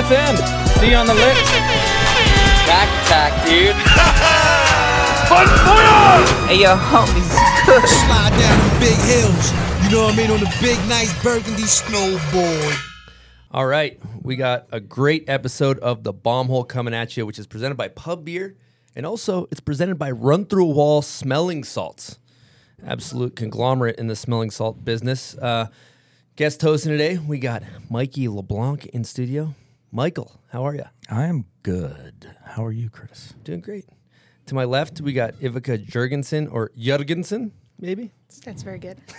FM. See you on the lift. Back attack, dude. Hey, yo, homies, good. Slide down the big hills. You know what I mean? On the big, nice burgundy snowboard. All right, we got a great episode of the Bomb Hole coming at you, which is presented by Pub Beer, and also it's presented by Run Through a Wall Smelling Salts, absolute conglomerate in the smelling salt business. Uh, guest hosting today, we got Mikey LeBlanc in studio. Michael, how are you? I am good. How are you, Chris? Doing great. To my left, we got Ivika Jurgensen or Jurgensen, maybe. That's very good.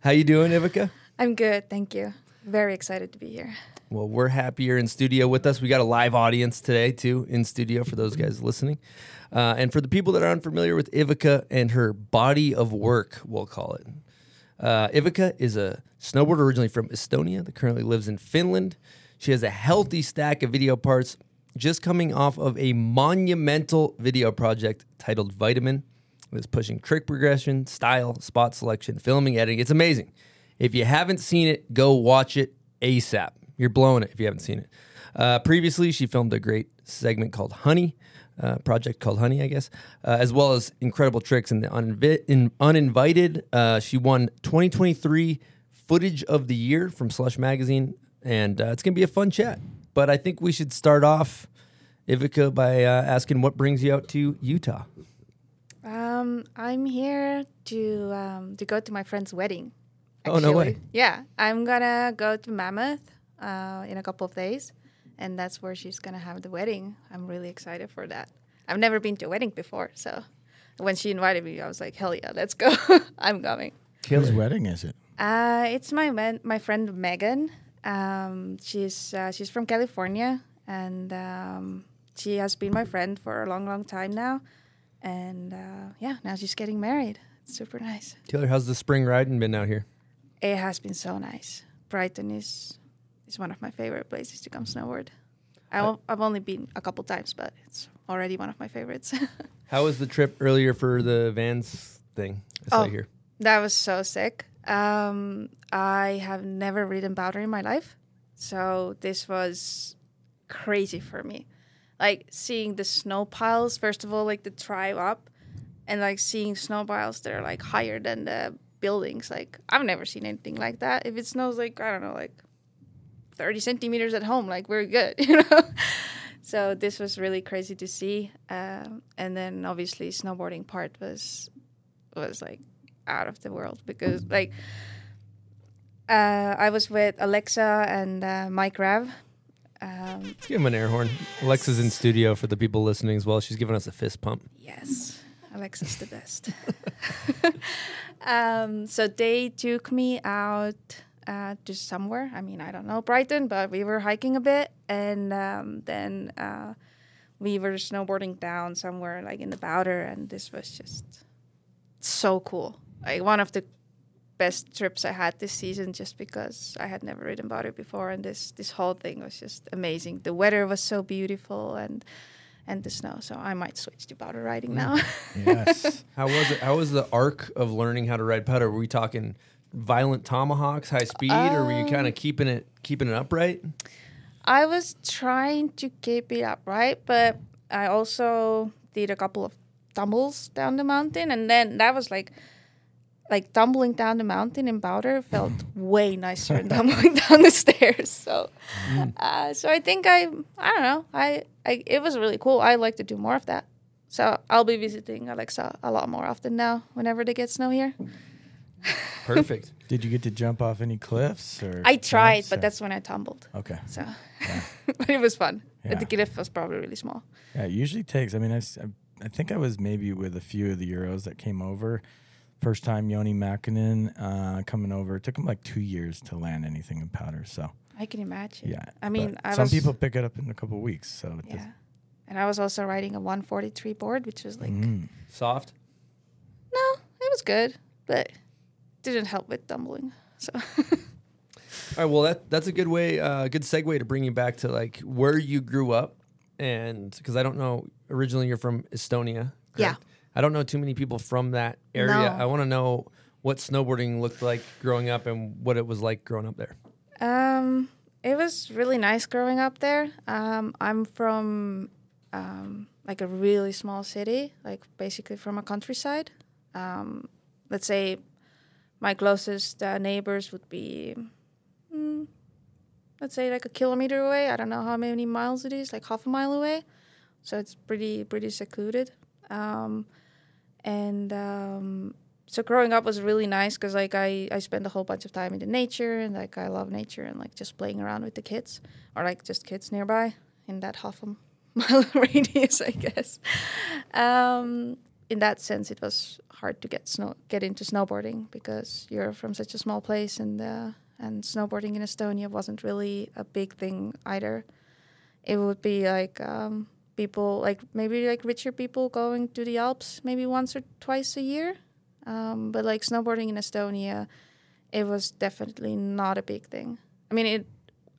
How you doing, Ivika? I'm good, thank you. Very excited to be here. Well, we're happier in studio with us. We got a live audience today, too, in studio for those guys listening. Uh, and for the people that are unfamiliar with Ivika and her body of work, we'll call it. Uh, Ivika is a snowboarder originally from Estonia that currently lives in Finland. She has a healthy stack of video parts, just coming off of a monumental video project titled Vitamin. It's pushing trick progression, style, spot selection, filming, editing. It's amazing. If you haven't seen it, go watch it ASAP. You're blowing it if you haven't seen it. Uh, previously, she filmed a great segment called Honey, uh, project called Honey, I guess, uh, as well as incredible tricks in the uninvi- in uninvited. Uh, she won 2023 footage of the year from Slush Magazine, and uh, it's gonna be a fun chat. But I think we should start off, Ivika, by uh, asking what brings you out to Utah. Um, I'm here to um, to go to my friend's wedding. Oh, no way. Yeah, I'm gonna go to Mammoth uh, in a couple of days, and that's where she's gonna have the wedding. I'm really excited for that. I've never been to a wedding before, so when she invited me, I was like, "Hell yeah, let's go! I'm coming." Whose wedding is it? Uh, it's my man, my friend Megan. Um, she's uh, she's from California, and um, she has been my friend for a long, long time now. And uh, yeah, now she's getting married. It's super nice. Taylor, how's the spring riding been out here? It has been so nice. Brighton is is one of my favorite places to come snowboard. I o- I've only been a couple times, but it's already one of my favorites. How was the trip earlier for the Vans thing? I saw Oh. here. That was so sick. Um, I have never ridden powder in my life, so this was crazy for me. Like seeing the snow piles, first of all, like the drive up, and like seeing snow piles that are like higher than the buildings. Like I've never seen anything like that. If it snows like I don't know, like thirty centimeters at home, like we're good, you know. so this was really crazy to see, um, and then obviously snowboarding part was was like out of the world because like uh, I was with Alexa and uh, Mike Rav. Um, Let's give him an air horn. Alexa's in studio for the people listening as well. She's giving us a fist pump. yes, Alexa's the best. um, so they took me out uh, to somewhere. I mean, I don't know Brighton, but we were hiking a bit, and um, then uh, we were snowboarding down somewhere like in the Powder, and this was just so cool. Like one of the best trips I had this season, just because I had never ridden Powder before, and this this whole thing was just amazing. The weather was so beautiful, and and the snow. So I might switch to powder riding now. Mm. Yes. How was it? How was the arc of learning how to ride putter? Were we talking violent tomahawks, high speed, or were you kind of um, keeping it keeping it upright? I was trying to keep it upright, but I also did a couple of tumbles down the mountain, and then that was like, like tumbling down the mountain in powder felt way nicer than tumbling down the stairs. So, uh, so I think I, I don't know, I, I, it was really cool. I like to do more of that. So I'll be visiting Alexa a lot more often now. Whenever they get snow here, Perfect. Did you get to jump off any cliffs or? I tried, but or- that's when I tumbled. okay. So, but it was fun. But the cliff was probably really small. Yeah, it usually takes. I mean, I, I think I was maybe with a few of the Euros that came over. First time Yoni Makinen uh, coming over. It took him like two years to land anything in powder. So I can imagine. yeah. I mean, I some was, people pick it up in a couple of weeks. So it Yeah. And I was also riding a 143 board, which was like, Mm. Soft. no, it was good, but didn't help with tumbling. So, All right. Well, that that's a good way, uh, good segue to bring you back to like where you grew up, and because I don't know, originally you're from Estonia. Yeah. I don't know too many people from that area. No. I want to know what snowboarding looked like growing up and what it was like growing up there. um, it was really nice growing up there. Um, I'm from um, like a really small city, like basically from a countryside. Um, let's say my closest uh, neighbors would be, mm, let's say like a kilometer away. I don't know how many miles it is, like half a mile away. So it's pretty pretty secluded. Um, and um, so growing up was really nice because like I, I spent a whole bunch of time in the nature and like I love nature and like just playing around with the kids or like just kids nearby in that half a mile radius I guess. Um, in that sense, it was hard to get snow get into snowboarding because you're from such a small place and uh, and snowboarding in Estonia wasn't really a big thing either. It would be like um, people like maybe like richer people going to the Alps maybe once or twice a year um, but like snowboarding in Estonia, it was definitely not a big thing. I mean, it.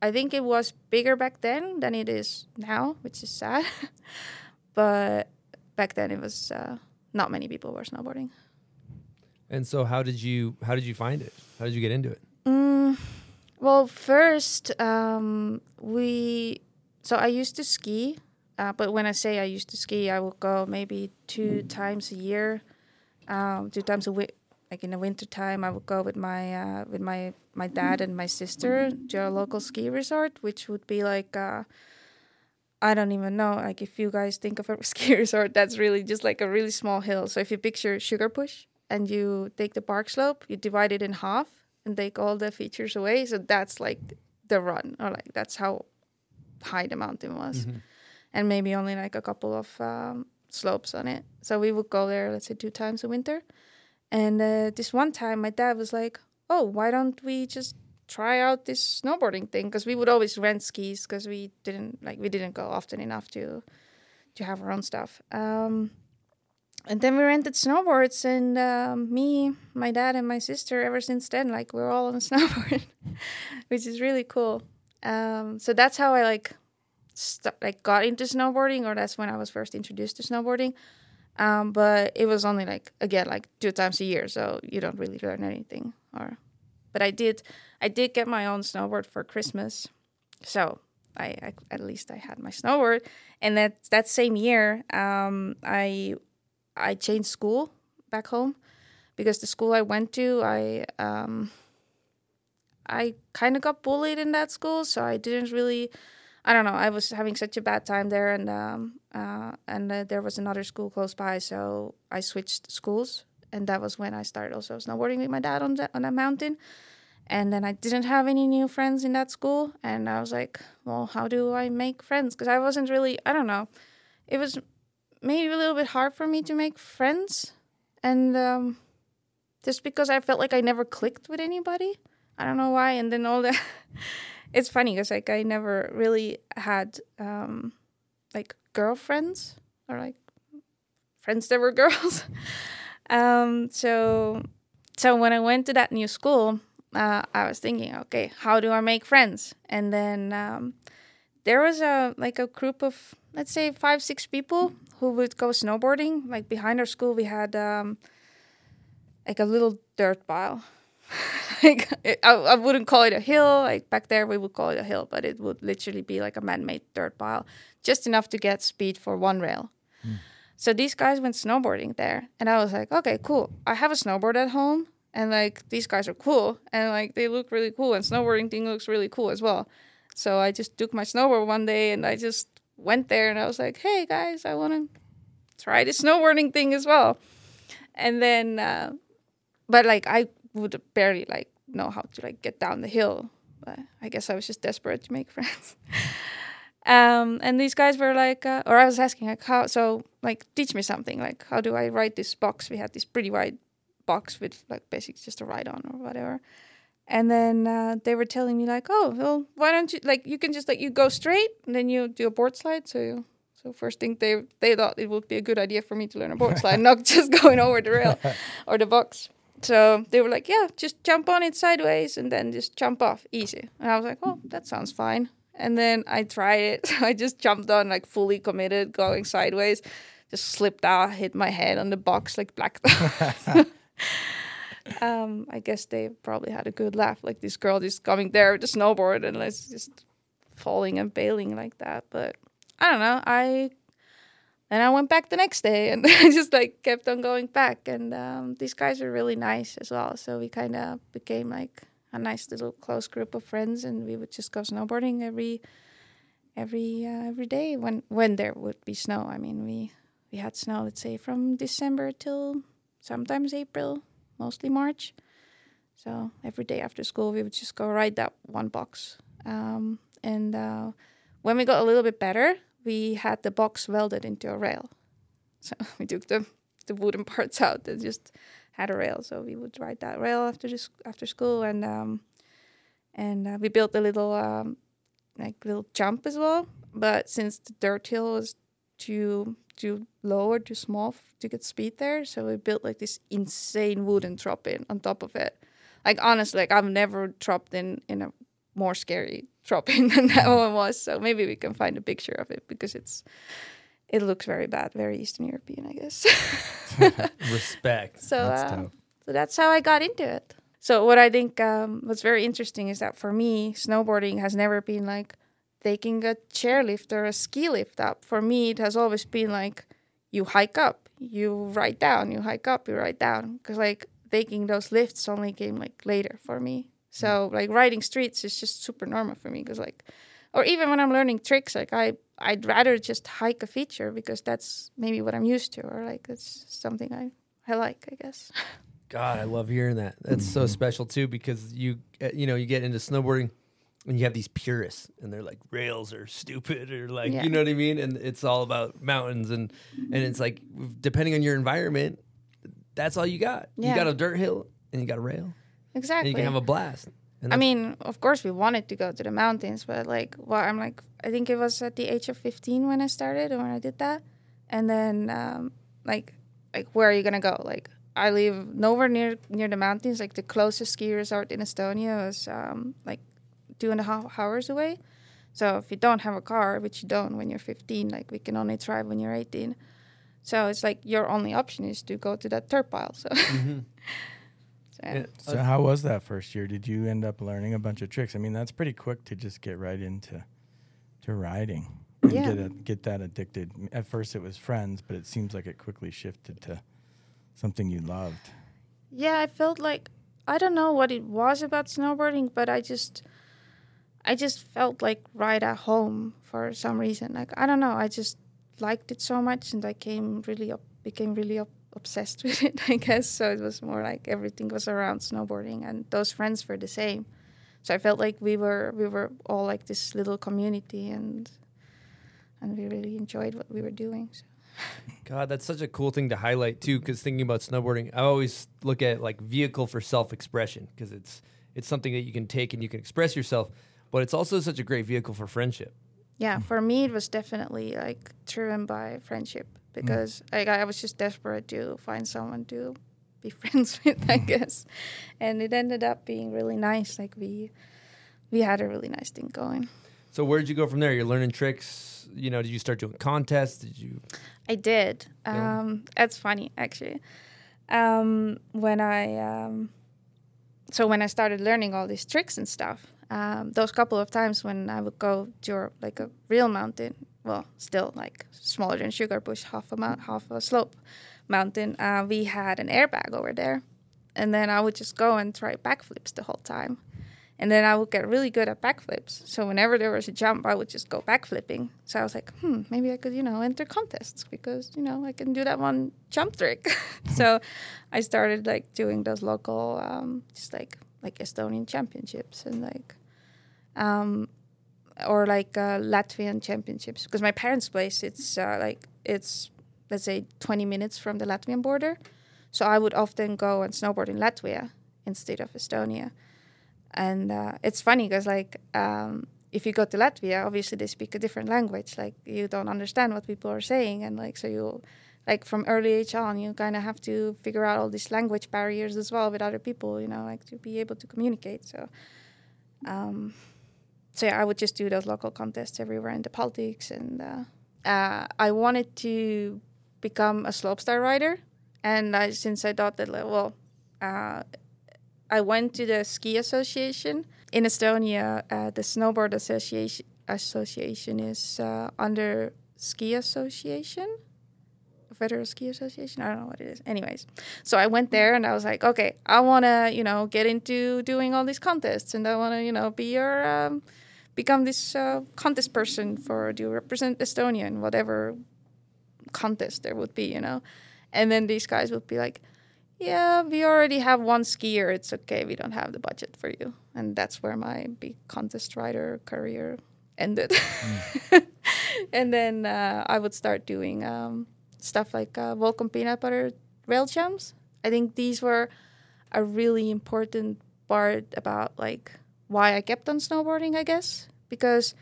I think it was bigger back then than it is now, which is sad. but back then, it was uh, not many people were snowboarding. And so, how did you how did you find it? How did you get into it? Mm, well, first, um, we. So I used to ski, uh, but when I say I used to ski, I would go maybe two times a year um, two times a week. Like in the winter time, I would go with my uh, with my my dad and my sister to a local ski resort, which would be like uh, I don't even know. Like if you guys think of a ski resort, that's really just like a really small hill. So if you picture Sugarbush and you take the park slope, you divide it in half and take all the features away. So that's like the run, or like that's how high the mountain was, mm-hmm. And maybe only like a couple of um, slopes on it. So we would go there, let's say, two times a winter. And uh, this one time, my dad was like, "Oh, why don't we just try out this snowboarding thing?" Because we would always rent skis because we didn't like we didn't go often enough to to have our own stuff. Um, and then we rented snowboards, and um, me, my dad, and my sister. Ever since then, like we're all on a snowboard, which is really cool. Um, so that's how I like st- like got into snowboarding, or that's when I was first introduced to snowboarding. Um, but it was only like again like two times a year, so you don't really learn anything. Or, but I did, I did get my own snowboard for Christmas, so I, I at least I had my snowboard. And that that same year, um, I I changed school back home because the school I went to, I um, I kind of got bullied in that school, so I didn't really I don't know. I was having such a bad time there, and um, uh, and uh, there was another school close by, so I switched schools, and that was when I started also snowboarding with my dad on that on that mountain. And then I didn't have any new friends in that school, and I was like, well, how do I make friends? Because I wasn't really, I don't know, it was maybe a little bit hard for me to make friends, and um, just because I felt like I never clicked with anybody. I don't know why. And then all the it's funny because like I never really had um, like girlfriends or like friends that were girls. um, so so when I went to that new school, uh, I was thinking, okay, how do I make friends? And then um, there was a like a group of let's say five six people who would go snowboarding. Like behind our school, we had um, like a little dirt pile like it, I, I wouldn't call it a hill. Like back there, we would call it a hill, but it would literally be like a man-made dirt pile, just enough to get speed for one rail. Mm. So these guys went snowboarding there, and I was like, okay, cool. I have a snowboard at home, and like these guys are cool, and like they look really cool, and snowboarding thing looks really cool as well. So I just took my snowboard one day, and I just went there, and I was like, hey guys, I want to try the snowboarding thing as well. And then, uh, but like I would barely like know how to like get down the hill. But I guess I was just desperate to make friends. um, and these guys were like, uh, or I was asking like, how? So like, teach me something. Like, how do I ride this box? We had this pretty wide box with like basically just a ride on or whatever. And then uh, they were telling me like, oh, well, why don't you like you can just like you go straight and then you do a board slide. So you, so first thing they they thought it would be a good idea for me to learn a board slide, not just going over the rail or the box. So they were like, yeah, just jump on it sideways and then just jump off easy. And I was like, oh, that sounds fine. And then I tried it. So I just jumped on, like fully committed, going sideways, just slipped out, hit my head on the box like black. um, I guess they probably had a good laugh. Like this girl just coming there with a snowboard and like just falling and bailing like that. But I don't know. I and I went back the next day and I just like kept on going back. And um, these guys were really nice as well. So we kind of became like a nice little close group of friends, and we would just go snowboarding every every uh, every day when when there would be snow. I mean, we we had snow, let's say, from December till sometimes April, mostly March. So every day after school, we would just go ride that one box. Um, and uh, when we got a little bit better, we had the box welded into a rail. So we took the the wooden parts out and just had a rail. So we would ride that rail after just after school, and um, and uh, we built a little um, like little jump as well. But since the dirt hill was too too low or too small to get speed there, so we built like this insane wooden drop in on top of it. Like honestly, like I've never dropped in in a more scary drop in than that one was. So maybe we can find a picture of it because it's it looks very bad, very Eastern European, I guess. Respect. So, That's dope. so that's how I got into it. So what I think um, what's very interesting is that for me, snowboarding has never been like taking a chairlift or a ski lift up. For me, it has always been like you hike up, you ride down, you hike up, you ride down. Because like taking those lifts only came like later for me. So like riding streets is just super normal for me. Because like, or even when I'm learning tricks, like I I'd rather just hike a feature because that's maybe what I'm used to, or like it's something I I like, I guess. God, I love hearing that. That's so special too because you uh, you know you get into snowboarding and you have these purists and they're like rails are stupid or like Yeah. you know what I mean and it's all about mountains and and it's like depending on your environment that's all you got. You got a dirt hill and you got a rail and Exactly. you can have a blast. And I mean, of course, we wanted to go to the mountains, but like, well, I'm like, I think it was at the age of 15 when I started and when I did that, and then um, like, like where are you gonna go? Like, I live nowhere near near the mountains. Like the closest ski resort in Estonia was um, like two and a half hours away. So if you don't have a car, which you don't when you're 15, like we can only drive when you're 18. So it's like your only option is to go to that turf pile. So, so yeah. Yeah. So how was that first year? Did you end up learning a bunch of tricks? I mean, that's pretty quick to just get right into to riding and Yeah. get a, get that addicted. At first, it was friends, but it seems like it quickly shifted to something you loved. Yeah, I felt like I don't know what it was about snowboarding, but I just I just felt like right at home for some reason. Like I don't know, I just liked it so much and I came really up became really up, obsessed with it, I guess. So it was more like everything was around snowboarding and those friends were the same. So I felt like we were we were all like this little community and and we really enjoyed what we were doing. So. God, that's such a cool thing to highlight too. Because thinking about snowboarding, I always look at like vehicle for self-expression because it's it's something that you can take and you can express yourself, but it's also such a great vehicle for friendship. yeah for me it was definitely like driven by friendship because like I was just desperate to find someone to be friends with i guess and it ended up being really nice like we we had a really nice thing going So where did you go from there? You're learning tricks. You know, did you start doing contests? Did you? i did Yeah. um that's funny actually um when i um so when i started learning all these tricks and stuff um those couple of times when i would go to like a real mountain well still like smaller than Sugarbush half a mount half a slope mountain uh, we had an airbag over there and then i would just go and try backflips the whole time and then I would get really good at backflips. So whenever there was a jump, I would just go backflipping. So I was like, hmm, maybe I could, you know, enter contests because, you know, I can do that one jump trick. so I started like doing those local, um, just like like Estonian championships and like, um, or like uh, Latvian championships because my parents' place it's uh, like it's let's say 20 minutes from the Latvian border. So I would often go and snowboard in Latvia instead of Estonia and uh, it's funny because like um, if you go to Latvia, obviously they speak a different language. Like you don't understand what people are saying, and like so you, like from early age on, you kind of have to figure out all these language barriers as well with other people. You know, like to be able to communicate. So, um, so yeah, I would just do those local contests everywhere in the Baltics, and uh, uh, I wanted to become a slopestyle rider, and I, since I thought that like, well uh, I went to the ski association in Estonia. Uh, the snowboard association association is uh, under ski association, federal ski association. I don't know what it is. Anyways, so I went there and I was like, okay, I want to you know get into doing all these contests and I want to you know be your um, become this uh, contest person for to represent Estonia in whatever contest there would be, you know. And then these guys would be like, "Yeah, we already have one skier. It's okay. We don't have the budget for you." And that's where my big contest rider career ended. and then uh, I would start doing um, stuff like uh, Volcom peanut butter rail jumps. I think these were a really important part about like why I kept on snowboarding, I guess, because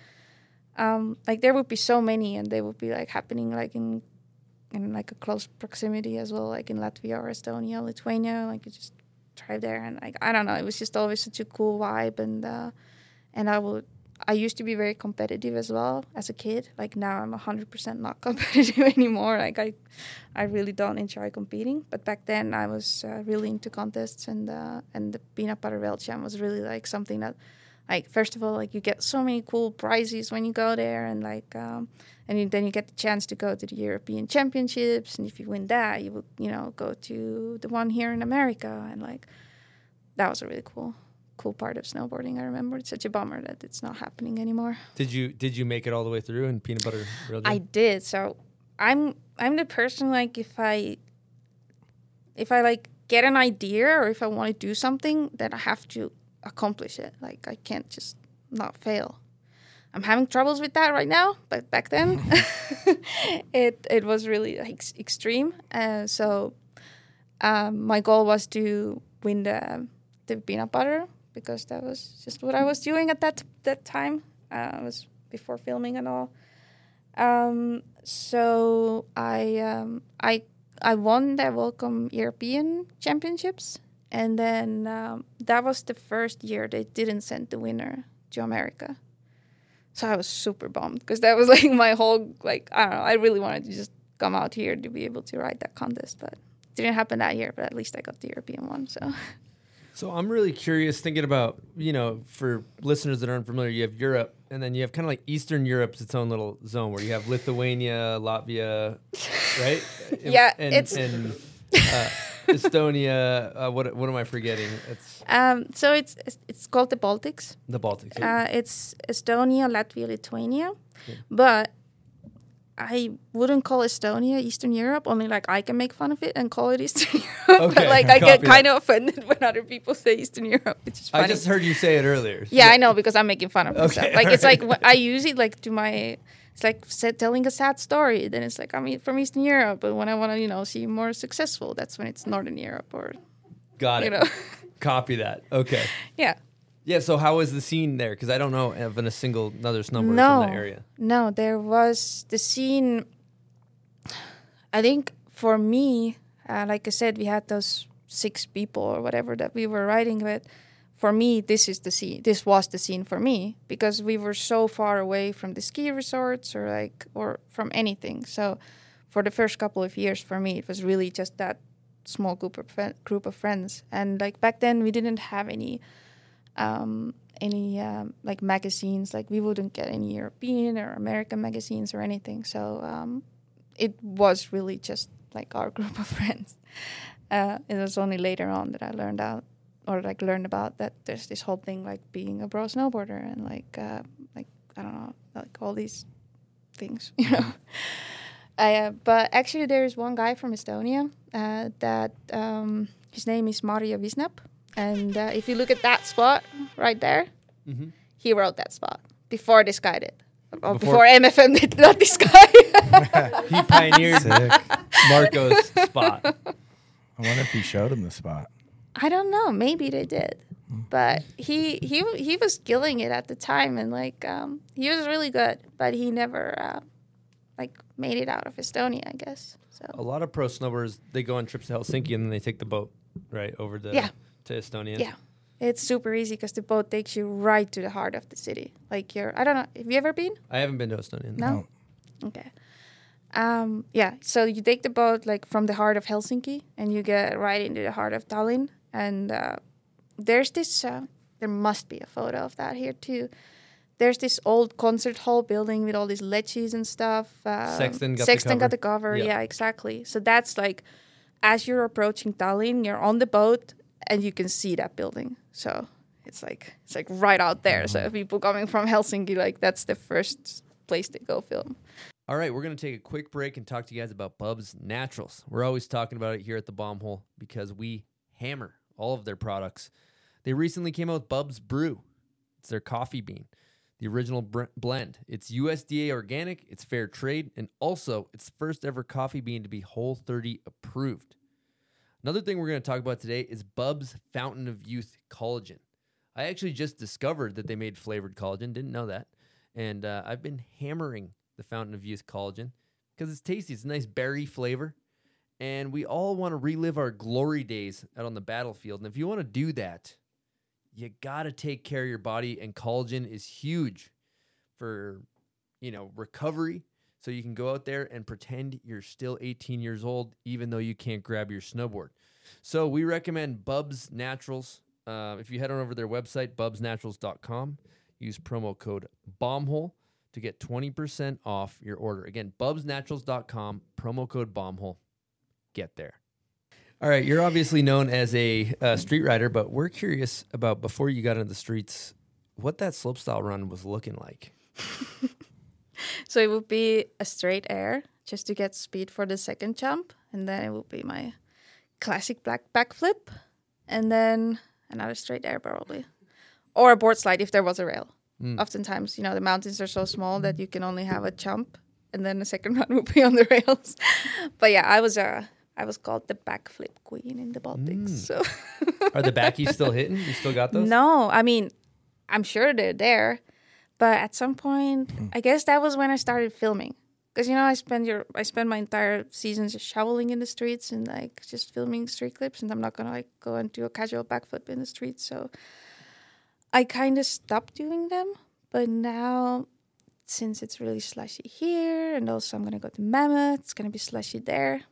um, like there would be so many and they would be like happening like in in like a close proximity as well, like in Latvia or Estonia, Lithuania. Like you just drive there and like I don't know, it was just always such a cool vibe and uh, and I would I used to be very competitive as well as a kid. Like now I'm hundred percent not competitive anymore. Like I I really don't enjoy competing. But back then I was uh, really into contests and uh, and the peanut butter rail jam was really like something that like first of all like you get so many cool prizes when you go there and like um, and then you get the chance to go to the European Championships and if you win that you will you know go to the one here in America and like that was really cool cool part of snowboarding I remember. It's such a bummer that it's not happening anymore. Did you did you make it all the way through in peanut butter I did. So I'm I'm the person like if I if I like get an idea or if I want to do something then I have to accomplish it. Like I can't just not fail. I'm having troubles with that right now, but back then it it was really like extreme. Uh, so um, my goal was to win the the peanut butter because that was just what I was doing at that that time. Uh, it was before filming and all. Um, so I um, I I won the Volcom European Championships, and then um, that was the first year they didn't send the winner to America. So I was super bummed because that was like my whole like I don't know. I really wanted to just come out here to be able to ride that contest, but it didn't happen that year. But at least I got the European one. So So I'm really curious thinking about, you know, for listeners that aren't familiar, you have Europe and then you have kind of like Eastern Europe's its own little zone where you have Lithuania, Latvia, right? And- Yeah, and, it's- and uh, Estonia. Uh, what what am I forgetting? It's um, so it's it's- called the Baltics. the Baltics. Uh, it's Estonia, Latvia, Lithuania, but I wouldn't call Estonia Eastern Europe. Only like I can make fun of it and call it Eastern Europe. Okay, but like I get kind of offended when other people say Eastern Europe. It's just funny. I just heard you say it earlier. Yeah, I know because I'm making fun of myself. Okay, like it's like I use it like to my. It's like sa- telling a sad story. Then it's like I'm from Eastern Europe, but when I want to, you know, see more successful, that's when it's Northern Europe or Got it. you know, Copy that. Okay. yeah. Yeah. So how was the scene there? Because I don't know of a single another snowboarder no, from that area. no, there was the scene. I think for me, uh, like I said, we had those six people or whatever that we were riding with. For me, this is the scene. This was the scene for me because we were so far away from the ski resorts or like or from anything. So, for the first couple of years, for me, it was really just that small group of group of friends. And like back then, we didn't have any um, any um, like magazines. Like we wouldn't get any European or American magazines or anything. So um, it was really just like our group of friends. Uh, it was only later on that I learned out or like learned about that there's this whole thing like being a pro snowboarder and like uh, like I don't know like all these things you know. Uh, but actually, there is one guy from Estonia uh, that um, his name is Mario Visnap, and uh, if you look at that spot right there, he wrote that spot before this guy did. Before- before, MFM did, not this guy. He pioneered Sick. Marco's spot. I wonder if he showed him the spot. I don't know. Maybe they did, but he he he was killing it at the time, and like um, he was really good. But he never uh, like made it out of Estonia, I guess. So A lot of pro snowboarders they go on trips to Helsinki and then they take the boat right over to Yeah. To Estonia. Yeah. It's super easy because the boat takes you right to the heart of the city. Like you're, I don't know, have you ever been? I haven't been to Estonia. No. Okay. Um, yeah. So you take the boat like from the heart of Helsinki, and you get right into the heart of Tallinn, and uh, there's this. Uh, there must be a photo of that here too. There's this old concert hall building with all these leches and stuff. Um, Sexton got the Sexton got cover. the cover. Yeah. Yeah. exactly. So that's like, as you're approaching Tallinn, you're on the boat and you can see that building. So it's like it's like right out there. So mm-hmm. people coming from Helsinki, like that's the first place they go film. All right, we're going to take a quick break and talk to you guys about Bubs Naturals. We're always talking about it here at the Bomb Hole because we hammer all of their products. They recently came out with Bubs Brew. It's their coffee bean, the original br- blend. It's USDA organic, it's fair trade, and also it's the first ever coffee bean to be Whole 30 approved. Another thing we're going to talk about today is Bubs Fountain of Youth Collagen. I actually just discovered that they made flavored collagen, didn't know that. And uh, I've been hammering the Fountain of Youth collagen because it's tasty. It's a nice berry flavor. And we all want to relive our glory days out on the battlefield. And if you want to do that, you got to take care of your body. And collagen is huge for, you know, recovery. So you can go out there and pretend you're still 18 years old, even though you can't grab your snowboard. So we recommend Bubs Naturals. Uh, if you head on over to their website, bubsnaturals.com, use promo code BOMBHOLE to get 20% off your order. Again, bubsnaturals.com, promo code BOMBHOLE. Get there. All right, you're obviously known as a uh, street rider, but we're curious about before you got into the streets, what that slopestyle run was looking like. So it would be a straight air just to get speed for the second jump, and then it would be my classic black backflip, and then another straight air probably, or a board slide if there was a rail. Hmm. Oftentimes, you know, the mountains are so small that you can only have a jump, and then the second run would be on the rails. but yeah, I was a I was called the backflip queen in the Baltics. Hmm. So Are the backies still hitting? You still got those? no, I mean, I'm sure they're there, but at some point, hmm. I guess that was when I started filming. Because you know, I spend your I spend my entire season just shoveling in the streets and like just filming street clips, and I'm not gonna like go and do a casual backflip in the streets. So I kind of stopped doing them, but now since it's really slushy here, and also I'm gonna go to Mammoth, it's gonna be slushy there.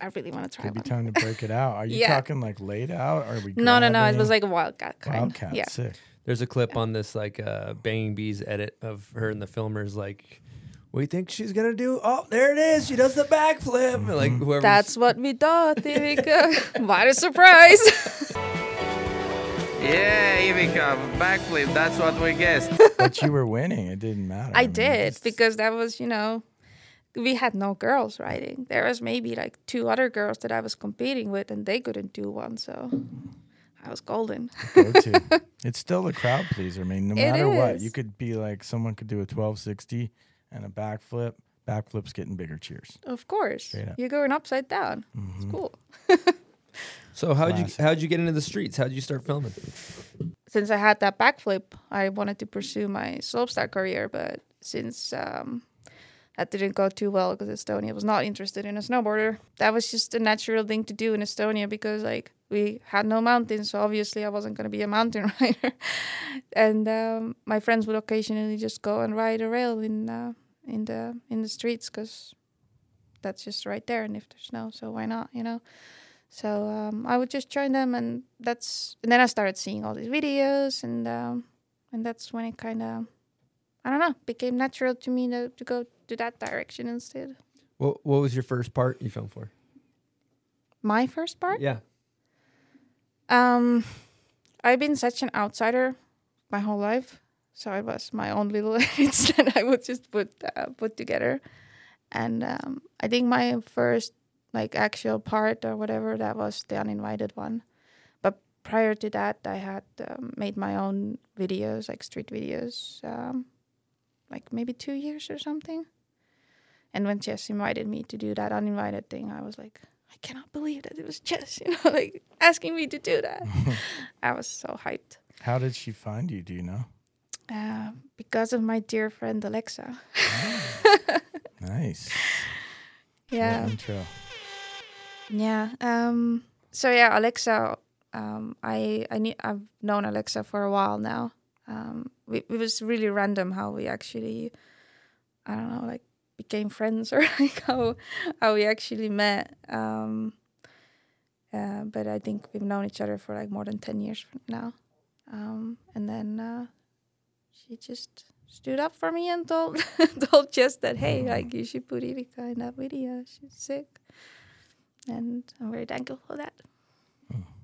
I really want to try Could be one. time to break it out. Are you Yeah. talking like laid out? Or are we? No, no, no. It was like a wildcat kind. Wildcat. Yeah. Sick. There's a clip on this like uh, Banging Bees edit of her and the filmers like, "What do you think she's gonna do? Oh, there it is. She does the backflip." And, Like whoever. That's what we thought, Ivika. what a surprise! Yeah, Ivika, backflip, that's what we guessed. But you were winning. It didn't matter. I mean, did just- because that was, you know, we had no girls riding. There was maybe like two other girls that I was competing with, and they couldn't do one, so I was golden. go to. It's still a crowd pleaser. I mean, no It matter what, you could be like someone could do a 1260 and a backflip. Backflip's getting bigger cheers. Of course, you're going upside down. It's Mhm. cool. so how'd you how'd you get into the streets? How'd you start filming? Since I had that backflip, I wanted to pursue my slopestyle career, but since um, that didn't go too well because Estonia was not interested in a snowboarder, that was just a natural thing to do in Estonia because like we had no mountains, so obviously I wasn't going to be a mountain rider. and um, my friends would occasionally just go and ride a rail in uh, in the in the streets because that's just right there, and if there's snow, so why not, you know? So um, I would just join them, and that's and then I started seeing all these videos, and um, and that's when it kind of I don't know became natural to me to, to go to that direction instead. What What was your first part you filmed for? My first part, Yeah. Um, I've been such an outsider my whole life, so it was my own little edits that I would just put uh, put together, and um, I think my first like actual part or whatever that was the uninvited one. But prior to that, I had um, made my own videos, like street videos, um, like maybe two years or something. And when Jess invited me to do that uninvited thing, I was like, I cannot believe that it was just, you know, like asking me to do that. I was so hyped. How did she find you? Do you know? Uh, because of my dear friend Alexa. Nice. Yeah. Intro. Yeah. Um. So yeah, Alexa. Um. I I need. I've known Alexa for a while now. Um. We, it was really random how we actually. I don't know, like became friends or like how how we actually met. Um. uh, but I think we've known each other for like more than ten years now. Um, and then uh, she just stood up for me and told told Jess that hey, like you should put Ivika in that video. She's sick, and I'm very thankful for that.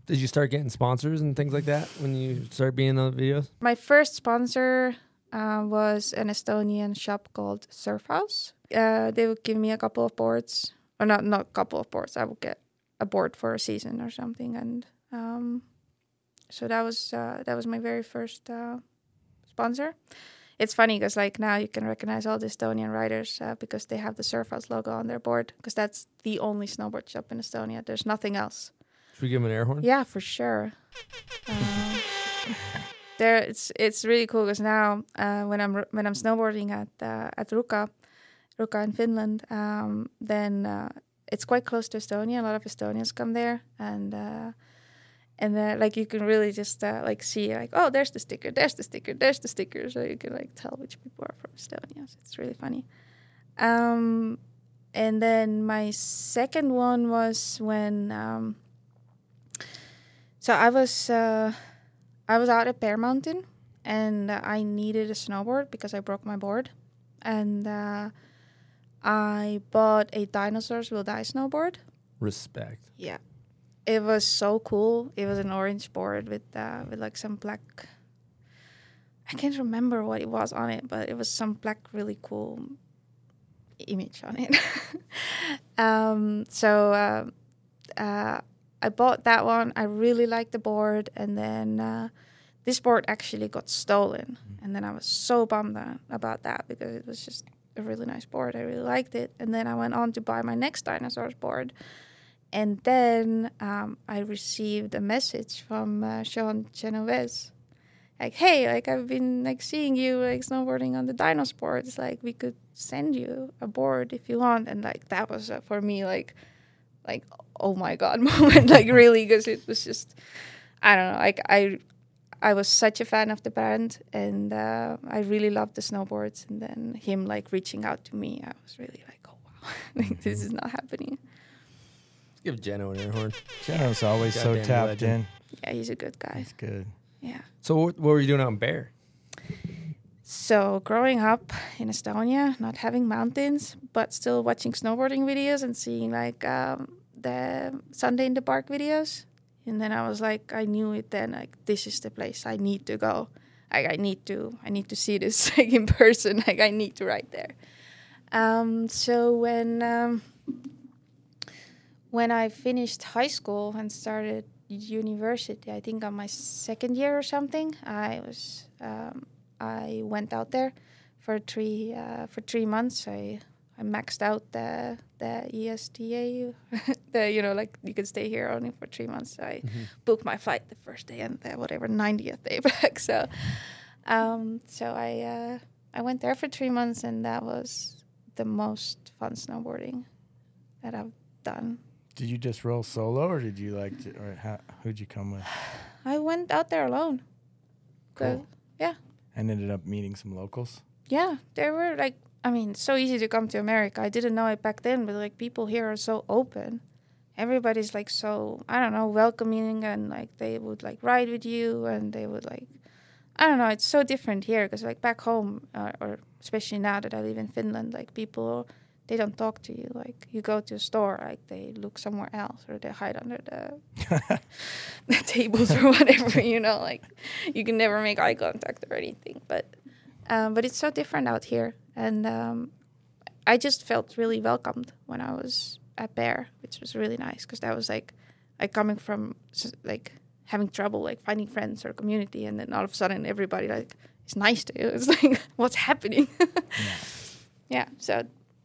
Did you start getting sponsors and things like that when you started being in the videos? My first sponsor uh, was an Estonian shop called Surf House. Uh, they would give me a couple of boards, or not not a couple of boards. I would get a board for a season or something, and um, so that was uh, that was my very first uh, sponsor. It's funny because like now you can recognize all the Estonian riders uh, because they have the Surf House logo on their board because that's the only snowboard shop in Estonia. There's nothing else. Should we give him an air horn? Yeah, for sure. There, it's it's really cool because now uh, when I'm when I'm snowboarding at uh, at Ruka, Ruka in Finland, um, then uh, it's quite close to Estonia. A lot of Estonians come there, and uh, and then like you can really just uh, like see like oh there's the sticker, there's the sticker, there's the sticker, so you can like tell which people are from Estonia. So it's really funny. Um, and then my second one was when. Um, so I was uh, I was out at Bear Mountain and I needed a snowboard because I broke my board, and uh, I bought a Dinosaurs Will Die snowboard. Respect. Yeah, it was so cool. It was an orange board with uh, with like some black. I can't remember what it was on it, but it was some black, really cool image on it. um, so uh, uh, I bought that one. I really liked the board, and then uh, this board actually got stolen, and then I was so bummed about that because it was just a really nice board. I really liked it, and then I went on to buy my next dinosaurs board, and then um, I received a message from uh, Sean Genovese. Like, hey, like I've been like seeing you like snowboarding on the dinos boards. Like, we could send you a board if you want. And like that was uh, for me like, like oh my god moment. like really, because it was just, I don't know. Like I, I was such a fan of the band, and uh, I really loved the snowboards. And then him like reaching out to me, I was really like, oh wow, like this is not happening. Give Geno an air horn. Geno's always so Goddamn tapped legend. in. Yeah, he's a good guy. He's good. Yeah. So what, what were you doing out in Bear? So growing up in Estonia, not having mountains, but still watching snowboarding videos and seeing like um, the Sunday in the Park videos, and then I was like, I knew it then. Like this is the place I need to go. Like I need to, I need to see this like in person. Like I need to ride there. Um, so when um, when I finished high school and started university, I think on my second year or something, I was um, I went out there for three uh, for three months. I I maxed out the the ESTA, the you know like you can stay here only for three months. So I booked my flight the first day and the whatever ninetieth day back. So um, so I uh, I went there for three months and that was the most fun snowboarding that I've done. Did you just roll solo, or did you like, to, or how, who'd you come with? I went out there alone. Cool. Good. Yeah. And ended up meeting some locals. Yeah, they were like, I mean, so easy to come to America. I didn't know it back then, but like people here are so open. Everybody's like so, I don't know, welcoming and like they would like ride with you and they would like, I don't know, it's so different here because like back home, uh, or especially now that I live in Finland, like people, they don't talk to you. Like you go to a store, like they look somewhere else or they hide under the, the tables or whatever, you know, like you can never make eye contact or anything. But um, but it's so different out here, and um, I just felt really welcomed when I was at Bear, which was really nice because that was like like coming from like having trouble like finding friends or community, and then all of a sudden everybody like is nice to you. It's like what's happening? yeah, so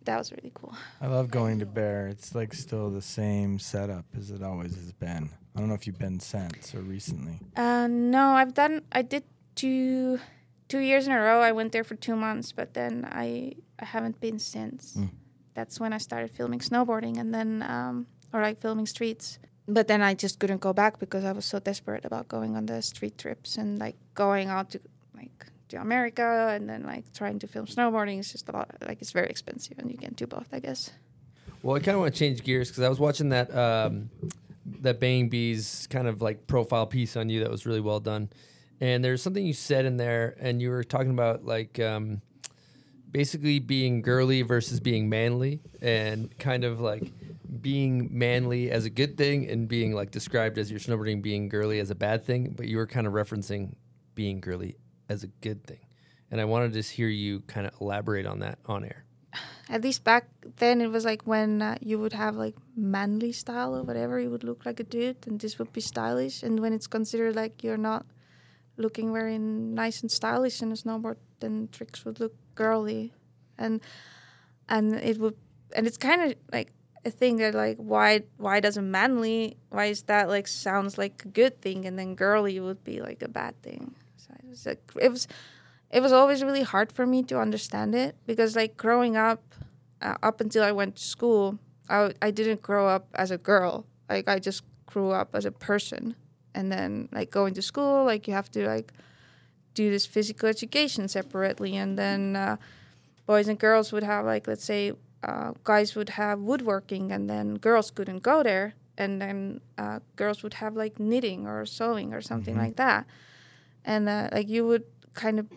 that was really cool. I love going to Bear. It's like still the same setup as it always has been. I don't know if you've been since or recently. Uh, no, I've done. I did two two years in a row. I went there for two months, but then I I haven't been since. Mm. That's when I started filming snowboarding, and then um, or like filming streets. But then I just couldn't go back because I was so desperate about going on the street trips and like going out to like to America and then like trying to film snowboarding. It's just a lot. Like it's very expensive, and you can't do both, I guess. Well, I kind of want to change gears because I was watching that um, that Bang Bees kind of like profile piece on you that was really well done. And there's something you said in there, and you were talking about like um, basically being girly versus being manly, and kind of like being manly as a good thing, and being like described as your snowboarding being girly as a bad thing. But you were kind of referencing being girly as a good thing, and I wanted to hear you kind of elaborate on that on air. At least back then, it was like when uh, you would have like manly style or whatever, you would look like a dude, and this would be stylish. And when it's considered like you're not looking very nice and stylish in a snowboard, then tricks would look girly, and and it would and it's kind of like a thing that like why why doesn't manly why is that like sounds like a good thing and then girly would be like a bad thing. So it was like it was it was always really hard for me to understand it because like growing up uh, up until I went to school, I I didn't grow up as a girl. Like I just grew up as a person. And then like going to school like you have to like do this physical education separately. And then uh, boys and girls would have like let's say uh, guys would have woodworking and then girls couldn't go there. And then uh, girls would have like knitting or sewing or something like that and uh, like you would kind of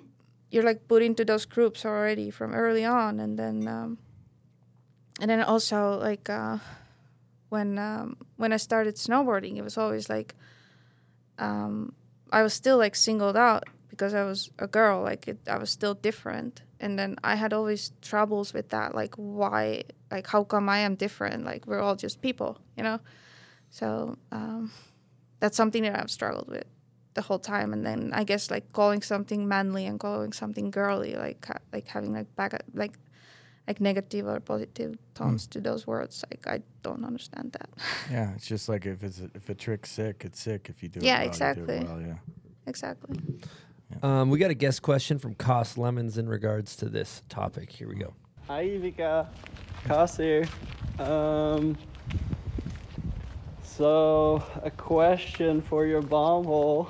you're like put into those groups already from early on and then um, and then also like uh, when um, when I started snowboarding it was always like um, I was still like singled out because I was a girl. Like it, I was still different, and then I had always troubles with that. Like why? Like how come I am different? Like we're all just people, you know. So um, that's something that I've struggled with the whole time. And then I guess like calling something manly and calling something girly, like like having like back like like negative or positive tones to those words. Like I don't understand that. Yeah, it's just like if it's a, if a trick's sick, it's sick. If you do Yeah, it well, you do exactly. it well, yeah. exactly. Um, we got a guest question from Kas Lemmens in regards to this topic. Here we go. Hi, Vika. Kas here. Um, so, a question for your bomb hole.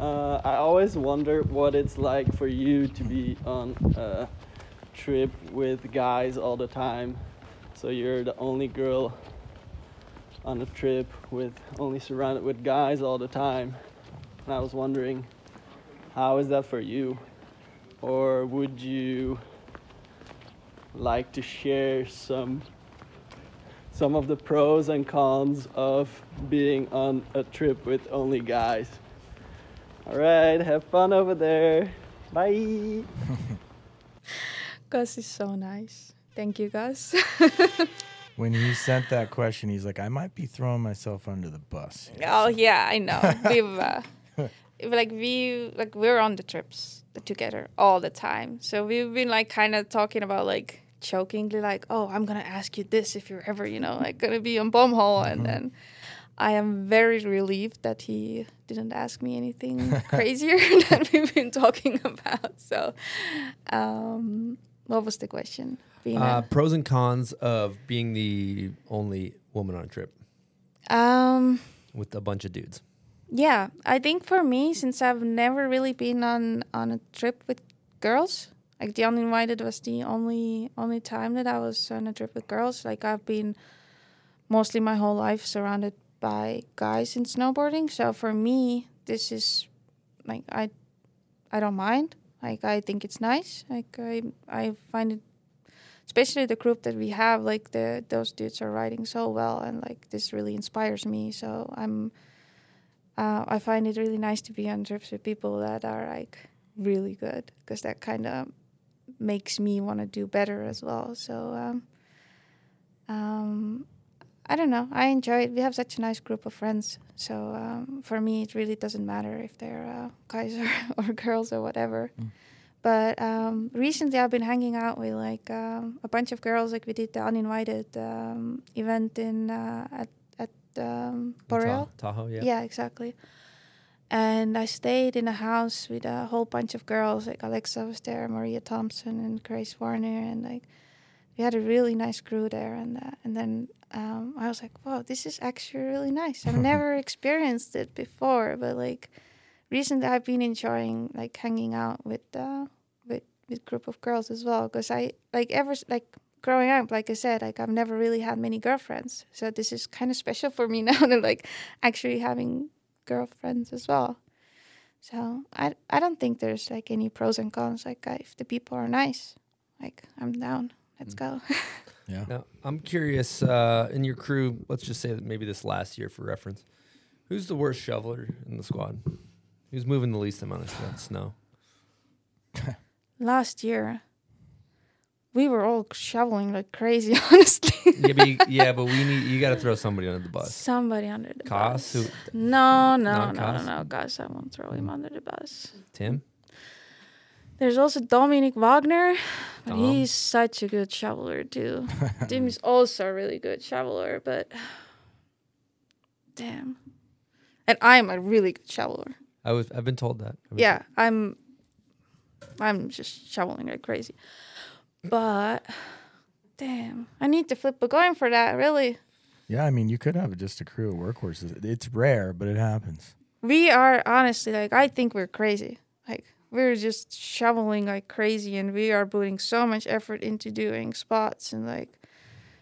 Uh, I always wonder what it's like for you to be on a trip with guys all the time. So, you're the only girl on a trip with only surrounded with guys all the time. And I was wondering, how is that for you? Or would you like to share some some of the pros and cons of being on a trip with only guys. All right, have fun over there. Bye. Kas is so nice. Thank you, Kas. When he sent that question, he's like, I might be throwing myself under the bus. oh yeah, I know. We've uh, like we like we're on the trips together all the time. So we've been like kind of talking about like jokingly like, oh, I'm gonna ask you this if you're ever you know like gonna be on bomb hole, and then I am very relieved that he didn't ask me anything crazier than we've been talking about. So, um, what was the question? Uh, pros and cons of being the only woman on a trip um. with a bunch of dudes. Yeah, I think for me, since I've never really been on on a trip with girls, like the uninvited was the only only time that I was on a trip with girls. Like I've been mostly my whole life surrounded by guys in snowboarding. So for me, this is like I I don't mind. Like I think it's nice. Like I I find it especially the group that we have like the those dudes are riding so well and like this really inspires me. So I'm uh, I find it really nice to be on trips with people that are like really good because that kind of makes me want to do better as well. So um, um, I don't know. I enjoy it. We have such a nice group of friends. So um, for me, it really doesn't matter if they're uh, guys or, or girls or whatever. But um, recently, I've been hanging out with like um, a bunch of girls. Like we did the uninvited um, event in uh, at at um, Boreal. Tah- Tahoe, yeah. Yeah, exactly. And I stayed in a house with a whole bunch of girls. Like Alexa was there, Maria Thompson, and Grace Warner, and like we had a really nice crew there. And uh, and then um, I was like, wow, this is actually really nice. I've never experienced it before, but like recently I've been enjoying like hanging out with uh, with with group of girls as well. Because I like ever like growing up, like I said, like I've never really had many girlfriends. So this is kind of special for me now to like actually having girlfriends as well. So I I don't think there's like any pros and cons. Like uh, if the people are nice, like I'm down. Let's go. Yeah. Now, I'm curious uh, in your crew. Let's just say that maybe this last year for reference, who's the worst shoveler in the squad? Who's moving the least amount of snow-? Last year, we were all shoveling like crazy. Honestly, yeah, but you, yeah, but we need you got to throw somebody under the bus. somebody under the Kas, bus. who, No, no, no, no, no, Kas. I won't throw him under the bus. Tim. There's also Dominik Wagner, but Dom. he's such a good shoveler too. Tim is also a really good shoveler, but damn. And I'm a really good shoveler. I was I've been told that. Been Yeah, I'm I'm just shoveling like crazy. But damn, I need to flip a coin for that, really. Yeah, I mean, you could have just a crew of workhorses. It's rare, but it happens. We are honestly like I think we're crazy. Like we're just shoveling like crazy and we are putting so much effort into doing spots and like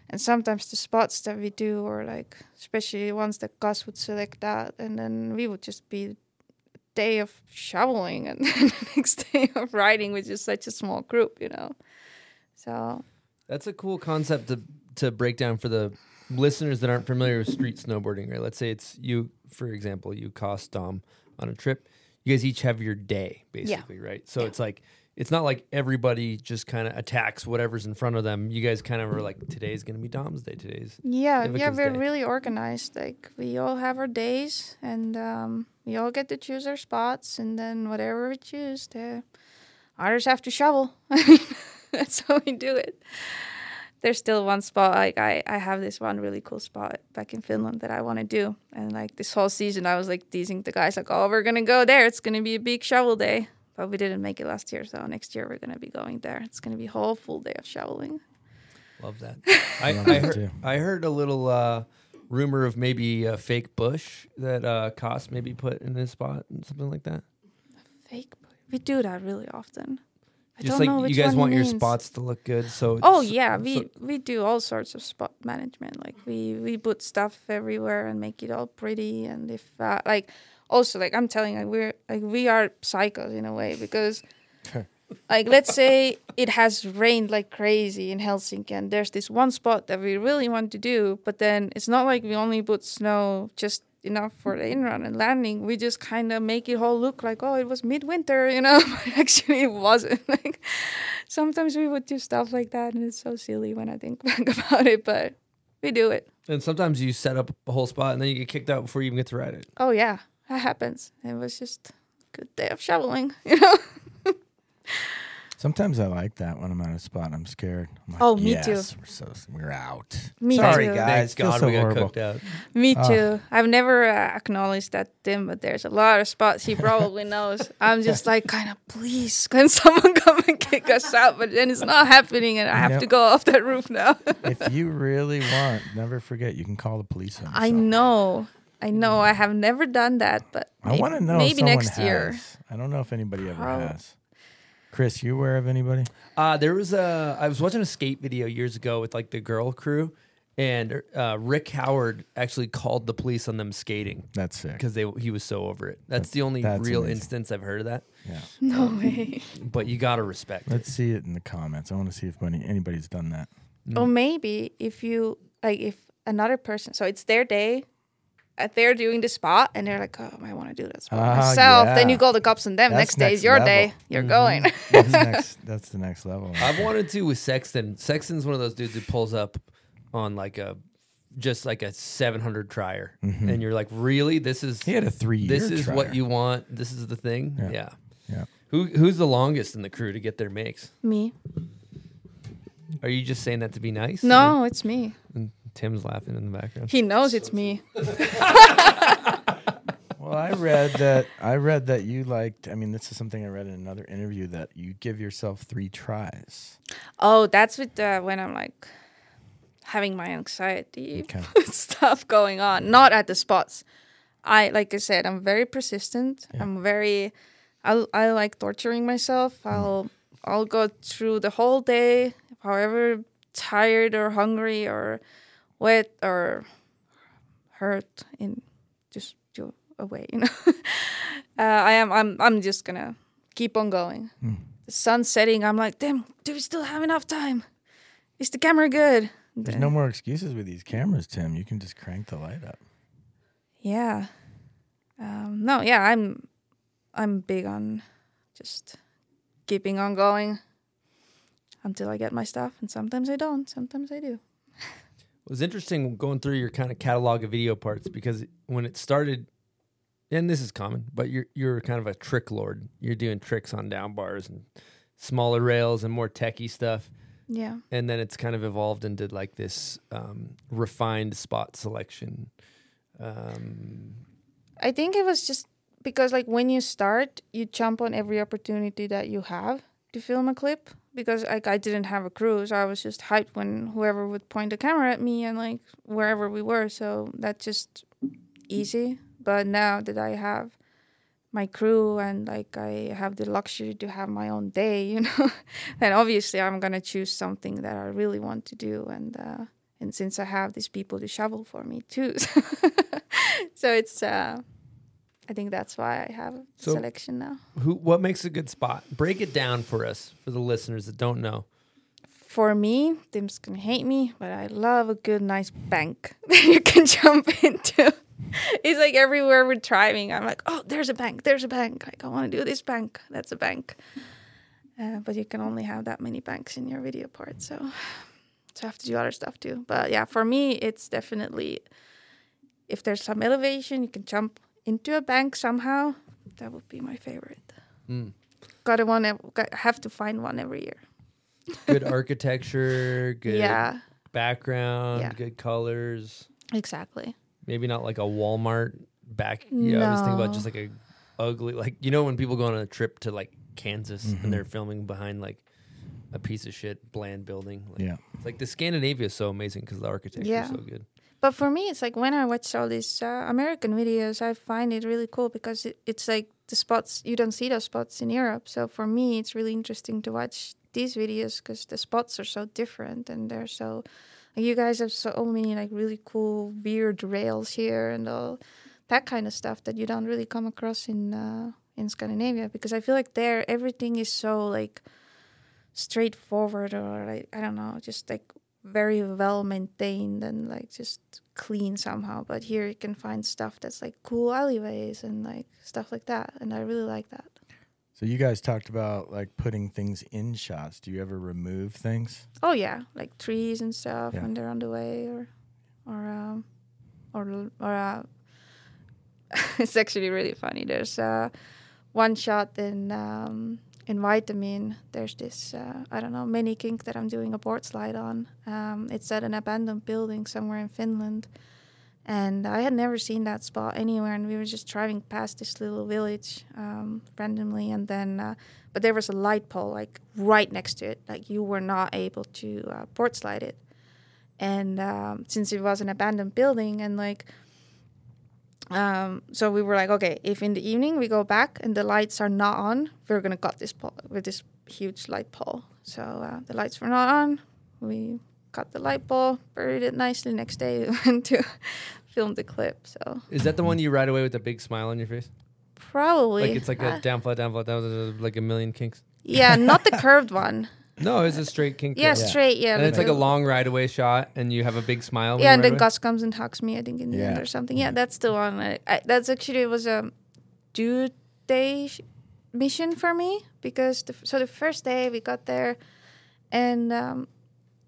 and sometimes the spots that we do are like especially ones that Kas would select that and then we would just be day of shoveling and the next day of riding with just such a small group, you know. So That's a cool concept to to break down for the listeners that aren't familiar with street snowboarding, right? Let's say it's you, for example, you Kas Dom on a trip. You guys each have your day, basically, right? So it's like it's not like everybody just kind of attacks whatever's in front of them. You guys kind of are like, today's gonna be Dom's day. Today's Yeah, yeah, we're day. really organized. Like we all have our days, and um, we all get to choose our spots, and then whatever we choose, the others have to shovel. I mean, that's how we do it. There's still one spot. Like I, I have this one really cool spot back in Finland that I want to do, and like this whole season, I was like teasing the guys, like, "Oh, we're gonna go there. It's gonna be a big shovel day." But we didn't make it last year, so next year we're gonna be going there. It's gonna be a whole full day of shoveling. love that. I, Love I that heard. I heard a little uh, rumor of maybe a fake bush that uh, Kas maybe put in his spot and something like that. Fake. Bush we do that really often. I Just like you guys want your means. spots to look good, so Oh yeah, we so- we do all sorts of spot management. Like we we put stuff everywhere and make it all pretty. And if uh, like also like I'm telling you, like we're like we are psychos in a way because like let's say it has rained like crazy in Helsinki and there's this one spot that we really want to do, but then it's not like we only put snow just enough for the in run and landing. We just kind of make it all look like oh it was midwinter, you know, but actually it wasn't. Like sometimes we would do stuff like that and it's so silly when I think back about it, but we do it. And sometimes you set up a whole spot and then you get kicked out before you even get to ride it. Oh yeah, that happens. It was just a good day of shoveling, you know. Sometimes I like that when I'm at a spot. I'm scared. I'm like, Oh, me too. We're so we're out. Me Sorry, too. guys. Thank God so we got horrible. cooked out. Me Ah. too. I've never uh, acknowledged that Tim, but there's a lot of spots he probably knows. I'm just like, kind of, please, can someone come and kick us out? But then it's not happening, and I have know- to go off that roof now. if you really want, never forget you can call the police on I know, I know. I have never done that, but I maybe, want to know. maybe someone next year. I don't know if anybody ever How- has. Chris, you aware of anybody? Uh, there was a. I was watching a skate video years ago with like the girl crew, and uh, Rick Howard actually called the police on them skating That's sick. because they he was so over it. That's the only That's real amazing. instance I've heard of that. Yeah. No way. But you gotta respect it. Let's see it in the comments. I want to see if any, anybody's done that. Or maybe if you like, if another person, so it's their day, uh, they're doing the spot, and they're like, "Oh, I want to do this spot Ah, myself." Then you call the cops on them. That's next day is your level. day. You're going. That's next. That's the next level. I've wanted to with Sexton. Sexton's one of those dudes who pulls up on like a just like a 700 trier, and you're like, really? This is Mm-hmm. He had a three-year This is what you want. This is the thing. Yeah. Yeah. Yeah. Who who's the longest in the crew to get their makes? me? Are you just saying that to be nice? No, it's me. And Tim's laughing in the background. He knows it's me. Well, I read that. I read that you liked. I mean, this is something I read in another interview that you give yourself three tries. Oh, that's with uh, when I'm like having my anxiety Okay. stuff going on. Not at the spots. I like I said, I'm very persistent. I'm very. I I like torturing myself. I'll I'll go through the whole day, however tired or hungry or wet or hurt in just do away, you know. uh, I am I'm I'm just gonna keep on going. The sun's setting, I'm like, damn, do we still have enough time? Is the camera good? There's no more excuses with these cameras, Tim. You can just crank the light up. Yeah. Um, no, yeah, I'm I'm big on just keeping on going until I get my stuff, and sometimes I don't, sometimes I do. It was interesting going through your kind of catalog of video parts because when it started, and this is common, but you're you're kind of a trick lord. You're doing tricks on down bars and smaller rails and more techie stuff, Yeah. and then it's kind of evolved into like this um, refined spot selection. Um, I think it was just because like when you start, you jump on every opportunity that you have to film a clip. Because like I didn't have a crew, so I was just hyped when whoever would point a camera at me and like wherever we were. So that's just easy. But now that I have my crew and like I have the luxury to have my own day, you know, then obviously I'm gonna choose something that I really want to do and uh and since I have these people to shovel for me too. so it's uh I think that's why I have a So- selection now. who? What makes a good spot? Break it down for us, for the listeners that don't know. For me, Tim's gonna hate me, but I love a good nice bank that you can jump into. It's like everywhere we're driving, I'm like, oh, there's a bank, there's a bank. Like I want to do this bank. That's a bank. Uh, but you can only have that many banks in your video part, so so I have to do other stuff too. But yeah, for me, it's definitely if there's some elevation, you can jump into a bank somehow. That would be my favorite. Mm. Gotta one, ev- got- have to find one every year. Good architecture, good Yeah, background, Yeah. good colors. exactly. Maybe not like a Walmart back. Yeah, I was thinking about just like a ugly, like you know when people go on a trip to like Kansas Mhm. and they're filming behind like a piece of shit bland building. Like, Yeah. it's like the Scandinavia is so amazing because the architecture Yeah. is so good. But for me, it's like when I watch all these uh, American videos, I find it really cool because it, it's like the spots you don't see those spots in Europe. So for me, it's really interesting to watch these videos because the spots are so different and they're so. Like you guys have so many like really cool weird rails here and all that kind of stuff that you don't really come across in uh, in Scandinavia because I feel like there everything is so like straightforward or like I don't know, just like very well maintained and like just clean somehow. But here you can find stuff that's like cool alleyways and like stuff like that, and I really like that. So you guys talked about like putting things in shots. Do you ever remove things? Oh yeah, like trees and stuff Yeah. when they're on the way, or or um, or or uh, it's actually really funny. There's uh, one shot in um, in Vitamin. There's this uh, I don't know mini kink that I'm doing a board slide on. Um, it's at an abandoned building somewhere in Finland, and I had never seen that spot anywhere. And we were just driving past this little village um, randomly, and then uh, but there was a light pole like right next to it. Like you were not able to uh, board slide it, and um, since it was an abandoned building, and like. Um, so we were like, okay, if in the evening we go back and the lights are not on, we're gonna cut this pole with this huge light pole. So uh, the lights were not on. We cut the light pole, buried it nicely. Next day we went to film the clip. So Is that the one you ride away with a big smile on your face? probably Like it's like uh, a down flat, down flat, down, down, like a million kinks. yeah, not the curved one. No, it's a straight kink. Yeah, straight. Yeah, and it's like a long ride away shot, and you have a big smile. Yeah, and then? Kas comes and hugs me. I think in the end or something. Yeah, that's the one. I, I, that's actually it was a due day sh- mission for me because the, so the first day we got there, and um,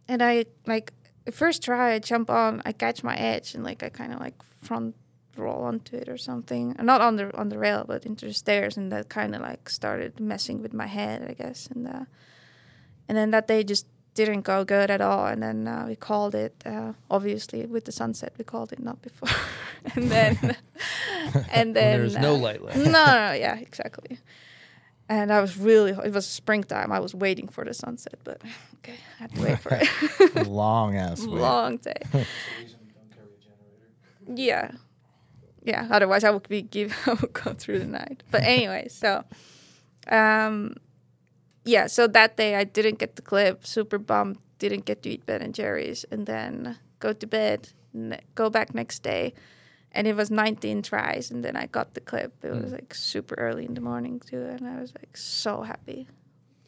and I like the first try I jump on, I catch my edge and like I kind of like front roll onto it or something, not on the on the rail but into the stairs, and that kind of like started messing with my head, I guess, and uh, and then that day just didn't go good at all. And then uh, we called it uh, obviously with the sunset we called it not before. And then and then there was no uh, light left. no, no no yeah exactly. And i was really it was springtime. I was waiting for the sunset but okay i had to wait for it. Long ass wait. long day. Yeah. Yeah otherwise i would be give i would go through the night. But anyway so um yeah so that day i didn't get the clip super bummed didn't get to eat Ben and Jerry's, and then go to bed, ne- go back next day, and it was 19 tries, and then I got the clip. It was hmm. like super early in the morning too, and I was like so happy.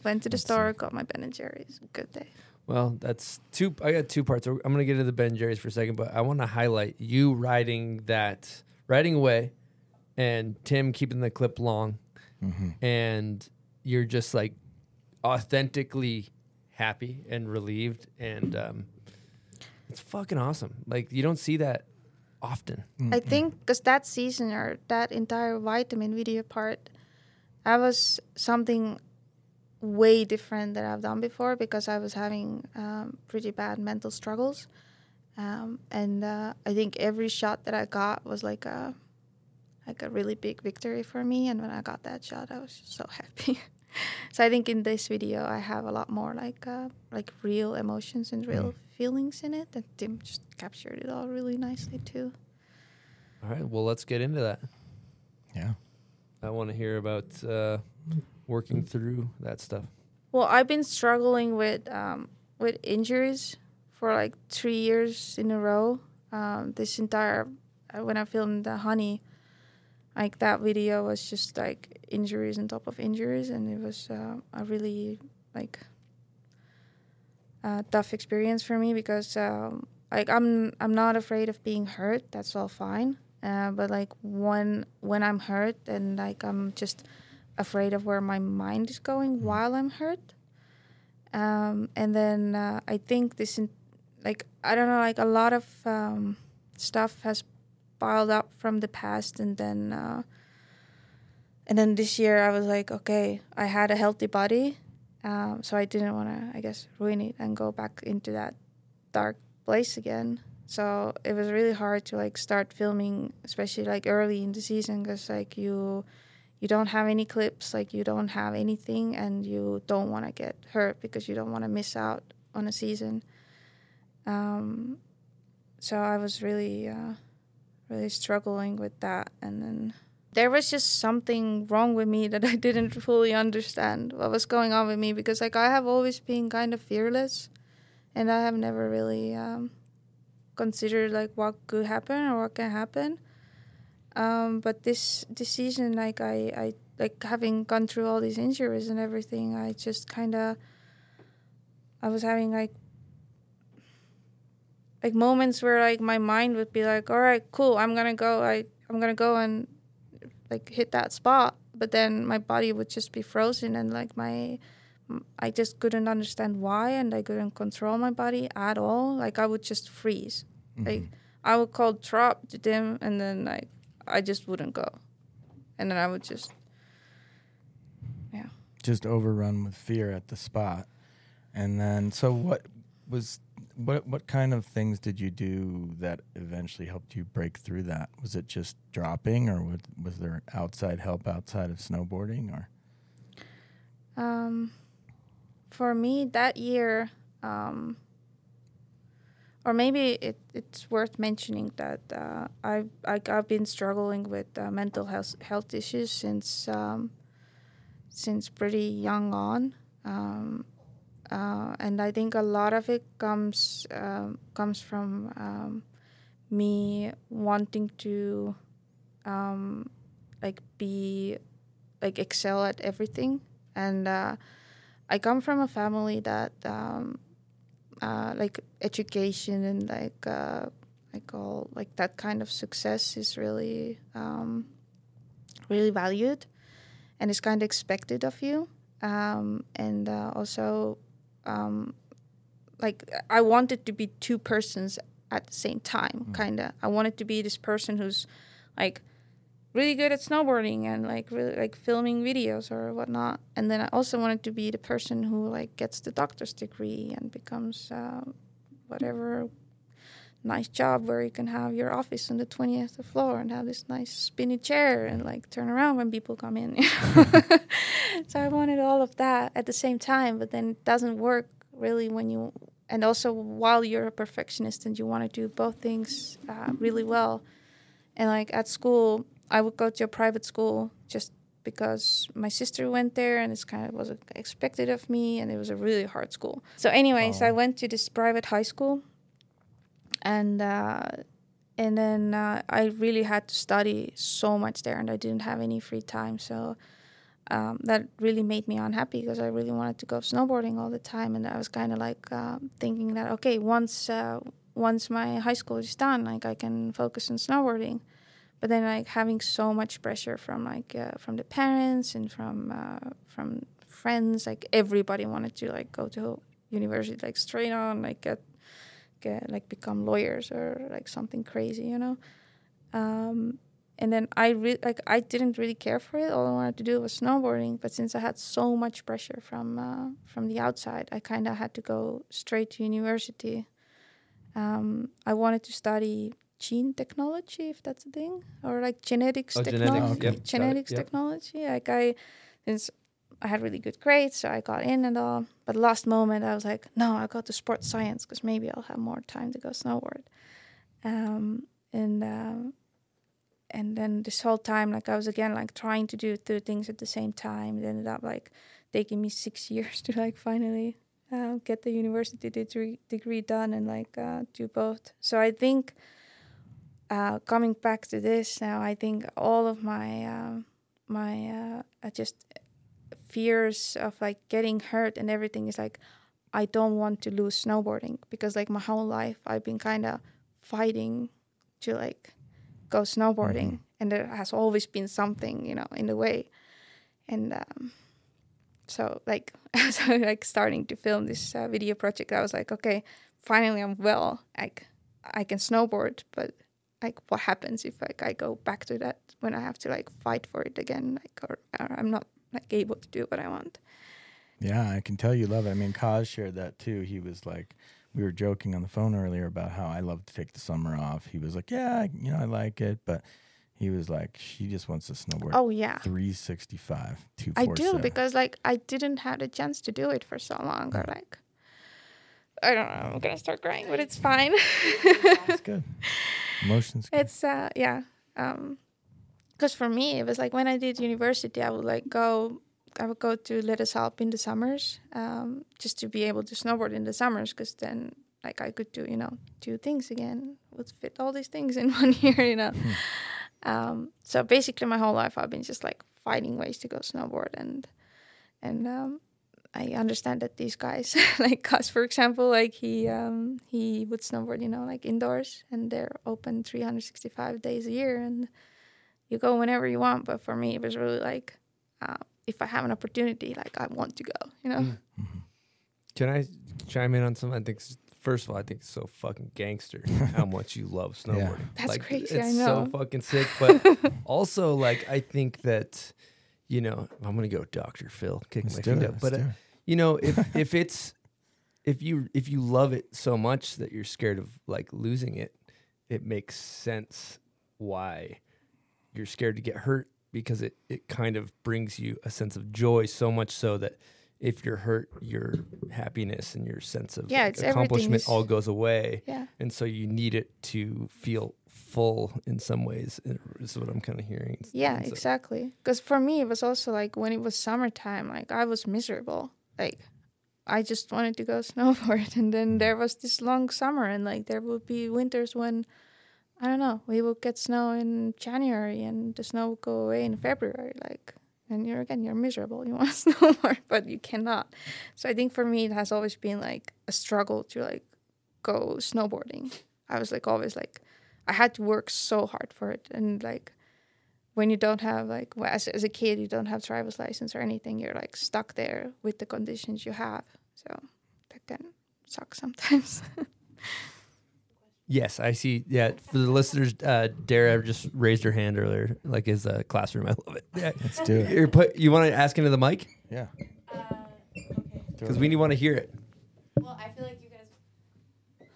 Went to the store, got my Ben and Jerry's. Good day. Well, that's two. I got two parts. I'm going to get into the Ben and Jerry's for a second, but I want to highlight you riding that, riding away, and Tim keeping the clip long, mm-hmm. and you're just like authentically happy and relieved, and um, it's fucking awesome. Like you don't see that often. I think because that season or that entire vitamin video part, that was something way different that I've done before because I was having um, pretty bad mental struggles, um, and uh, I think every shot that I got was like a like a really big victory for me. And when I got that shot, I was just so happy. So I think in this video, I have a lot more like uh, like real emotions and real feelings in it, and Tim just captured it all really nicely too. All right. Well, let's get into that. Yeah. I want to hear about uh, working through that stuff. Well, I've been struggling with um, with injuries for like three years in a row. Um, this entire uh, when I filmed the honey, like that video was just like injuries on top of injuries, and it was uh, a really like uh, tough experience for me because um, like I'm I'm not afraid of being hurt. That's all fine. Uh, but like when when I'm hurt and like I'm just afraid of where my mind is going while I'm hurt. Um, and then uh, I think this, in, like I don't know, like a lot of um, stuff has piled up from the past, and then uh, and then this year I was like, okay, I had a healthy body, um, so I didn't want to, I guess, ruin it and go back into that dark place again. So it was really hard to like start filming, especially like early in the season, because like you you don't have any clips, like you don't have anything, and you don't want to get hurt because you don't want to miss out on a season. Um, so I was really, uh, really struggling with that, and then there was just something wrong with me that I didn't fully understand what was going on with me because like I have always been kind of fearless, and I have never really um, considered like what could happen or what can happen. Um, but this this season, like I, I like having gone through all these injuries and everything, I just kind of I was having like like moments where like my mind would be like, all right, cool, I'm gonna go, I I'm gonna go and like hit that spot, but then my body would just be frozen and like my I just couldn't understand why and I couldn't control my body at all. Like I would just freeze. Mm-hmm. Like I would call drop to them and then like I just wouldn't go. And then I would just yeah. Just overrun with fear at the spot. And then, so what was what what kind of things did you do that eventually helped you break through that? Was it just dropping, or was, was there outside help outside of snowboarding, or Um, for me, that year, um, or maybe it, it's worth mentioning that uh, I, I I've been struggling with uh, mental health health issues since um, since pretty young on, um, uh, and I think a lot of it comes um, comes from um, me wanting to um, like be like excel at everything. And uh, I come from a family that um, uh, like education and like uh, like all like that kind of success is really um, really valued and is kind of expected of you. Um, and uh, also um, like I wanted to be two persons at the same time kind of I wanted to be this person who's like really good at snowboarding and like really like filming videos or whatnot. And then I also wanted to be the person who like gets the doctor's degree and becomes uh, whatever nice job where you can have your office on the twentieth floor and have this nice spinny chair and like turn around when people come in. so I wanted all of that at the same time, but then it doesn't work really when you and also while you're a perfectionist and you want to do both things uh, really well and like at school i would go to a private school just because my sister went there and it's kind of was expected of me and it was a really hard school. So anyways, I went to this private high school and uh, and then uh, I really had to study so much there and I didn't have any free time. So um, that really made me unhappy because I really wanted to go snowboarding all the time and I was kind of like uh, thinking that okay once uh, once my high school is done like I can focus on snowboarding but then like having so much pressure from like uh, from the parents and from uh, from friends like everybody wanted to like go to university like straight on like get get like become lawyers or like something crazy you know um, and then I re- like I didn't really care for it all I wanted to do was snowboarding but since I had so much pressure from uh, from the outside I kind of had to go straight to university um, I wanted to study gene technology, if that's a thing, or like genetics Oh, genetics, technology. yep, it, Genetics yep. technology. Like I, since I had really good grades, so I got in and all. But last moment, I was like, no, I got to sports science because maybe I'll have more time to go snowboard. Um, and um, and then this whole time, like I was again like trying to do two things at the same time. It ended up like taking me six years to like finally uh, get the university degree degree done and like uh, do both. So I think uh, coming back to this now, I think all of my um my uh, uh, just fears of like getting hurt and everything is like I don't want to lose snowboarding because like my whole life I've been kind of fighting to like go snowboarding and there has always been something you know in the way. And um, so like as I like starting to film this uh, video project I was like okay finally I'm well like I can snowboard but like what happens if like I go back to that when I have to like fight for it again like or, or I'm not like able to do what I want Yeah, I can tell you love it. I mean, Kas shared that too. He was like, we were joking on the phone earlier about how I love to take the summer off. He was like, yeah, you know, I like it, but he was like, she just wants to snowboard. oh yeah 365, two. I do because like I didn't have the chance to do it for so long or like I don't know I'm gonna start crying but it's fine It's good. Emotions. good. it's uh yeah um because for me it was like when I did university I would like go I would go to Les Deux Alpes in the summers um just to be able to snowboard in the summers because then like I could do you know two things again would fit all these things in one year you know? Um so basically my whole life I've been just like finding ways to go snowboard and and um I understand that these guys, like Kas, for example, like he um, he would snowboard, you know, like indoors, and they're open 365 days a year, and you go whenever you want. But for me, it was really like, uh, if I have an opportunity, like I want to go, you know. Can I chime in on something? I think first of all, I think it's so fucking gangster how much you love snowboarding. That's like, crazy, I It's know. so fucking sick. But also, like, I think that you know, I'm gonna go Dr. Phil, kicking Let's my do feet it, up. let's But uh, you know, if if it's if you if you love it so much that you're scared of like losing it, it makes sense why you're scared to get hurt because it it kind of brings you a sense of joy so much so that if you're hurt, your happiness and your sense of Yeah, like, accomplishment all goes away. Yeah. And so you need it to feel full in some ways, is what I'm kind of hearing. Yeah, so- exactly. Because for me, it was also like when it was summertime, like I was miserable. Like I just wanted to go snowboard, and then there was this long summer, and like there would be winters when I don't know, we will get snow in January, and the snow will go away in February. Like, and you're again, you're miserable. You want snow more, but you cannot. So I think for me, it has always been like a struggle to like go snowboarding. I was like always like I had to work so hard for it, and like when you don't have like well, as, as a kid you don't have driver's license or anything you're like stuck there with the conditions you have so that can suck sometimes Yes, I see. Yeah, for the listeners, uh, Dara just raised her hand earlier, like his uh, classroom. I love it. Yeah. Let's do it. You're put, you want to ask into the mic Yeah. because we need want to hear it. Well, I feel like you guys.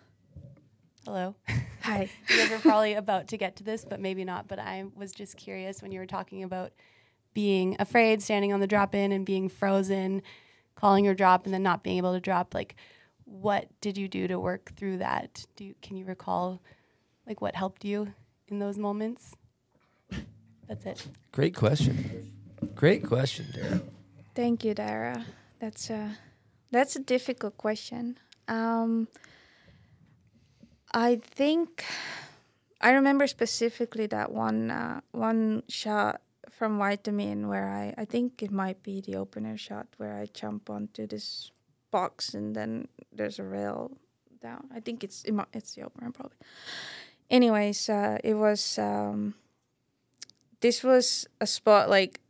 Hello. hi you guys are probably about to get to this, but maybe not. But I was just curious when you were talking about being afraid, standing on the drop in, and being frozen, calling your drop, and then not being able to drop. Like, what did you do to work through that? Do you, can you recall, like, what helped you in those moments? That's it. Great question. Great question, Dara. Thank you, Dara. That's a that's a difficult question. Um, I think I remember specifically that one uh, one shot from Vitamin where I I think it might be the opener shot where I jump onto this box and then there's a rail down. I think it's it's the opener probably. Anyways, uh, it was um, this was a spot like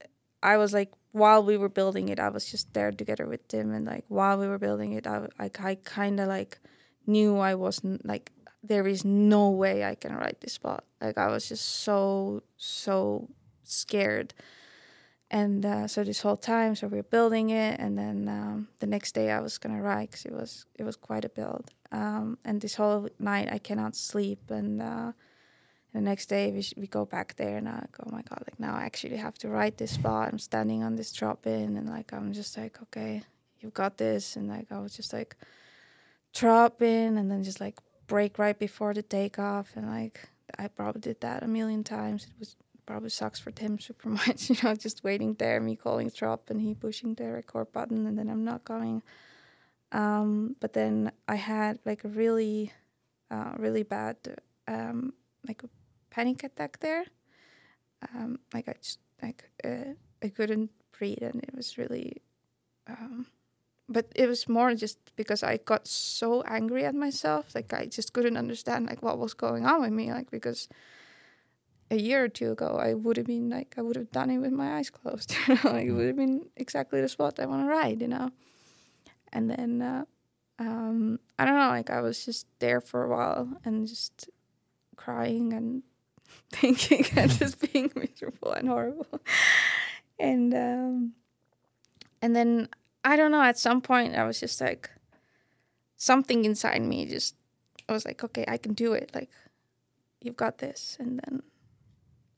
I was like while we were building it, I was just there together with Tim, and like while we were building it, I like I kind of like knew I wasn't like there is no way I can ride this spot. Like I was just so so scared, and uh, so this whole time, so we were building it, and then um, the next day I was gonna ride because it was it was quite a build, um, and this whole night I cannot sleep, and. Uh, the next day we, sh- we go back there and I like, oh my god, like now I actually have to ride this spot. I'm standing on this drop in and like I'm just like, okay, you've got this and like I was just like drop in and then just like break right before the takeoff and like I probably did that a million times. It was probably sucks for Tim super much, you know, just waiting there, me calling drop and he pushing the record button and then I'm not going. Um, but then I had like a really, uh, really bad, um, like a panic attack there. Um, like I just like uh, I couldn't breathe, and it was really. Um, but it was more just because I got so angry at myself. Like I just couldn't understand like what was going on with me. Like because a year or two ago, I would have been like I would have done it with my eyes closed. You know, like it would have been exactly the spot I want to ride. You know, and then uh, um, I don't know. Like I was just there for a while and just crying and thinking and just being miserable and horrible. And um and then I don't know, at some point I was just like something inside me just I was like, okay, I can do it. Like you've got this. And then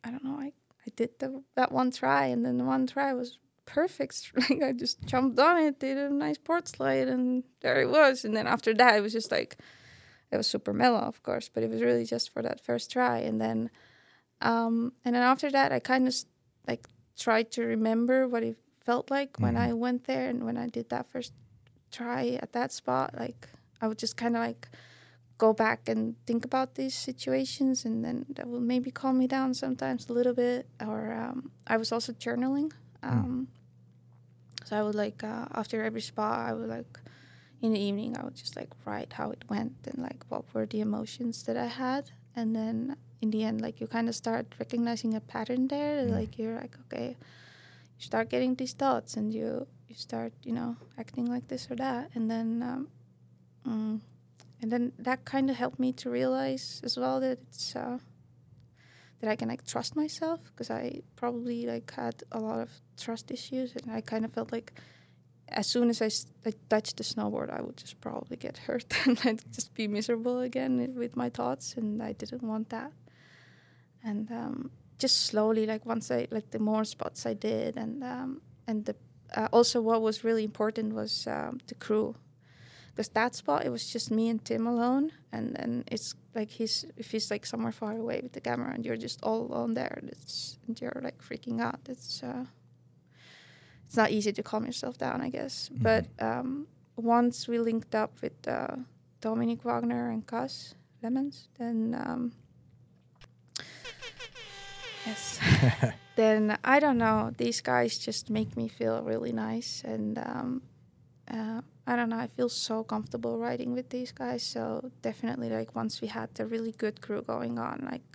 I don't know, I I did the that one try and then the one try was perfect. Like I just jumped on it, did a nice board slide and there it was. And then after that it was just like it was super mellow, of course, but it was really just for that first try. And then, um, and then after that, I kind of like tried to remember what it felt like when I went there and when I did that first try at that spot. Like I would just kind of like go back and think about these situations, and then that will maybe calm me down sometimes a little bit. Or um, I was also journaling. Um, So I would like uh, after every spot, I would like in the evening I would just like write how it went and like what were the emotions that I had and then in the end like you kind of start recognizing a pattern there like you're like okay you start getting these thoughts and you you start you know acting like this or that and then um, mm, and then that kind of helped me to realize as well that it's uh, that I can like trust myself because I probably like had a lot of trust issues and I kind of felt like as soon as I, I touched the snowboard, I would just probably get hurt and I'd just be miserable again with my thoughts, and I didn't want that. And um, just slowly, like once I like the more spots I did, and um, and the uh, also what was really important was um, the crew, because that spot it was just me and Tim alone, and then it's like he's if he's like somewhere far away with the camera, and you're just all alone there, it's and you're like freaking out. It's uh, it's not easy to calm yourself down, I guess. But um, once we linked up with uh, Dominik Wagner and Kas Lemmens, then um, yes, then I don't know. These guys just make me feel really nice, and um, uh, I don't know. I feel so comfortable riding with these guys. So definitely, like once we had the really good crew going on, like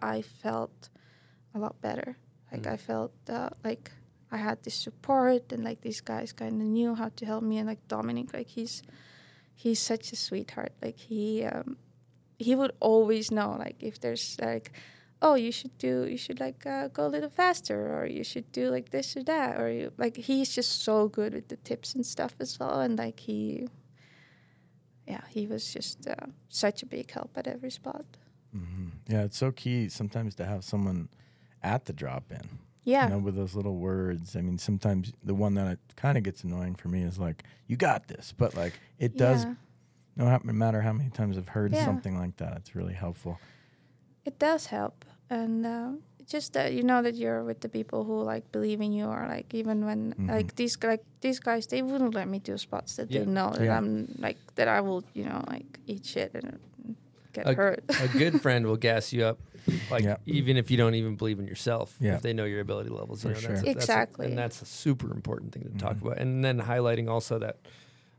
I felt a lot better. Like I felt uh, like I had this support, and like these guys kind of knew how to help me. And like Dominik, like he's he's such a sweetheart. Like he um, he would always know like if there's like oh you should do you should like uh, go a little faster or you should do like this or that or you like he's just so good with the tips and stuff as well and like he yeah he was just uh, such a big help at every spot Yeah, it's so key sometimes to have someone at the drop in. yeah You know, with those little words. I mean, sometimes the one that kind of gets annoying for me is like, "You got this," but like it does. Yeah. No matter how many times I've heard Yeah. something like that, it's really helpful. It does help, and uh, just that you know that you're with the people who like believe in you, or like even when Mm-hmm. like these like these guys, they wouldn't let me do spots that Yeah. they know that Yeah. I'm like that I will you know like eat shit and get A- hurt. a good friend will gas you up, like Yeah. even if you don't even believe in yourself. Yeah. If they know your ability levels, For you know, that's, sure. that's Exactly. and that's a super important thing to talk Mhm. about. And then highlighting also that,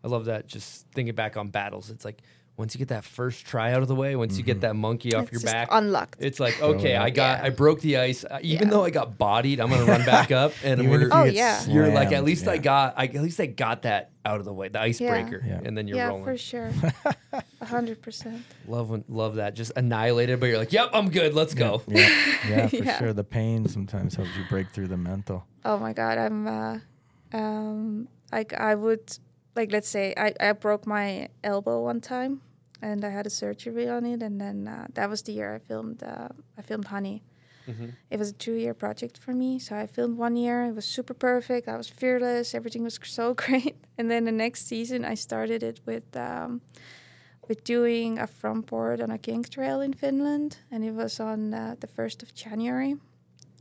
I love that. Just thinking back on battles, it's like once you get that first try out of the way, once you get that monkey off It's your just back, unlocked. it's like okay. I got, Yeah. I broke the ice. Uh, even Yeah. though I got bodied, I'm gonna run back up, and Even we're, if you Oh, get yeah. you're like, at slammed, least I got, I, at least I got that out of the way, the icebreaker, Yeah. and then you're yeah, rolling. for sure, a hundred percent. Love when, love that. Just annihilated, but you're like, yep, I'm good. Let's go. Yeah, yeah, for Yeah. sure. The pain sometimes helps you break through the mental. Oh my god, I'm uh, um, like I would like let's say I, I broke my elbow one time and I had a surgery on it and then uh, that was the year I filmed uh, I filmed Honey. It was a two year project for me. So I filmed one year, it was super perfect, I was fearless, everything was so great. And then the next season I started it with um, with doing a front board on a kink rail in Finland and it was on uh, the first of January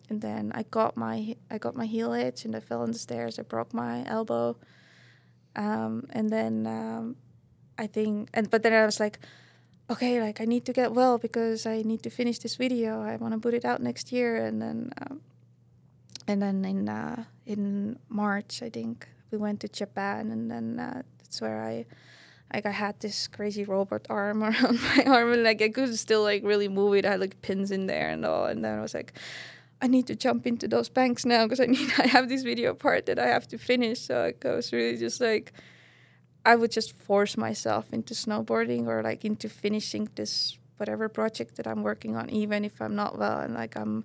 and then I got my I got my heel edge and I fell on the stairs. I broke my elbow, um, and then um, I think and but then I was like, okay, like I need to get well because I need to finish this video. I want to put it out next year, and then um, and then in uh, in March I think we went to Japan, and then uh, that's where I. Like I had this crazy robot arm around my arm, and like I could still like really move it. I had like pins in there and all, and then I was like, I need to jump into those banks now because I need I have this video part that I have to finish. So I was really just like I would just force myself into snowboarding or like into finishing this whatever project that I'm working on, even if I'm not well. And like I'm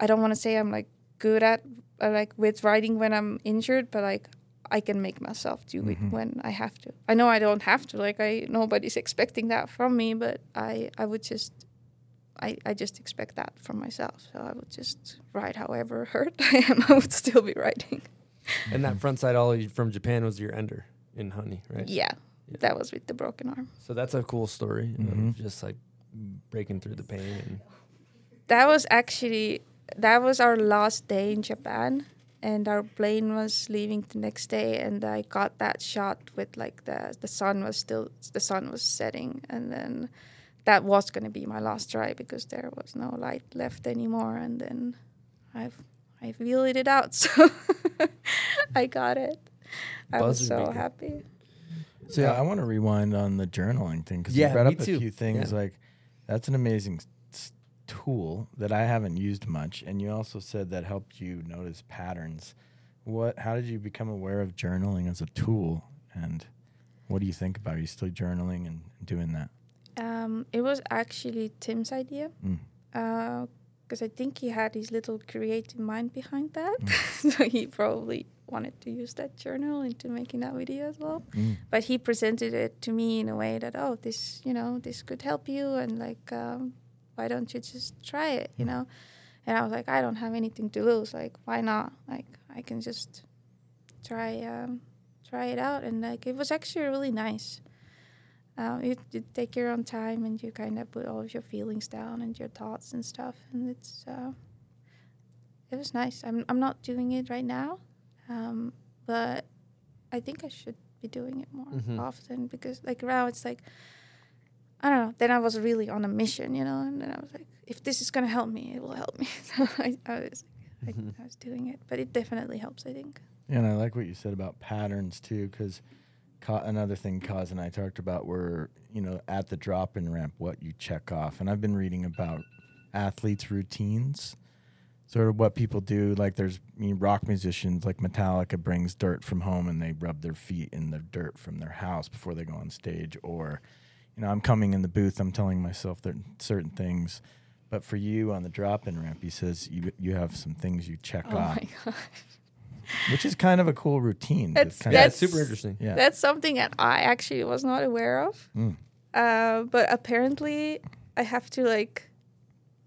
I don't want to say I'm like good at uh, like with riding when I'm injured, but like I can make myself do it when I have to. I know I don't have to. Like I nobody's expecting that from me, but I I would just I, I just expect that from myself. So I would just ride however hurt I am, I would still be riding. And that front side ollie from Japan was your ender in Honey, right? Yeah, Yeah. that was with the broken arm. So that's a cool story Mhm. of just like breaking through the pain and That was actually that was our last day in Japan, and our plane was leaving the next day, and I got that shot with like the the sun was still the sun was setting, and then that was gonna be my last try because there was no light left anymore, and then I've I wheeled it out, so I got it. I was so beater. happy. So yeah, I want to rewind on the journaling thing because Yeah, you brought up too. a few things Yeah. like that's an amazing s- tool that I haven't used much, and you also said that helped you notice patterns. What? How did you become aware of journaling as a tool, and what do you think about? Are you still journaling and doing that? Um, it was actually Tim's idea. Mm. because I think he had his little creative mind behind that. Mm. so he probably wanted to use that journal into making that video as well. Mm. But he presented it to me in a way that, oh, this, you know, this could help you, and like, um, why don't you just try it, you Mm. know? And I was like, I don't have anything to lose. Like, why not? Like, I can just try, um, try it out, and like, it was actually really nice. Um, you, you take your own time and you kind of put all of your feelings down and your thoughts and stuff, and it's uh, it was nice. I'm I'm not doing it right now, um, but I think I should be doing it more Mhm. often because like now it's like I don't know. Then I was really on a mission, you know, and then I was like, if this is gonna help me, it will help me. So I, I was I, I was doing it, but it definitely helps. I think. Yeah, and I like what you said about patterns too, because another thing Kas and I talked about were, you know, at the drop in ramp, what you check off. And I've been reading about athletes' routines, sort of what people do. Like there's I mean, rock musicians, like Metallica brings dirt from home and they rub their feet in the dirt from their house before they go on stage. Or, you know, I'm coming in the booth, I'm telling myself that certain things. But for you on the drop in ramp, he says you you have some things you check Oh off. which is kind of a cool routine. to That's- kind yeah, of- it's super interesting. yeah. That's something that I actually was not aware of. Mm. Uh, but apparently, I have to like,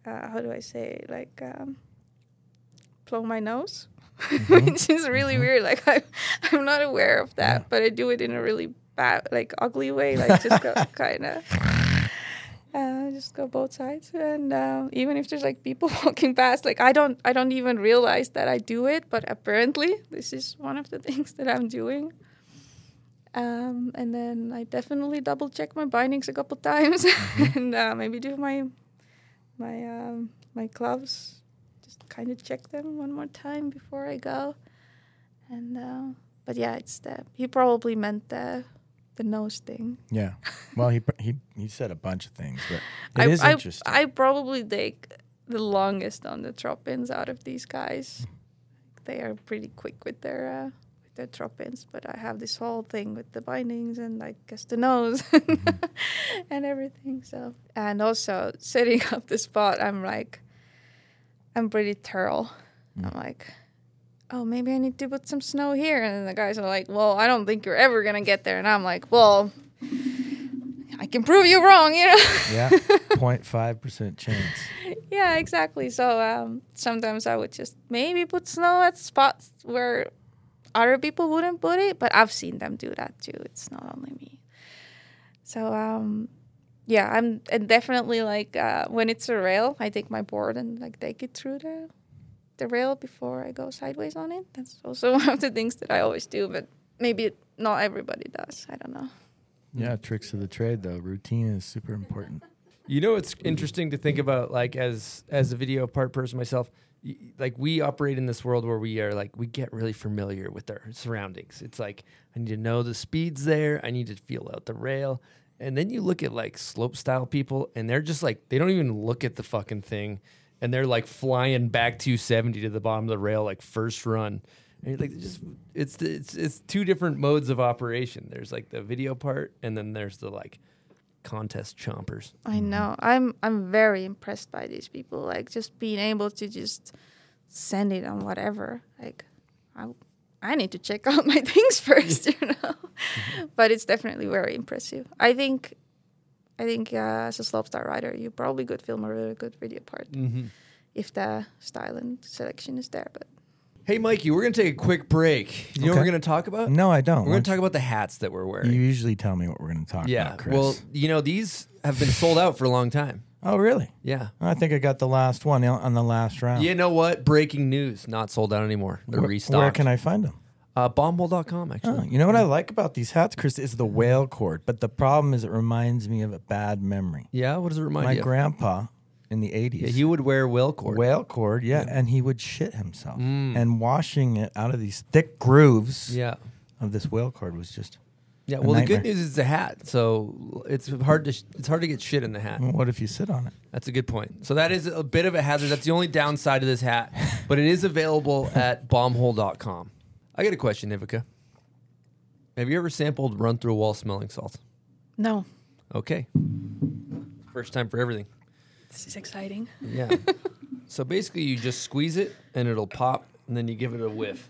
uh, how do I say, like, um, blow my nose, which is really weird. Like, I, I'm not aware of that, Yeah. but I do it in a really bad, like, ugly way, like, just kind of. Uh, just go both sides, and uh, even if there's like people walking past, like I don't, I don't even realize that I do it, but apparently this is one of the things that I'm doing. Um, and then I definitely double check my bindings a couple times, and uh, maybe do my my um, my gloves. Just kind of check them one more time before I go. And uh, but yeah, it's the he probably meant the the nose thing. Yeah. Well, he he he said a bunch of things, but it I, is I, interesting. I probably take the longest on the drop-ins out of these guys. Mm-hmm. They are pretty quick with their uh, with their drop-ins, but I have this whole thing with the bindings and I guess the nose mm-hmm. and everything. So and also setting up the spot, I'm like, I'm pretty thorough. I'm mm. like. Oh, maybe I need to put some snow here. And the guys are like, Well, I don't think you're ever gonna get there. And I'm like, Well, I can prove you wrong, you know? yeah. 0.5 percent chance. yeah, exactly. So um, sometimes I would just maybe put snow at spots where other people wouldn't put it, but I've seen them do that too. It's not only me. So um, yeah, I'm and definitely like uh, when it's a rail, I take my board and like take it through the the rail before I go sideways on it. That's also one of the things that I always do, but maybe not everybody does. I don't know. Yeah, tricks of the trade though. Routine is super important. You know, it's interesting to think about, like as as a video part person myself. y- Like we operate in this world where we are like we get really familiar with our surroundings. It's like I need to know the speeds there. I need to feel out the rail. And then you look at like slope style people, and they're just like they don't even look at the fucking thing, and they're like flying back 270 to the bottom of the rail like first run. And you're like just it's it's it's two different modes of operation. There's like the video part, and then there's the like contest chompers. I mm-hmm. know. I'm I'm very impressed by these people. Like just being able to just send it on whatever. Like I I need to check out my things first, you know. but it's definitely very impressive. I think I think uh, as a slopestyle rider, you probably could film a really good video part if the style and selection is there. But Hey, Mikey, we're going to take a quick break. You know what we're going to talk about? No, I don't. We're going to talk about the hats that we're wearing. You usually tell me what we're going to talk yeah. about, Chris. Well, you know, these have been sold out for a long time. oh, really? Yeah. I think I got the last one on the last round. You know what? Breaking news. Not sold out anymore. They're Where, restocked. where can I find them? Uh, bombhole.com, actually. Oh, you know what I like about these hats, Chris, is the whale cord. But the problem is it reminds me of a bad memory. Yeah. What does it remind My you? of? My grandpa in the 80s. Yeah, he would wear whale cord. Whale cord, yeah, and he would shit himself. And washing it out of these thick grooves Yeah. of this whale cord was just. Yeah. Well, the good news is it's a hat, so it's hard to sh- it's hard to get shit in the hat. What if you sit on it? That's a good point. So that is a bit of a hazard. That's the only downside of this hat, but it is available at bombhole.com. I got a question, Ivika. Have you ever sampled run through a wall smelling salts? no, Okay. First time for everything. this is exciting. Yeah. so basically, you just squeeze it and it'll pop, and then you give it a whiff,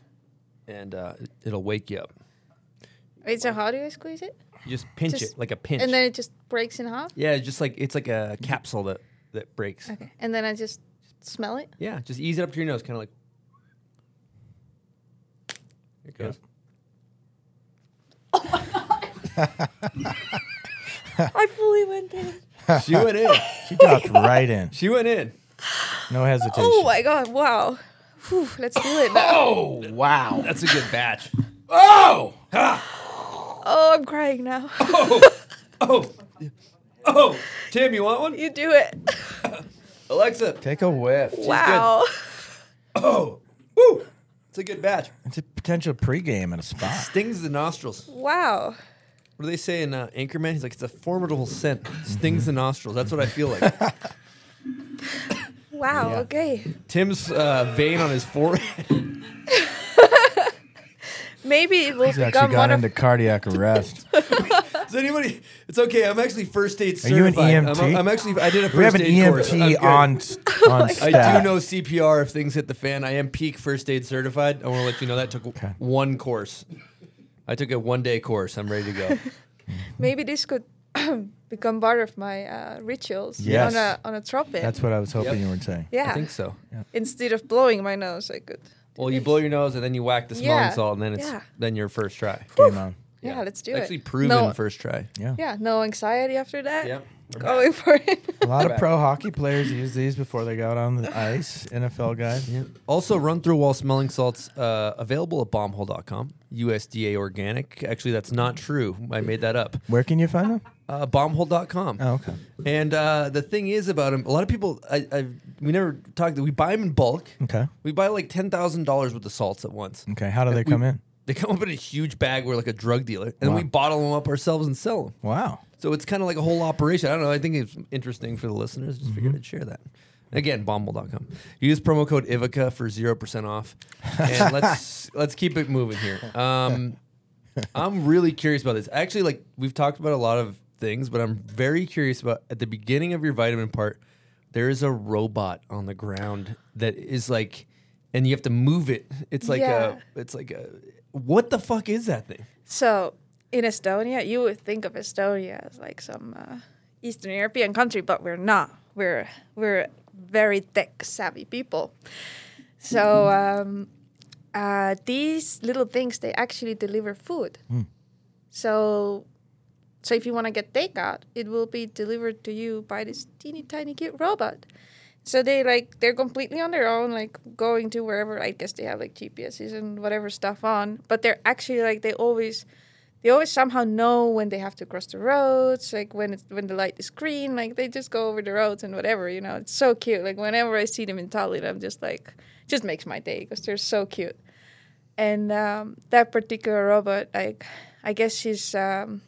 and uh, it- it'll wake you up. Wait, so how do I squeeze it? You just pinch Just- it like a pinch. And then it just breaks in half. yeah, it's just like it's like a capsule that that breaks. Okay, and then I just smell it. Yeah, just ease it up to your nose, kind of like. Here it goes. Oh my god! I fully went in. She went in. She dropped right in. She went in. No hesitation. Oh my god! Wow. Whew, let's do it now. Oh wow, that's a good batch. Oh, ha, Oh, I'm crying now. Oh! Oh, oh. Tim, you want one? you do it. Alexa. Take a whiff. Wow. Oh, woo. It's a good batch. It's a potential pregame at a spot. Stings the nostrils. Wow. What do they say in uh, Anchorman? He's like, it's a formidable scent. Stings the nostrils. That's what I feel like. Wow. Yeah. Okay. Tim's uh, vein on his forehead. Maybe it will He's actually become got one into of. cardiac arrest. Does anybody? It's okay. I'm actually first aid Are you an certified. I'm, EMT? I'm actually. I did a first we have an aid course. I'm EMT good. on on I staff. do know CPR if things hit the fan. I am peak first aid certified. I want to let you know that took Okay. one course. I took a one day course. I'm ready to go. Maybe this could become part of my uh, rituals Yes. on a on a drop in. That's what I was hoping Yep. you were saying. yeah. I think so. Instead of blowing my nose, I could. Well, you blow your nose and then you whack the smelling Yeah. salt, and then it's Yeah. then your first try. Game on. Yeah, let's do Actually it. Actually proven no, first try. Yeah. yeah, no anxiety after that. Yeah. going for it. A lot of pro hockey players use these before they go out on the ice. NFL guys. Yeah. Also, run through wall smelling salts uh, available at bombhole.com. USDA organic. Actually, that's not true. I made that up. Where can you find them? Uh, bombhole.com. Oh, okay. And uh, the thing is about them, a lot of people, I, I we never talked. We buy them in bulk. Okay. We buy like ten thousand dollars worth of salts at once. Okay. How do they We- come in? They come up in a huge bag. We're like a drug dealer, and then Wow. we bottle them up ourselves and sell them. Wow. So it's kind of like a whole operation. I don't know. I think it's interesting for the listeners. Just Mm-hmm. figured I'd share that. Again, bombhole.com. Use promo code Ivika for 0% off. And let's let's keep it moving here. Um, I'm really curious about this. Actually, like we've talked about a lot of things, but I'm very curious about at the beginning of your vitamin part, there is a robot on the ground that is like and you have to move it. It's like Yeah. a it's like a what the fuck is that thing? So in Estonia, you would think of Estonia as like some uh, Eastern European country, but we're not. We're we're very tech savvy people. So um, uh, these little things they actually deliver food. So so if you want to get takeout, it will be delivered to you by this teeny tiny cute robot. So they like they're completely on their own, like going to wherever. I guess they have like GPSs and whatever stuff on, but they're actually like they always they always somehow know when they have to cross the roads, like when it's when the light is green, like they just go over the roads and whatever. You know, it's so cute. Like whenever I see them in Tallinn, I'm just like just makes my day because they're so cute. And um, that particular robot, like I guess he's um,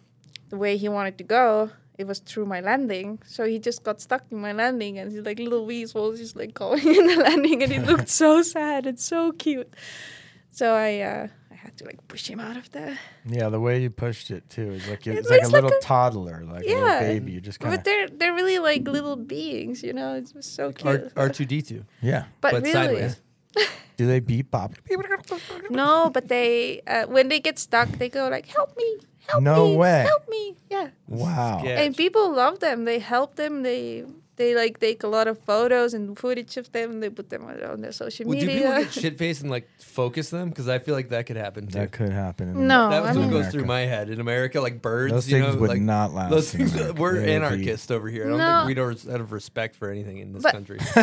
the way he wanted to go. It was through my landing, so he just got stuck in my landing, and he's like little weasels, just like going in the landing, and he looked so sad and so cute. So I, uh, I had to like push him out of there. Yeah, the way you pushed it too is like you- It it's like a looks like little a- toddler, like a little baby. You just kind But of they're they're really like little beings, you know. It's so cute. R two D two. yeah. but, but really, sideways. Do they beep bop? no. But they uh, when they get stuck, they go like, "Help me, help No me, way. help me!" Yeah. Wow. Yeah. and people love them. They help them. They they like take a lot of photos and footage of them. They put them on, on their social Well, do people media. get shit faced and like focus them? Because I feel like that could happen too. That could happen. In No, that was I what mean- goes through my head in America, like birds. Those you things know, would like, not last. Those things, America. we're They would be- anarchists over here. I don't No. think we don't out of respect for anything in this But- country.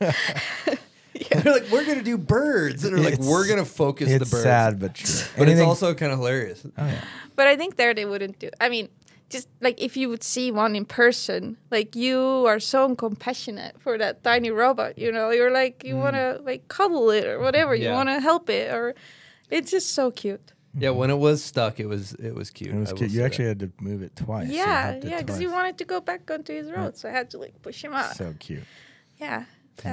They're like, we're gonna do birds, and they're like, It's- we're gonna focus It's the birds. sad but true. but Anything- it's also kind of hilarious. Oh, yeah. But I think there they wouldn't do. I mean, just like if you would see one in person, like you are so compassionate for that tiny robot. You know, you're like you want to like cuddle it or whatever. You Mm. Yeah. want to help it, or it's just so cute. Yeah, when it was stuck, it was it was cute. It was I will cute. say You that. actually had to move it twice. You yeah, helped it yeah, because he twice. wanted to go back onto his road, so I had to like push him out. So cute. yeah.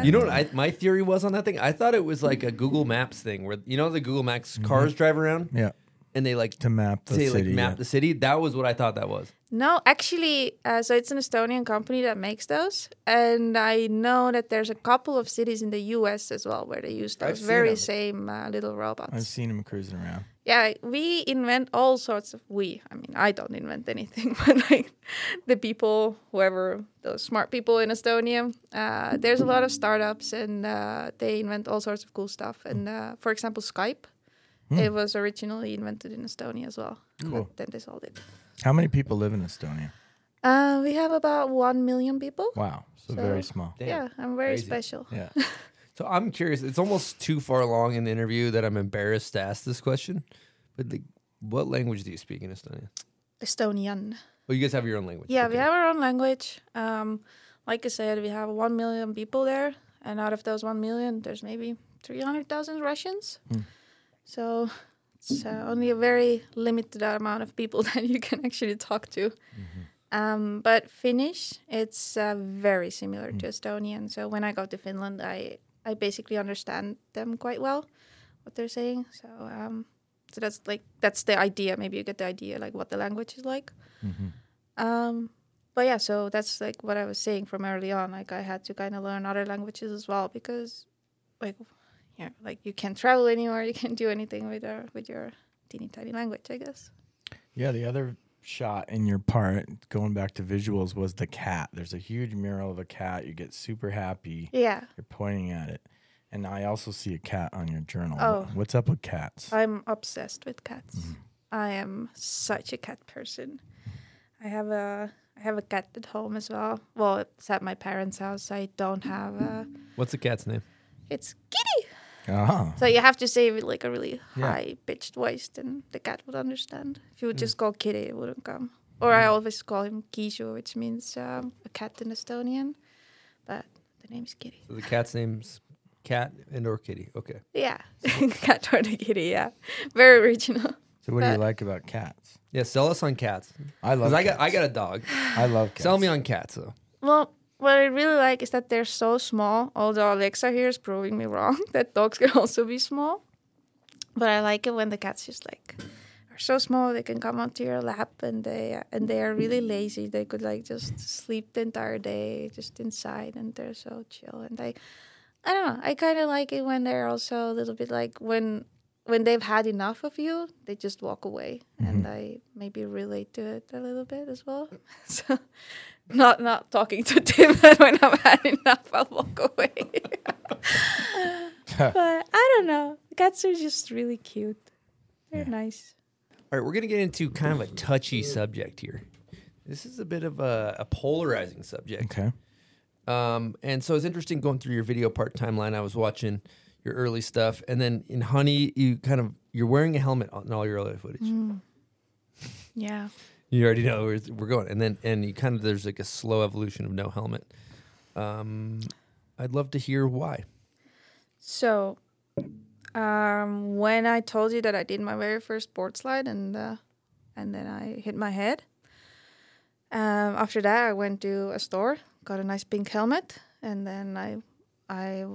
You know what I, my theory was on that thing? I thought it was like a Google Maps thing where you know the Google Maps cars drive around Yeah. and they like To map the say city. like map yeah. the city. That was what I thought that was. No, actually, uh, so it's an Estonian company that makes those, and I know that there's a couple of cities in the U.S. as well where they use I've those seen very them. same uh, little robots. I've seen him cruising around. Yeah, we invent all sorts of we. I mean, I don't invent anything, but like the people, whoever those smart people in Estonia, uh, there's a lot of startups and uh, they invent all sorts of cool stuff. And uh, for example, Skype, it was originally invented in Estonia as well. Cool. But then they sold it. How many people live in Estonia? Uh, we have about one million people. Wow. So, So- very small. Damn. Yeah, I'm very Crazy. special. Yeah. So I'm curious. It's almost too far along in the interview that I'm embarrassed to ask this question. But the, what language do you speak in Estonia? Estonian. Well, you guys have your own language. Yeah, Okay. we have our own language. Um, like I said, we have one million people there, and out of those one million, there's maybe three hundred thousand Russians. So it's uh, only a very limited amount of people that you can actually talk to. Um, but Finnish, it's uh, very similar to Estonian. So when I go to Finland, I I basically understand them quite well, what they're saying. So um, so that's like that's the idea. Maybe you get the idea like what the language is like. Um, but yeah, so that's like what I was saying from early on. Like I had to kind of learn other languages as well because, like, yeah, like you can't travel anywhere, you can't do anything with your with your teeny tiny language. I guess. Yeah, the other shot in your part, going back to visuals, was the cat. There's a huge mural of a cat. You get super happy. Yeah. You're pointing at it. And I also see a cat on your journal. Oh. What's up with cats? I'm obsessed with cats. Mm-hmm. I am such a cat person. I have a I have a cat at home as well. Well, it's at my parents' house. I don't have a. What's the cat's name? It's Kitty. Oh. So you have to say it with like a really Yeah. high pitched voice, then the cat would understand. If you would mm. just call Kitty, it wouldn't come. Or I mm. always call him Kijo, which means um, a cat in Estonian, but the name's Kitty. So the cat's name's Cat and or Kitty. Okay. Yeah, cat or the kitty. Yeah, very original. So what do you like about cats? Yeah, sell us on cats. I love Because I got I got a dog. I love cats. Sell me on cats though. Well, what I really like is that they're so small. Although Alexa here is proving me wrong that dogs can also be small. But I like it when the cats just like are so small they can come onto your lap and they and they are really lazy. They could like just sleep the entire day just inside and they're so chill. And I, I don't know. I kind of like it when they're also a little bit like when when they've had enough of you, they just walk away. Mm-hmm. And I maybe relate to it a little bit as well. so not not talking to Tim that when I've had enough, I'll walk away. but I don't know. Cats are just really cute. They're nice. All right, we're gonna get into kind of a touchy subject here. This is a bit of a, a polarizing subject. Okay. Um, and so it's interesting going through your video part timeline. I was watching your early stuff, and then in Honey, you kind of you're wearing a helmet on all your early footage. Yeah. You already know where we're going, and then and you kind of there's like a slow evolution of no helmet. Um, I'd love to hear why. So, um, when I told you that I did my very first board slide and uh, and then I hit my head. Um, after that, I went to a store, got a nice pink helmet, and then I, I,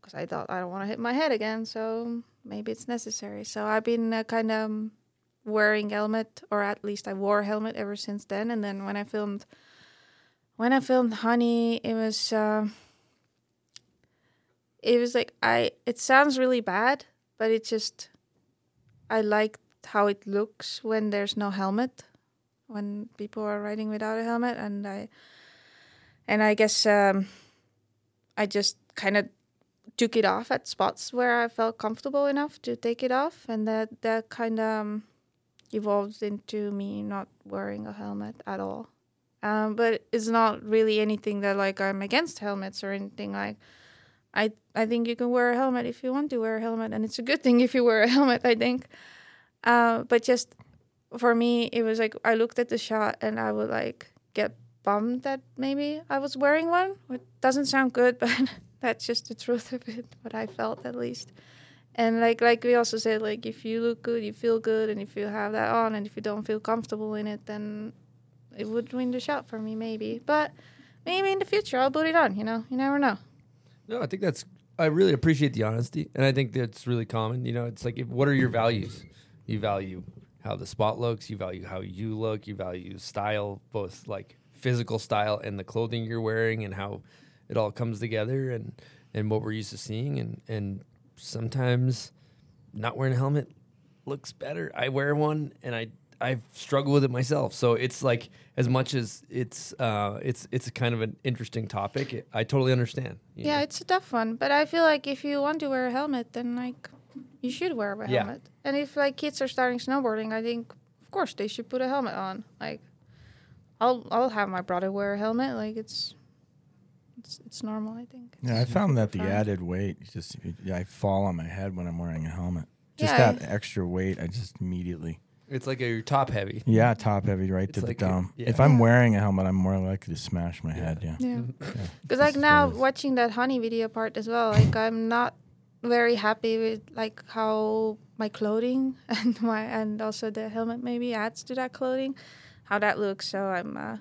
because I thought I don't want to hit my head again, so maybe it's necessary. So I've been uh, kind of wearing helmet, or at least I wore helmet ever since then. And then when I filmed, when I filmed Honey, it was. Uh, it was like I it sounds really bad, but it just I liked how it looks when there's no helmet, when people are riding without a helmet, and I and I guess um, I just kind of took it off at spots where I felt comfortable enough to take it off, and that that kind of um, evolved into me not wearing a helmet at all. Um, but it's not really anything that like I'm against helmets or anything like. I I think you can wear a helmet if you want to wear a helmet, and it's a good thing if you wear a helmet. I think, uh, but just for me, it was like I looked at the shot and I would like get bummed that maybe I was wearing one. It doesn't sound good, but that's just the truth of it. What I felt at least. And like like we also said, like if you look good, you feel good, and if you have that on, and if you don't feel comfortable in it, then it would win the shot for me, maybe. But maybe in the future I'll put it on. You know, you never know. No, I think that's. I really appreciate the honesty, and I think that's really common. You know, it's like, if, what are your values? You value how the spot looks. You value how you look. You value style, both like physical style and the clothing you're wearing, and how it all comes together, and and what we're used to seeing, and and sometimes not wearing a helmet looks better. I wear one, and I I struggle with it myself. So it's like as much as it's uh it's it's a kind of an interesting topic. It, I totally understand. Yeah, know. it's a tough one, but I feel like if you want to wear a helmet, then like you should wear a Yeah. helmet. And if like kids are starting snowboarding, I think of course they should put a helmet on. Like I'll I'll have my brother wear a helmet. Like it's it's it's normal. I think. Yeah, I found that the fine. added weight just I fall on my head when I'm wearing a helmet. Just Yeah. that extra weight, I just immediately It's like a, you're top heavy. yeah top heavy right It's to like the dome. yeah. If I'm wearing a helmet, I'm more likely to smash my head. Yeah. Yeah. Yeah. Because like now watching that honey video part as well, like I'm not very happy with like how my clothing and my and also the helmet maybe adds to that clothing, how that looks. So I'm uh,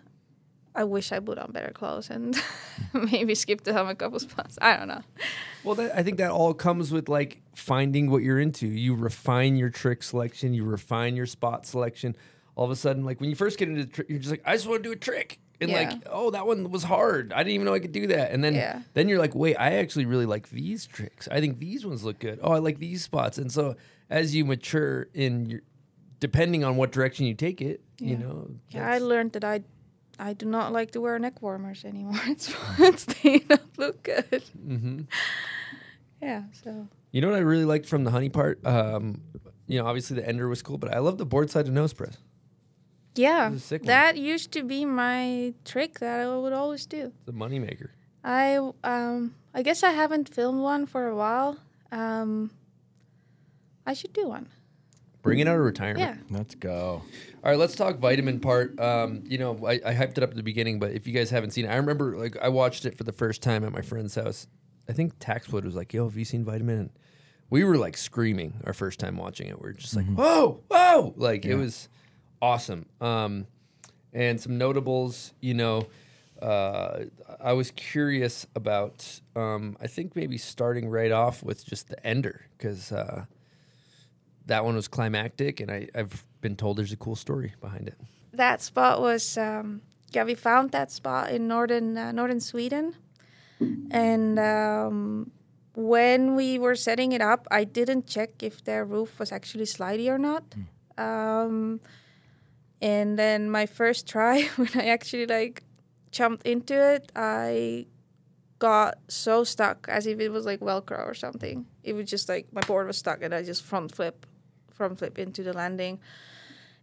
I wish I put on better clothes and maybe skip the helmet couple spots. I don't know. Well, that, I think that all comes with like finding what you're into. You refine your trick selection, you refine your spot selection. All of a sudden, like when you first get into the trick, you're just like, I just want to do a trick. And Yeah. like, oh, that one was hard. I didn't even know I could do that. And then, Yeah. then you're like, wait, I actually really like these tricks. I think these ones look good. Oh, I like these spots. And so as you mature in your, depending on what direction you take it, you know. Yeah, I learned that I I do not like to wear neck warmers anymore. It's it's they don't look good. Mm-hmm. yeah. So You know what I really liked from the honey part? Um, you know, obviously the ender was cool, but I love the board side to nose press. yeah, This is one. that used to be my trick that I would always do. The moneymaker. I um I guess I haven't filmed one for a while. Um, I should do one. Bring it out of retirement. Yeah. Let's go. All right, let's talk vitamin part. Um, you know, I, I hyped it up at the beginning, but if you guys haven't seen it, I remember like I watched it for the first time at my friend's house. I think Taxwood was like, "Yo, have you seen Vitamin?" And we were like screaming our first time watching it. We are just like, "Whoa, whoa!" Like it was awesome. Um, and some notables, you know, uh, I was curious about. Um, I think maybe starting right off with just the ender because. Uh, that one was climactic, and I, I've been told there's a cool story behind it. That spot was um, yeah. We found that spot in northern uh, northern Sweden, and um, when we were setting it up, I didn't check if their roof was actually slidey or not. Um, and then my first try, when I actually like jumped into it, I got so stuck as if it was like Velcro or something. It was just like my board was stuck, and I just front flip, front flip into the landing,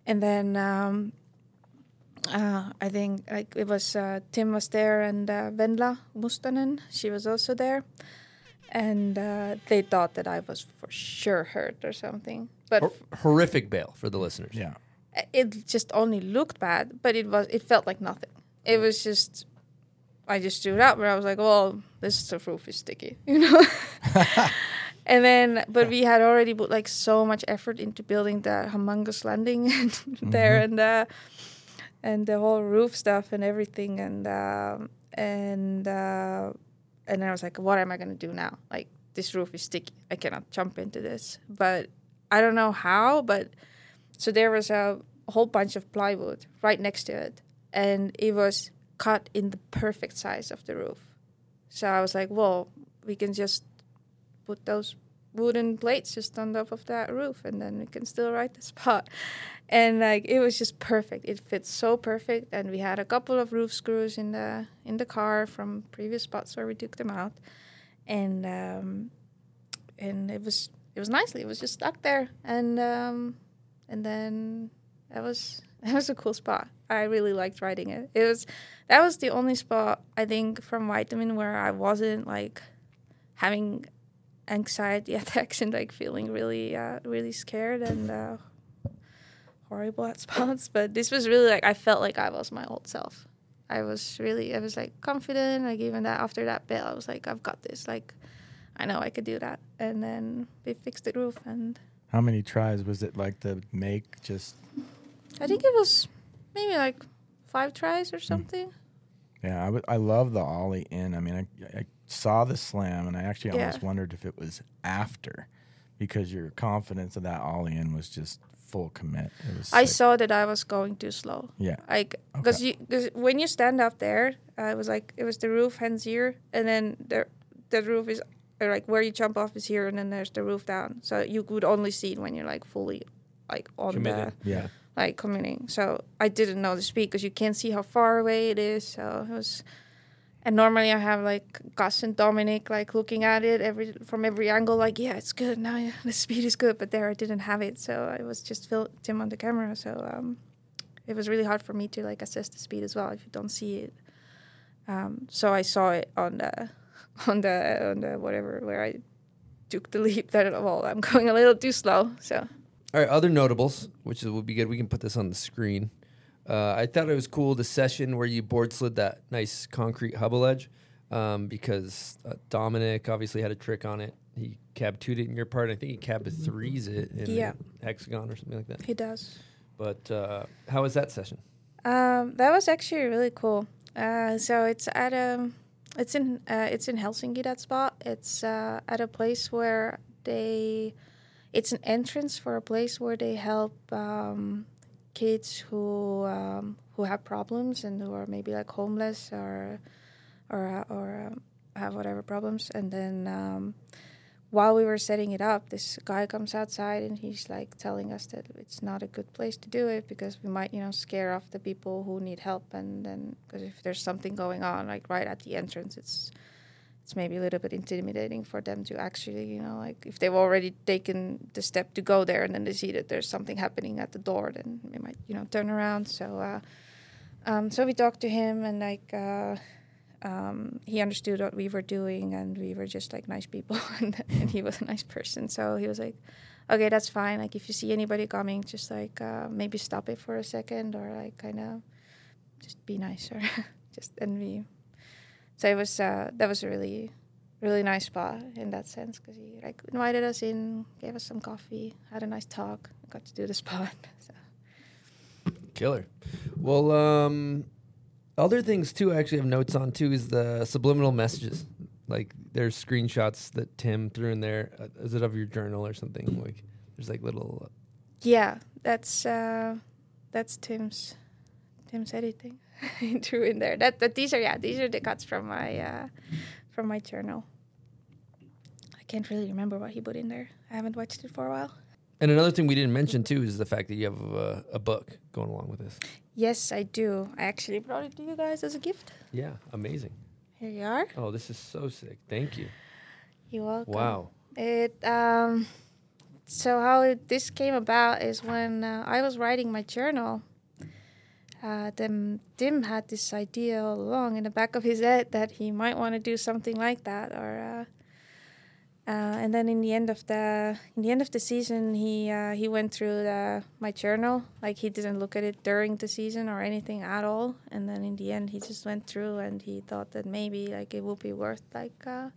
and then um, uh, I think like it was uh, Tim was there and uh, Vendla Mustonen, she was also there, and uh, they thought that I was for sure hurt or something, but Hor- horrific bail for the listeners. Yeah. it just only looked bad, but it was it felt like nothing. It was just I just stood up and I was like, well, this the roof is sticky, you know. and then, but we had already put like so much effort into building the humongous landing there and uh, and the whole roof stuff and everything and um, and uh, and then I was like, what am I gonna do now? Like this roof is sticky. I cannot jump into this. But I don't know how. But so there was a whole bunch of plywood right next to it, and it was cut in the perfect size of the roof. So I was like, well, we can just put those wooden plates just on top of that roof, and then we can still ride the spot. And like it was just perfect. It fits so perfect, and we had a couple of roof screws in the in the car from previous spots where we took them out, and um, and it was it was nicely. It was just stuck there, and um, and then that was that was a cool spot. I really liked riding it. It was that was the only spot I think from Vitamin where I wasn't like having anxiety attacks and like feeling really uh, really scared and uh, horrible at spots. But this was really like I felt like I was my old self. I was really I was like confident. Like even that after that bit, I was like I've got this. Like I know I could do that. And then we fixed the roof and How many tries was it like to make just I think it was maybe like five tries or Hmm. something. Yeah, I would- I love the ollie in. I mean, I, I saw the slam, and I actually Yeah. almost wondered if it was after, because your confidence of that ollie in was just full commit. It was. I saw that I was going too slow. Yeah. Like, because Okay. you, cause when you stand up there, uh, it was like it was the roof hands here, and then the the roof is like where you jump off is here, and then there's the roof down. So you could only see it when you're like fully like on Committed. the Yeah. like commuting. So I didn't know the speed because you can't see how far away it is. So it was. And normally I have like Kas and Dominik like looking at it every from every angle, like yeah, it's good now. Yeah, the speed is good. But there I didn't have it, so I was just Tim on the camera. So um, it was really hard for me to like assess the speed as well if you don't see it. Um, so I saw it on the on the on the whatever where I took the leap that well I'm going a little too slow. So All right, other notables, which will be good. We can put this on the screen. Uh, I thought it was cool the session where you board slid that nice concrete hubba edge um, because uh, Dominik obviously had a trick on it. He cab two'd it in your part. I think he cab threes it in Yeah. hexagon or something like that. he does. But uh, how was that session? Um, that was actually really cool. Uh, so it's at a, it's in uh, it's in Helsinki. That spot. It's uh, at a place where they, it's an entrance for a place where they help um, kids who um, who have problems and who are maybe like homeless or or or um, have whatever problems. And then um, while we were setting it up, this guy comes outside and he's like telling us that it's not a good place to do it because we might, you know, scare off the people who need help. And then, because if there's something going on, like right at the entrance, it's it's maybe a little bit intimidating for them to actually, you know, like if they've already taken the step to go there and then they see that there's something happening at the door, then they might, you know, turn around. So, uh, um, so we talked to him and like uh, um, he understood what we were doing and we were just like nice people and, and he was a nice person. So he was like, okay, that's fine. Like if you see anybody coming, just like uh, maybe stop it for a second or like kind of just be nice or just and we. So it was uh, that was a really really nice spot in that sense because he like invited us in, gave us some coffee, had a nice talk, got to do the spot. So. Killer. Well, um, other things too. I actually have notes on too. Is the subliminal messages. Like there's screenshots that Tim threw in there. Uh, is it of your journal or something? Like there's like little. Uh, Yeah, that's uh, that's Tim's Tim's editing. threw in there. That but these are yeah these are the cuts from my uh, from my journal. I can't really remember what he put in there. I haven't watched it for a while. And another thing we didn't mention too is the fact that you have a, a book going along with this. Yes, I do. I actually brought it to you guys as a gift. Yeah, amazing. Here you are. Oh, this is so sick. Thank you. You're welcome. Wow. It um, so how it, this came about is when uh, I was writing my journal. Uh, then Tim had this idea all along in the back of his head that he might want to do something like that, or uh, uh, and then in the end of the in the end of the season, he uh, he went through the, my journal. Like he didn't look at it during the season or anything at all. And then in the end, he just went through and he thought that maybe like it would be worth like uh,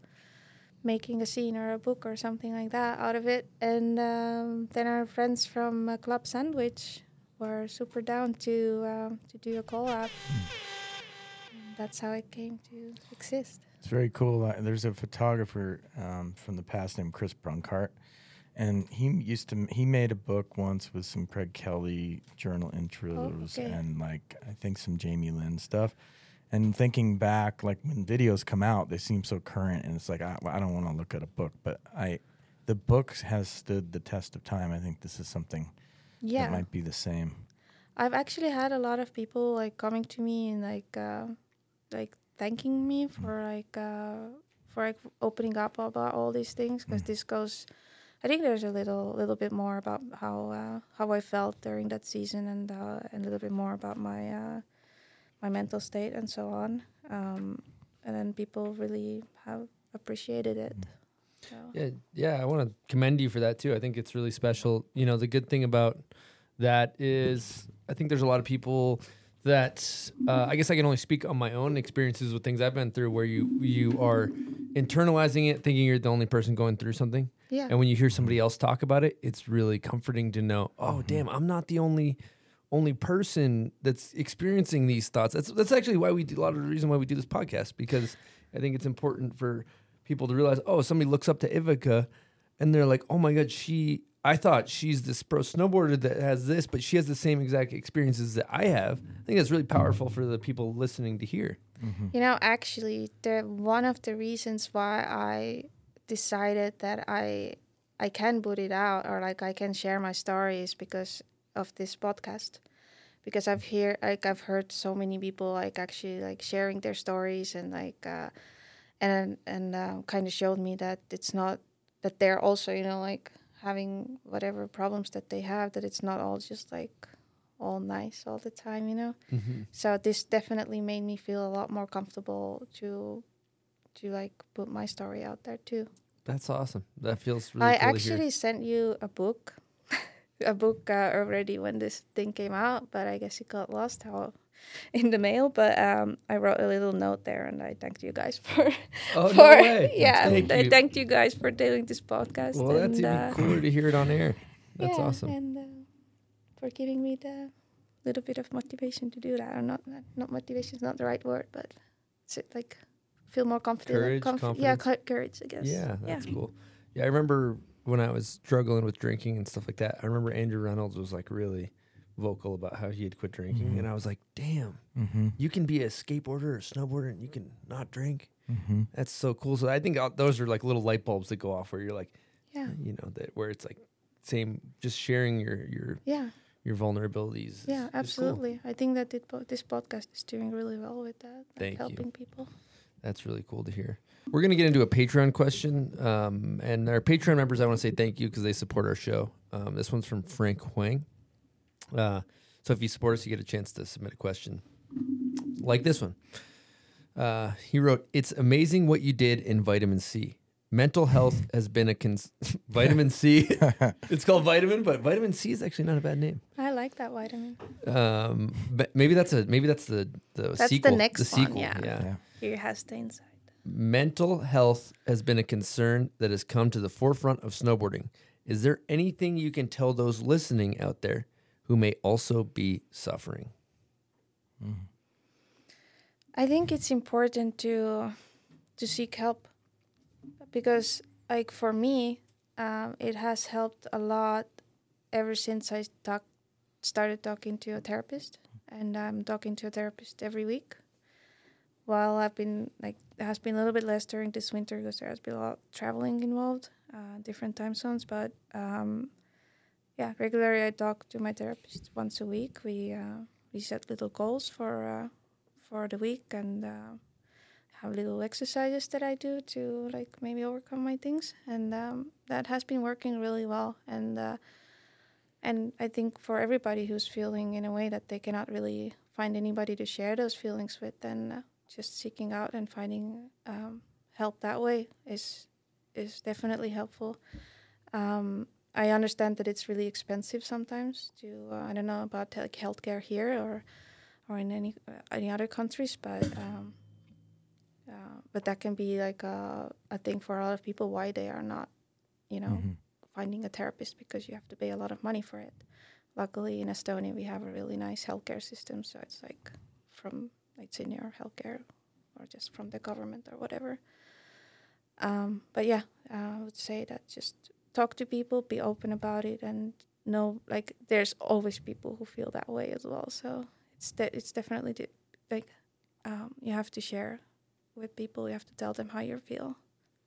making a scene or a book or something like that out of it. And um, then our friends from Club Sandwich were super down to um, to do a collab. That's how it came to exist. It's very cool. Uh, there's a photographer um, from the past named Chris Brunkhart, and he used to he made a book once with some Craig Kelly journal intros okay. and like I think some Jamie Lynn stuff. And thinking back, like when videos come out, they seem so current, and it's like I, I don't want to look at a book, but I, the book has stood the test of time. I think this is something Yeah. that might be the same. I've actually had a lot of people like coming to me and like uh, like thanking me for like uh, for like opening up about all these things because this goes. I think there's a little little bit more about how uh, how I felt during that season and uh, and a little bit more about my uh, my mental state and so on. Um, and then people really have appreciated it. So. Yeah, yeah. I want to commend you for that too. I think it's really special. You know, the good thing about that is, I think there's a lot of people that uh, I guess I can only speak on my own experiences with things I've been through, where you you are internalizing it, thinking you're the only person going through something, Yeah. and when you hear somebody else talk about it, it's really comforting to know. Oh, damn, I'm not the only only person that's experiencing these thoughts. That's that's actually why we do a lot of the reason why we do this podcast because I think it's important for people to realize. Oh, somebody looks up to Ivika, and they're like, oh my god, she. I thought she's this pro snowboarder that has this, but she has the same exact experiences that I have. I think that's really powerful for the people listening to hear. You know, actually, the one of the reasons why I decided that I I can put it out or like I can share my story is because of this podcast. Because I've hear like I've heard so many people like actually like sharing their stories and like uh, and and uh, kind of showed me that it's not that they're also you know like having whatever problems that they have that it's not all just like all nice all the time you know? So this definitely made me feel a lot more comfortable to to like put my story out there too. That's awesome. That feels really i cool actually sent you a book a book uh, already when this thing came out but i guess it got lost. How in the mail but um, i wrote a little note there and i thanked you guys for Oh, no way. yeah Thank i you. thanked you guys for doing this podcast Well, that's even uh, cooler to hear it on air. That's yeah, awesome. and uh, for giving me the little bit of motivation to do that. Or not, not, not motivation is not the right word, but it's like feel more confident. Courage, yeah, confidence. co- courage, I guess. Yeah, that's cool. Yeah, I remember when I was struggling with drinking and stuff like that. I remember Andrew Reynolds was like really vocal about how he had quit drinking, Mm-hmm. and I was like, "Damn, you can be a skateboarder or snowboarder and you can not drink. Mm-hmm. That's so cool." So I think uh, those are like little light bulbs that go off where you're like, Yeah. you know, that where it's like same, just sharing your your Yeah, your vulnerabilities. is- yeah, is cool. absolutely. I think that it, po- this podcast is doing really well with that, like Thank you. helping people. That's really cool to hear. We're going to get into a Patreon question. Um, and our Patreon members, I want to say thank you because they support our show. Um, this one's from Frank Huang. Uh, so if you support us, you get a chance to submit a question like this one. Uh, he wrote, It's amazing what you did in vitamin C. Mental health has been a cons- vitamin C. it's called vitamin, but vitamin C is actually not a bad name. I like that vitamin. Um, but maybe that's a maybe that's the the That's the next the one, yeah. yeah. Yeah. Here has the inside. Mental health has been a concern that has come to the forefront of snowboarding. Is there anything you can tell those listening out there who may also be suffering? I think it's important to to seek help because, like for me, um, it has helped a lot ever since I talk, started talking to a therapist, and I'm talking to a therapist every week. While I've been like, has been a little bit less during this winter because there has been a lot of traveling involved, uh, different time zones. But um, yeah, regularly I talk to my therapist once a week. We uh, we set little goals for uh, for the week and uh, have little exercises that I do to like maybe overcome my things, and um, that has been working really well. And uh, and I think for everybody who's feeling in a way that they cannot really find anybody to share those feelings with, then uh, just seeking out and finding um, help that way is is definitely helpful. Um, I understand that it's really expensive sometimes to uh, I don't know about like healthcare here or or in any uh, any other countries, but um, uh, but that can be like a, a thing for a lot of people why they are not, you know, Mhm. finding a therapist because you have to pay a lot of money for it. Luckily, in Estonia, we have a really nice healthcare system, so it's like from it's in your healthcare or just from the government or whatever. Um, but yeah, uh, I would say that just talk to people, be open about it, and know like there's always people who feel that way as well. So it's de- it's definitely de- like um, you have to share with people. You have to tell them how you feel.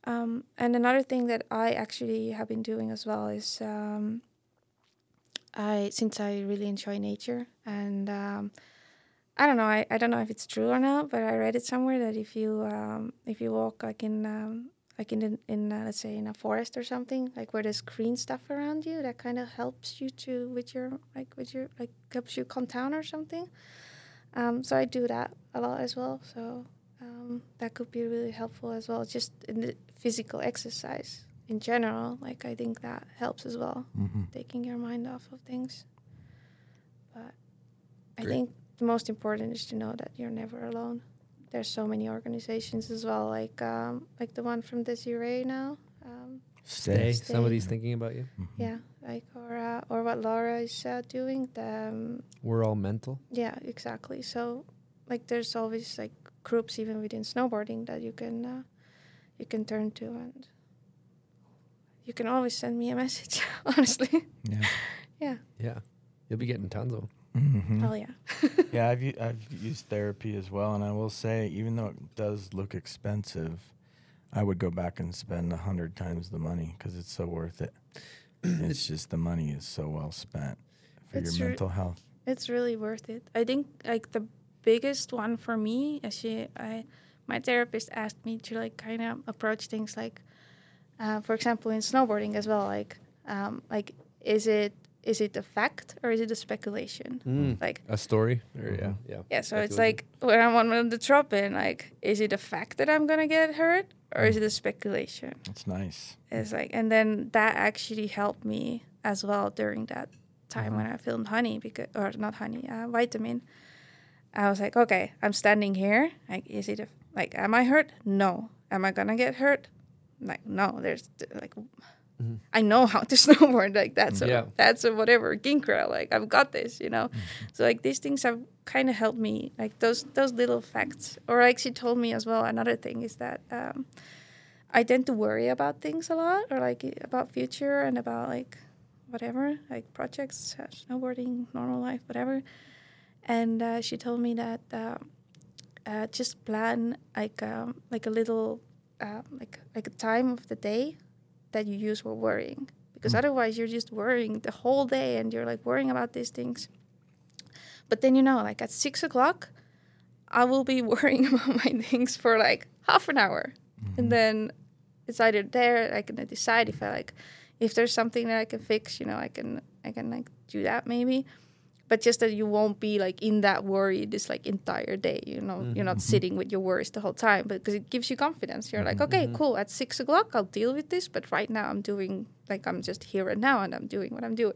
Um, and another thing that I actually have been doing as well is um, I since I really enjoy nature and um, I don't know I, I don't know if it's true or not, but I read it somewhere that if you um, if you walk like in um, like in the- in uh, let's say in a forest or something like where there's green stuff around you that kind of helps you to with your like with your like helps you calm down or something. Um, so I do that a lot as well. So um, that could be really helpful as well. Just in the physical exercise in general, like I think that helps as well, Mhm. taking your mind off of things. But I think the most important is to know that you're never alone. There's so many organizations as well, like um, like the one from Desiree now. Um, Stay. Stay. Somebody's thinking about you. yeah, like or uh, or what Laura is uh, doing. The um, We're all mental. yeah, exactly. So, like, there's always like groups even within snowboarding that you can uh, you can turn to, and you can always send me a message. honestly, Yeah. yeah. Yeah. You'll be getting tons of them. Mhm. Hell yeah. yeah, I've I've used therapy as well, and I will say, even though it does look expensive, I would go back and spend a hundred times the money because it's so worth it. it's just the money is so well spent for It's your re- mental health. It's really worth it. I think like the biggest one for me, actually, I my therapist asked me to like kind of approach things like, uh, for example, in snowboarding as well. Like, um, like is it is it a fact or is it a speculation? Mm. Like, A story? Or, yeah. Mhm. Yeah. yeah. So it's like when I'm on the drop in, like, is it a fact that I'm gonna get hurt or is it a speculation? It's nice. It's like, and then that actually helped me as well during that time when I filmed Honey, because or not Honey, uh, Vitamin. I was like, okay, I'm standing here. Like, is it a, like, am I hurt? No. Am I gonna get hurt? Like, no. There's th- like, I know how to snowboard. Like that's a Yeah. that's a whatever kink rail. Like I've got this, you know. So like these things have kind of helped me. Like those those little facts. Or like she told me as well. Another thing is that. Um, I tend to worry about things a lot, or like about future and about like whatever, like projects, uh, snowboarding, normal life, whatever. And uh, she told me that uh, uh, just plan like um, like a little uh, like like a time of the day that you use for worrying, because mm. otherwise you're just worrying the whole day and you're like worrying about these things. But then you know, like at six o'clock, I will be worrying about my things for like half an hour, and mm-hmm. then it's either there. I can decide if I like if there's something that I can fix. You know, I can I can like do that maybe. But just that you won't be like in that worry this like entire day. You know, you're not mm-hmm. sitting with your worries the whole time, but because it gives you confidence. You're like, mm-hmm. okay, mm-hmm. cool. At six o'clock, I'll deal with this. But right now, I'm doing like I'm just here and now, and I'm doing what I'm doing.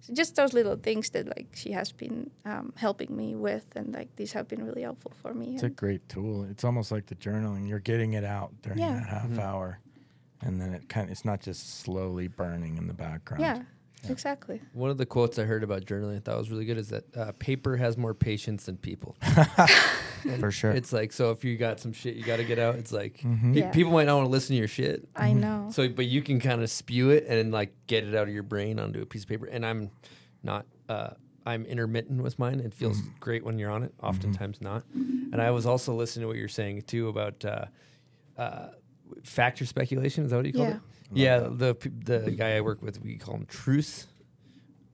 So just those little things that like she has been um, helping me with, and like these have been really helpful for me. It's a great tool. It's almost like the journaling. You're getting it out during Yeah. that half hour, and then it kind. of It's not just slowly burning in the background. yeah, exactly. One of the quotes I heard about journaling I thought was really good is that uh, paper has more patience than people. for sure. It's like so if you got some shit you got to get out. It's like Mm-hmm. pe- Yeah. people might not want to listen to your shit. I know. So, but you can kind of spew it and like get it out of your brain onto a piece of paper. And I'm not, uh, I'm intermittent with mine. It feels Mm-hmm. great when you're on it, oftentimes not. And I was also listening to what you're saying too about uh, uh, factor speculation. Is that what you call Yeah. it? Yeah, the the guy I work with, we call him truths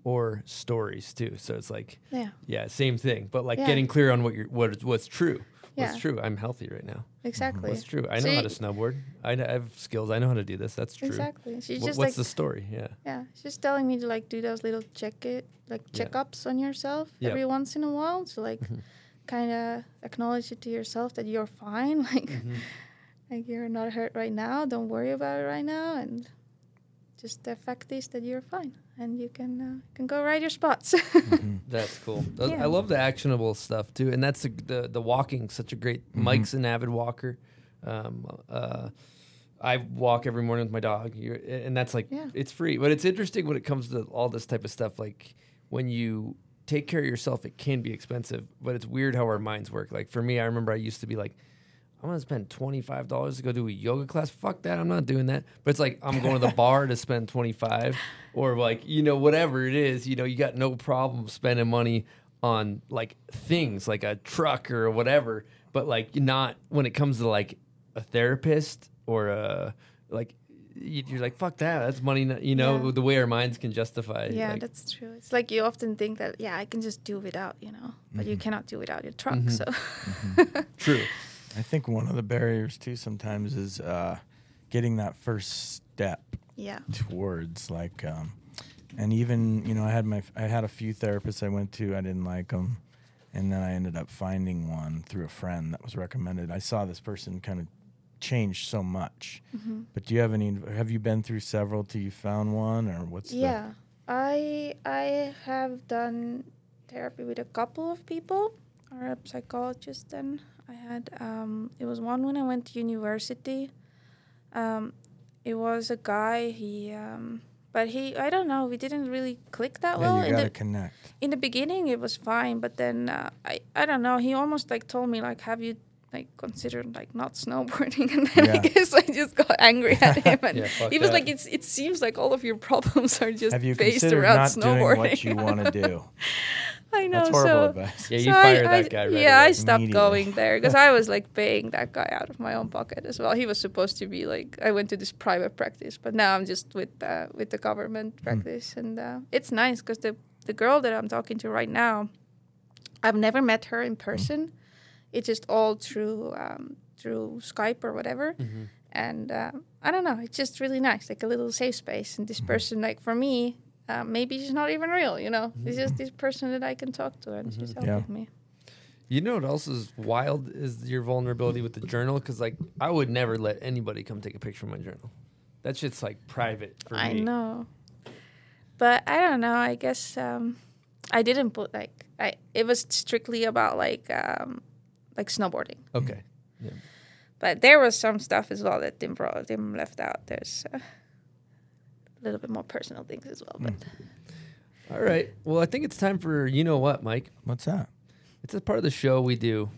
or stories too. So it's like, yeah, yeah, same thing, but like Yeah. getting clear on what you're what is, what's true. What's Yeah. true? I'm healthy right now. exactly. What's true? I know how to snowboard. I, kn- I have skills. I know how to do this. That's true. Exactly. She's Wh- just what's like the story? Yeah. yeah, she's just telling me to like do those little check it like Yeah. checkups on yourself Yep. every once in a while to like Mm-hmm. kind of acknowledge it to yourself that you're fine, like Mm-hmm. Like you're not hurt right now. Don't worry about it right now, and just the fact is that you're fine and you can uh, can go ride your spots. That's cool. Yeah. I love the actionable stuff too, and that's the the, the walking. Such a great. Mike's an avid walker. Um, uh, I walk every morning with my dog, You're, and that's like Yeah. it's free. But it's interesting when it comes to all this type of stuff. Like when you take care of yourself, it can be expensive, but it's weird how our minds work. Like for me, I remember I used to be like. I'm gonna spend twenty five dollars to go do a yoga class. Fuck that! I'm not doing that. But it's like I'm going to the bar to spend twenty five, or like you know whatever it is. You know you got no problem spending money on like things like a truck or whatever. But like not when it comes to like a therapist or a like you- you're like fuck that. That's money. You know Yeah. the way our minds can justify. yeah, like, that's true. It's like you often think that yeah, I can just do without, you know, but Mm-hmm. you cannot do without your truck. So true. I think one of the barriers too sometimes is uh, getting that first step yeah, towards like, um, and even you know I had my I had a few therapists I went to I didn't like them, and then I ended up finding one through a friend that was recommended. I saw this person kind of change so much. Mm-hmm. But do you have any? Have you been through several till you found one, or what's the- yeah. I I have done therapy with a couple of people, or a psychologist. Then I had um, it was one when I went to university. Um, it was a guy. He um, but he I don't know. We didn't really click that Yeah, well. you in gotta the, connect. in the beginning it was fine but then uh, I, I don't know he almost like told me like have you like considered like not snowboarding and then Yeah. i guess i just got angry at him and Yeah, he was that. like it's it seems like all of your problems are just Have you based around not snowboarding doing what you want to do? I know That's horrible so advice. Yeah, you so I- fired I, that guy right yeah i stopped going there because i was like paying that guy out of my own pocket as well. He was supposed to be like i went to this private practice but now i'm just with uh, with the government Hmm. practice and uh, it's nice because the the girl that i'm talking to right now i've never met her in person. It's just all through um, through skype or whatever. And uh, i don't know it's just really nice like a little safe space and this person like for me uh, maybe she's not even real you know it's just this person that i can talk to and she's helping Yeah. me You know what else is wild is your vulnerability with the journal because like I would never let anybody come take a picture of my journal. That shit's like private for I me. I know. But I don't know. I guess um, I didn't put like I. It was strictly about like um, like snowboarding. Okay. But there was some stuff as well that Tim brought, Tim left out. There's uh, a little bit more personal things as well. But hmm. All right. Well, I think it's time for you know what, Mike. What's that? It's a part of the show we do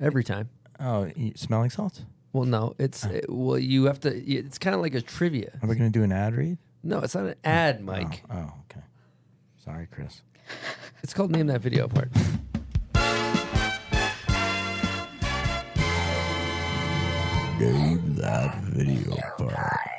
every time. Oh, smelling salts. Well, no, it's ah. it, well you have to. It's kind of like a trivia. Are we gonna do an ad read? No, it's not an ad, oh, Mike. Oh, oh, okay. Sorry, Chris. It's called name that video part. Name that video part.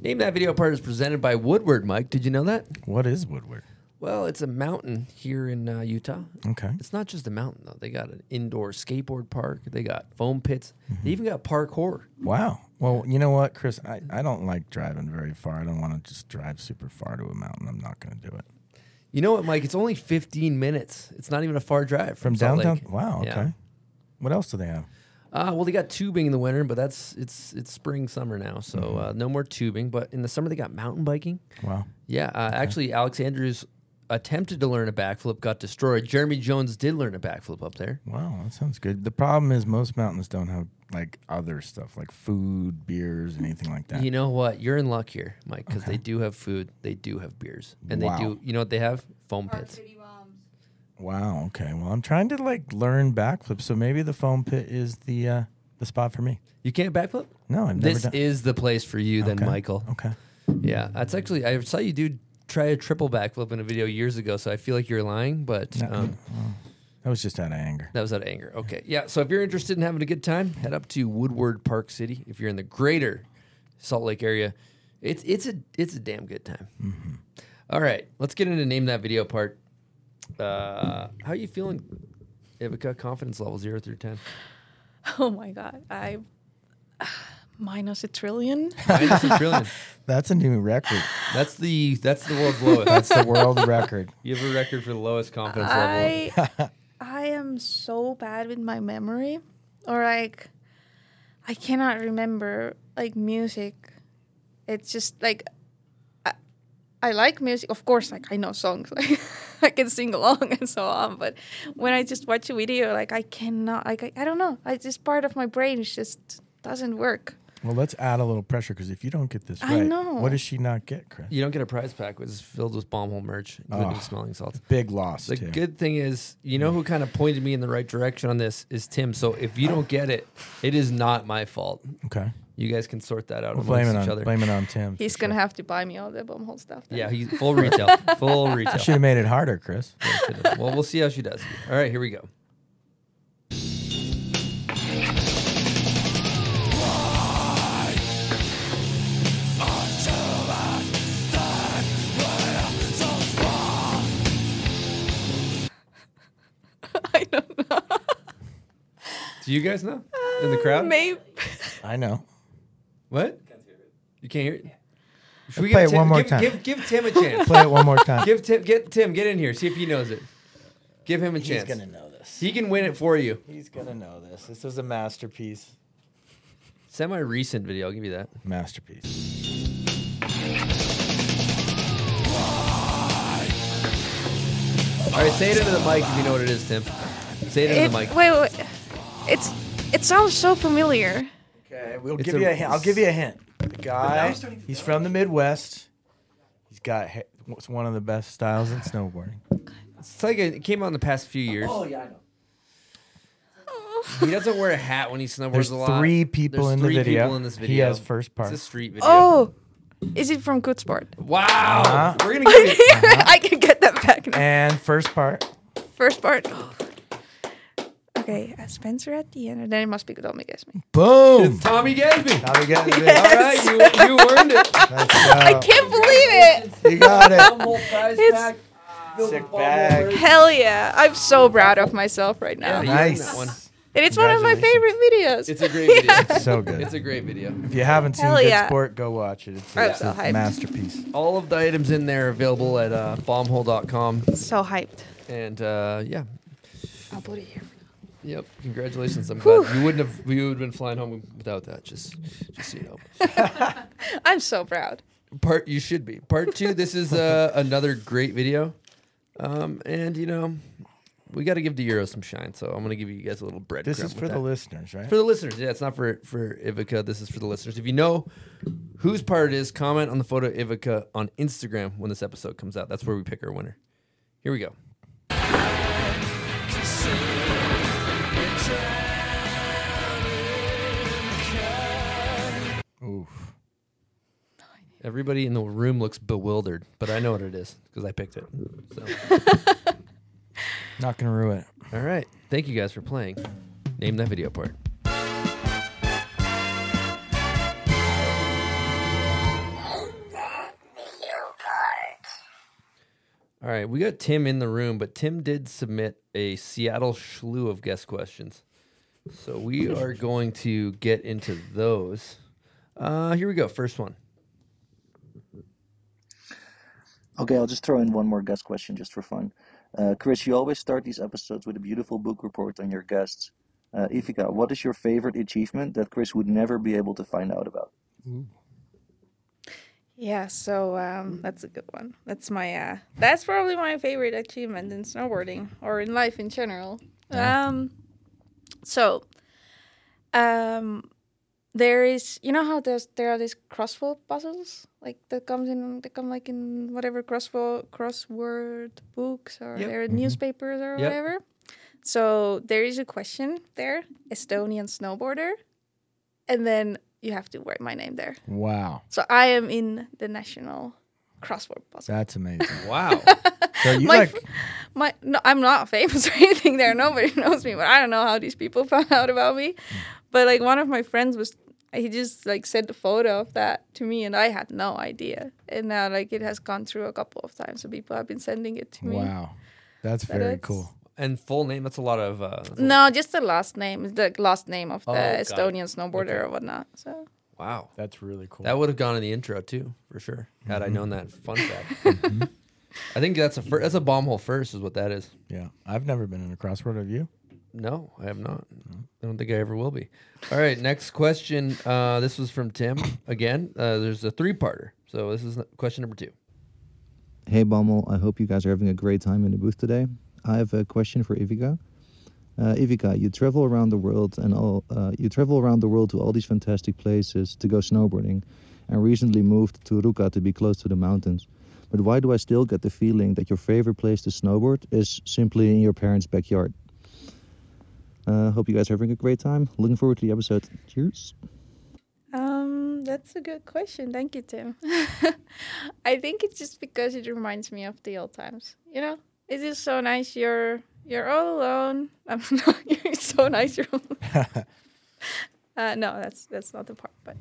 Name that video part is presented by Woodward. Mike, did you know that? What is Woodward? Well, it's a mountain here in uh, Utah. Okay. It's not just a mountain though. They got an indoor skateboard park. They got foam pits. Mm-hmm. They even got parkour. Wow. Well, you know what, Chris? I, I don't like driving very far. I don't want to just drive super far to a mountain. I'm not going to do it. You know what, Mike? It's only 15 minutes. It's not even a far drive From Salt downtown? Wow. Yeah. Okay. What else do they have? Uh, well, they got tubing in the winter, but that's it's it's spring summer now, so Mm-hmm. uh, no more tubing. But in the summer, they got mountain biking. Wow. Yeah, uh, actually, Alex Andrews attempted to learn a backflip, got destroyed. Jeremy Jones did learn a backflip up there. Wow, that sounds good. The problem is most mountains don't have like other stuff like food, beers, anything like that. You know what? You're in luck here, Mike, because they do have food, they do have beers, and Wow. they do. You know what they have? Foam pits. Wow. Okay. Well, I'm trying to like learn backflip, so maybe the foam pit is the uh, the spot for me. You can't backflip. No, I've never This done. is the place for you, then, Okay. Michael. Okay. Yeah, that's actually I saw you do try a triple backflip in a video years ago, so I feel like you're lying, but No, um, That was just out of anger. that was out of anger. Okay, yeah. So if you're interested in having a good time, head up to Woodward Park City. If you're in the greater Salt Lake area, it's it's a it's a damn good time. All right, let's get into name that video part. Uh, how are you feeling, Ivika? Confidence level zero through ten. Oh my god, I minus a trillion. Minus a trillion. That's a new record. That's the that's the world's lowest. That's the world record. you have a record for the lowest confidence level. I I am so bad with my memory, or like I cannot remember like music. It's just like I, I like music, of course. Like I know songs, like I can sing along and so on. But when I just watch a video, like I cannot, like I, I don't know. I just part of my brain just doesn't work. Well, let's add a little pressure because if you don't get this I right, know. what does she not get, Chris? You don't get a prize pack, which is filled with bombhole merch, including Oh. Ah, smelling salts. Big loss. The too. good thing is, you know who kind of pointed me in the right direction on this is Tim. So if you don't get it, it is not my fault. Okay. You guys can sort that out We'll blame it each on other. blame it on Tim. He's gonna sure. have to buy me all the bumhole stuff. then. Yeah, he's full retail, full retail. Should have made it harder, Chris. well, we'll see how she does. All right, here we go. I don't know. Do you guys know in the crowd? Maybe. I know. What? You can't hear it. Should we Play give it one more give, time. Give, give Tim a chance. Play it one more time. give Tim, get Tim, get in here. See if he knows it. Give him a chance. He's chance. gonna know this. He can win it for you. He's gonna know this. This was a masterpiece. Semi-recent video. I'll give you that. Masterpiece. All right, say it into the mic if you know what it is, Tim. Say it into It, the mic. wait, wait, it's it sounds so familiar. Okay, we'll It's give a- you a hint. I'll give you a hint. The guy, he's from the Midwest. He's got he- what's one of the best styles in snowboarding. It's like it came out in the past few years. Oh yeah, I know. He doesn't wear a hat when he snowboards There's a lot. three people There's in the three video. People in this He video. has first part. It's a street video. Oh, is it from Good Sport? wow! Uh-huh. We're gonna give you. I can get that back now. And first part. First part. Okay, Spencer at the end, and then it must be Tommy Gesme. Boom. It's Tommy Gesme. Now we got it. All right, you, you earned it. I can't believe it! You got it. It's- Sick bag. Hell yeah! I'm so proud of myself right now, Yeah, Nice. one. and it's one of my favorite videos. It's a great video. It's so good. It's a great video. if you haven't seen Hell Good yeah. Sport, go watch it. It's, I'm it's so a hyped. masterpiece. All of the items in there are available at uh, bombhole.com. so hyped. And uh, yeah, I'll put it here. Yep. Congratulations. I'm glad you wouldn't have you would have been flying home without that. Just just so you know. I'm so proud. Part you should be. Part two, this is uh, another great video. Um, and you know, we got to give the Euro some shine. So I'm gonna give you guys a little bread. This is for the listeners, right? For the listeners, yeah, it's not for for Ivika. This is for the listeners. If you know whose part it is, comment on the photo of Ivika on Instagram when this episode comes out. That's where we pick our winner. Here we go. Oof. Everybody in the room looks bewildered, but I know what it is because I picked it. So, Not gonna ruin it. all right. Thank you guys for playing. Name that video part. All right, we got Tim in the room, but Tim did submit a Seattle slew of guest questions. So we are going to get into those. Uh, here we go. First one. Okay, I'll just throw in one more guest question just for fun. Uh, Chris, you always start these episodes with a beautiful book report on your guests. Uh, Ivika, what is your favorite achievement that Chris would never be able to find out about? Yeah, so um, that's a good one. That's my uh, that's probably my favorite achievement in snowboarding or in life in general. Um, so um, there is you know how there's there are these crossword puzzles like that comes in they come like in whatever crossword crossword books or Yep. they're in mm-hmm. newspapers or Yep. whatever. So there is a question there, Estonian snowboarder, and then you have to write my name there. Wow, So I am in the national crossword puzzle. that's amazing. Wow. So you My like My no, I'm not famous or anything there. Nobody knows me, but I don't know how these people found out about me. Mm. But like one of my friends was, he just like sent a photo of that to me, and I had no idea. And now like it has gone through a couple of times, so people have been sending it to me. wow, that's But very cool. and full name. That's a lot of. Uh, No, just the last name, the last name of the Oh, got it. Estonian snowboarder Okay. or whatnot. So Wow. That's really cool. That would have gone in the intro too, for sure. Had Mm-hmm. I known that fun fact. I think that's a fir- that's a bomb hole first, is what that is. yeah, I've never been in a crossword. Have you? No, I have not. I don't think I ever will be. All right, next question. Uh, this was from Tim again. Uh, there's a three-parter, so this is question number two. Hey Bommel, I hope you guys are having a great time in the booth today. I have a question for Ivika. Uh, Ivika, you travel around the world and all uh, you travel around the world to all these fantastic places to go snowboarding, and recently moved to Ruka to be close to the mountains. But why do I still get the feeling that your favorite place to snowboard is simply in your parents' backyard? Uh, hope you guys are having a great time. Looking forward to the episode. Cheers. Um, that's a good question. Thank you, Tim. I think it's just because it reminds me of the old times. You know, it is so nice. You're you're all alone. I'm not. It's so nice. You're uh, no, that's that's not the part. But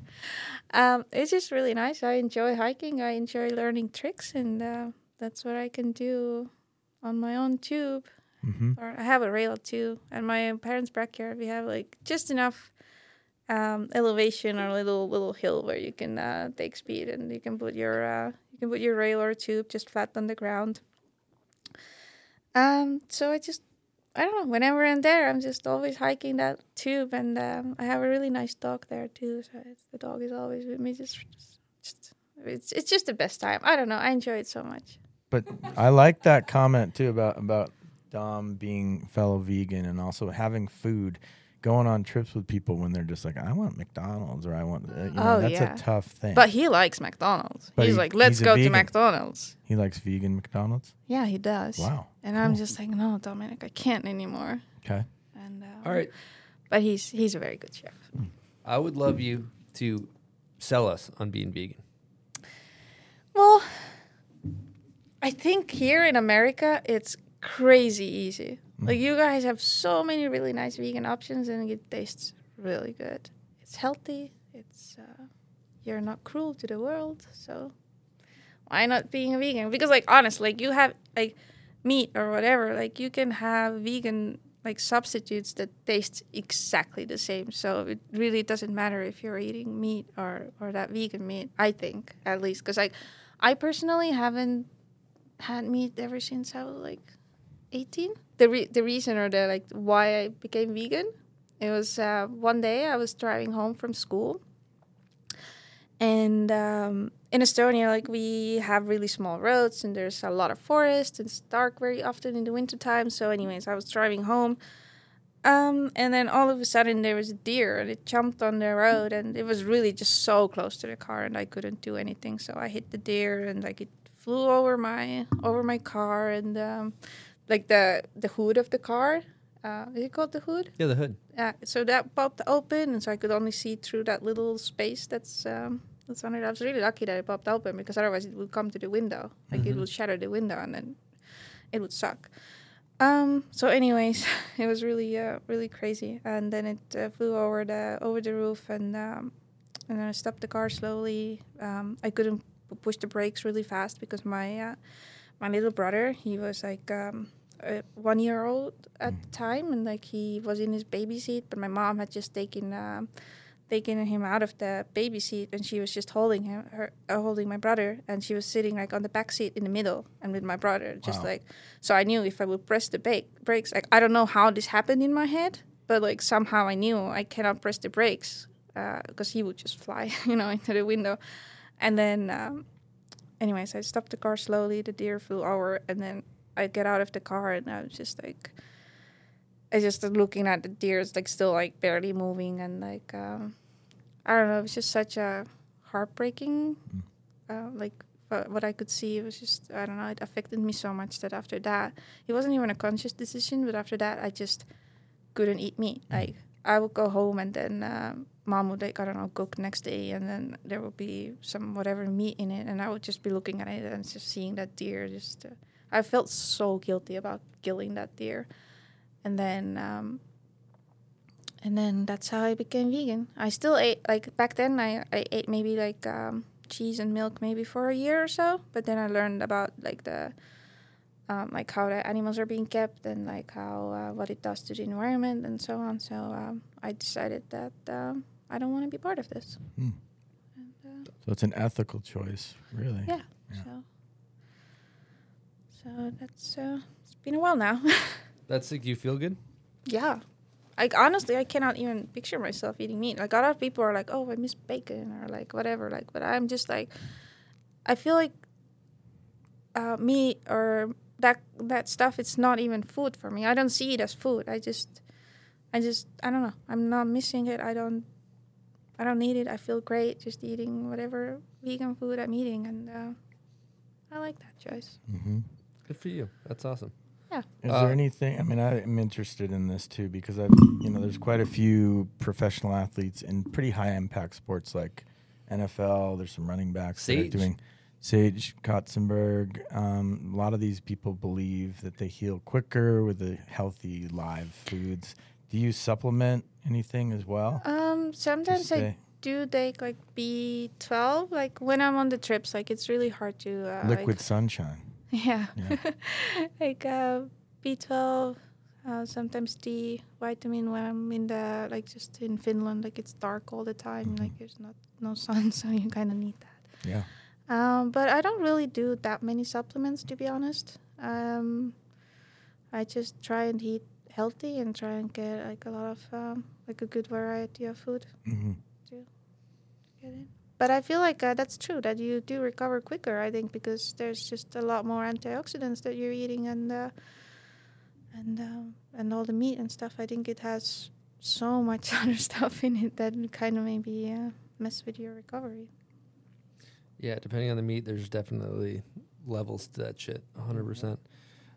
um, it's just really nice. I enjoy hiking. I enjoy learning tricks, and uh, that's what I can do on my own tube. Mm-hmm. Or I have a rail too. And my parents' backyard, we have like just enough um, elevation or a little little hill where you can uh, take speed and you can put your uh, you can put your rail or tube just flat on the ground. Um, so I just I don't know. Whenever I'm there, I'm just always hiking that tube, and um, I have a really nice dog there too. So it's, the dog is always with me. Just, just, just it's it's just the best time. I don't know. I enjoy it so much. But I like that comment too about about Dom being fellow vegan and also having food, going on trips with people when they're just like, I want McDonald's or I want, uh, you know, Oh, that's yeah. a tough thing. But he likes McDonald's. But he's he- like, let's he's go to. McDonald's. he likes vegan McDonald's. Yeah, he does. Wow. And I'm just like, no, Dominik, I can't anymore. Okay. And um, All right, but he's he's a very good chef. I would love you to sell us on being vegan. Well, I think here in America it's crazy easy. Like you guys have so many really nice vegan options, and it tastes really good. It's healthy. It's uh, you're not cruel to the world, so why not being a vegan? Because like honestly, like you have like meat or whatever, like you can have vegan like substitutes that taste exactly the same. So it really doesn't matter if you're eating meat or or that vegan meat. I think at least because like I personally haven't had meat ever since I was like 18. The re- the reason or the like why I became vegan, it was uh, one day I was driving home from school, and um, in Estonia, like we have really small roads and there's a lot of forest and it's dark very often in the wintertime. So, anyways, I was driving home. Um, and then all of a sudden there was a deer and it jumped on the road and it was really just so close to the car and I couldn't do anything. So I hit the deer and like it flew over my over my car and um, like the the hood of the car. Uh, is it called the hood? Yeah, the hood. Yeah, so that popped open, and so I could only see through that little space that's um, that's under. it. I was really lucky that it popped open because otherwise it would come to the window, like it would shatter the window, and then it would suck. Um. So, anyways, it was really, uh, really crazy, and then it uh, flew over the over the roof, and um, and then I stopped the car slowly. Um, I couldn't p- push the brakes really fast because my uh, my little brother. He was like um, uh, one year old at the time, and like he was in his baby seat, but my mom had just taken. Um, taken him out of the baby seat and she was just holding him her uh, holding my brother and she was sitting like on the back seat in the middle and with my brother just Wow. like so i knew if i would press the brake brakes like i don't know how this happened in my head but like somehow i knew i cannot press the brakes because he would just fly you know into the window and then um, anyways i stopped the car slowly the deer flew over and then i get out of the car and i was just like I just looking at the deer, it's like still like barely moving, and like um, I don't know, it was just such a heartbreaking, uh, like uh, what I could see. It was just I don't know, it affected me so much that after that, it wasn't even a conscious decision, but after that, I just couldn't eat meat. Like I would go home, and then um, mom would like I don't know cook next day, and then there would be some whatever meat in it, and I would just be looking at it and just seeing that deer. Just uh, I felt so guilty about killing that deer and then um, and then that's how I became vegan. I still ate like back then. I, I ate maybe like um, cheese and milk maybe for a year or so, but then I learned about like the um, like how the animals are being kept and like how uh, what it does to the environment and so on. So um, I decided that um, I don't want to be part of this. Hmm. And, uh, So it's an ethical choice, really. yeah. Yeah. So so that's uh, it's been a while now. That's like you feel good. Yeah. Like honestly, I cannot even picture myself eating meat. Like a lot of people are like, "Oh, I miss bacon" or like whatever. Like, but I'm just like, I feel like uh, meat or that that stuff. It's not even food for me. I don't see it as food. I just, I just, I don't know. I'm not missing it. I don't, I don't need it. I feel great just eating whatever vegan food I'm eating, and uh, I like that choice. Mm-hmm. Good for you. That's awesome. Yeah. Is Uh, there anything? I mean, I'm interested in this too because I've, you know, there's quite a few professional athletes in pretty high impact sports like NFL. There's some running backs that are doing Sage Kotsenburg. Um, a lot of these people believe that they heal quicker with the healthy live foods. Do you supplement anything as well? Um, sometimes I do take like B twelve. Like when I'm on the trips, like it's really hard to uh, Liquid Like, sunshine. yeah, Yeah. like uh, B twelve. Uh, sometimes D vitamin when I'm in the like just in Finland, like it's dark all the time. Like there's not no sun, so you kind of need that. Yeah. Um, but I don't really do that many supplements, to be honest. Um, I just try and eat healthy and try and get like a lot of um, like a good variety of food hmm to get in. But I feel like uh, that's true that you do recover quicker. I think because there's just a lot more antioxidants that you're eating and uh, and um, and all the meat and stuff. I think it has so much other stuff in it that kind of maybe uh, mess with your recovery. Yeah, depending on the meat, there's definitely levels to that shit. 100%.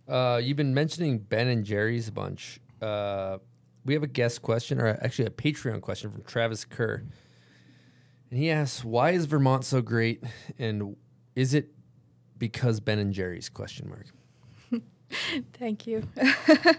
Uh, you've been mentioning Ben and Jerry's a bunch. Uh, we have a guest question, or actually a Patreon question from Travis Kerr. And he asks, why is Vermont so great? And is it because Ben and Jerry's? Question mark. Thank you.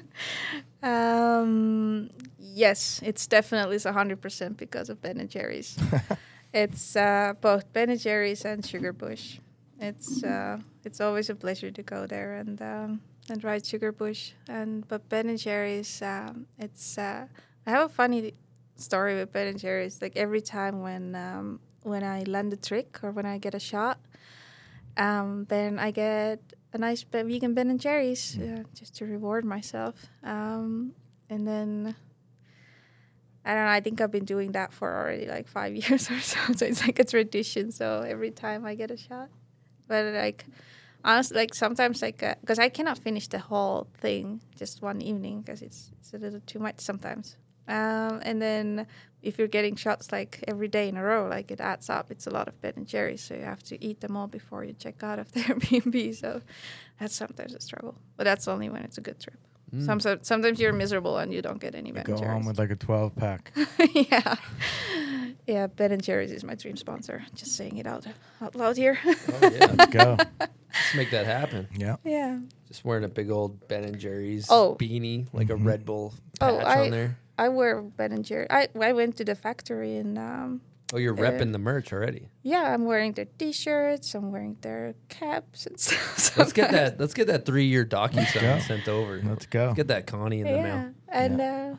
um, yes, it's definitely a hundred percent because of Ben and Jerry's. it's uh, both Ben and Jerry's and Sugarbush. It's uh, it's always a pleasure to go there and um, and ride Sugarbush. And but Ben and Jerry's, um, it's uh, I have a funny story with Ben and Jerry's. Like every time when um, when I land a trick or when I get a shot, um, then I get a nice vegan Ben and Jerry's uh, just to reward myself. Um, and then I don't know. I think I've been doing that for already like five years or so. So it's like a tradition. So every time I get a shot, but like honestly, like sometimes like because I cannot finish the whole thing just one evening because it's it's a little too much sometimes. Um, and then if you're getting shots like every day in a row, like it adds up. It's a lot of Ben and Jerry's, so you have to eat them all before you check out of the Airbnb. So that's sometimes a struggle, but that's only when it's a good trip. Mm. Some, sometimes you're miserable and you don't get any Ben Go and home with like a 12 pack. yeah, yeah. Ben and Jerry's is my dream sponsor. Just saying it out out loud here. Oh, yeah. Let's go. Let's make that happen. Yeah. yeah. Just wearing a big old Ben and Jerry's Oh. beanie, like Mhm. a Red Bull Oh, patch I on there. I wear Ben and Jerry. I I went to the factory and... um Oh, you're Uh, repping the merch already. yeah, I'm wearing their T-shirts. I'm wearing their caps and stuff. So Let's get that. Let's get that three year docu sign sent over. Let's go. Let's Get that Connie in the Yeah, mail. and uh,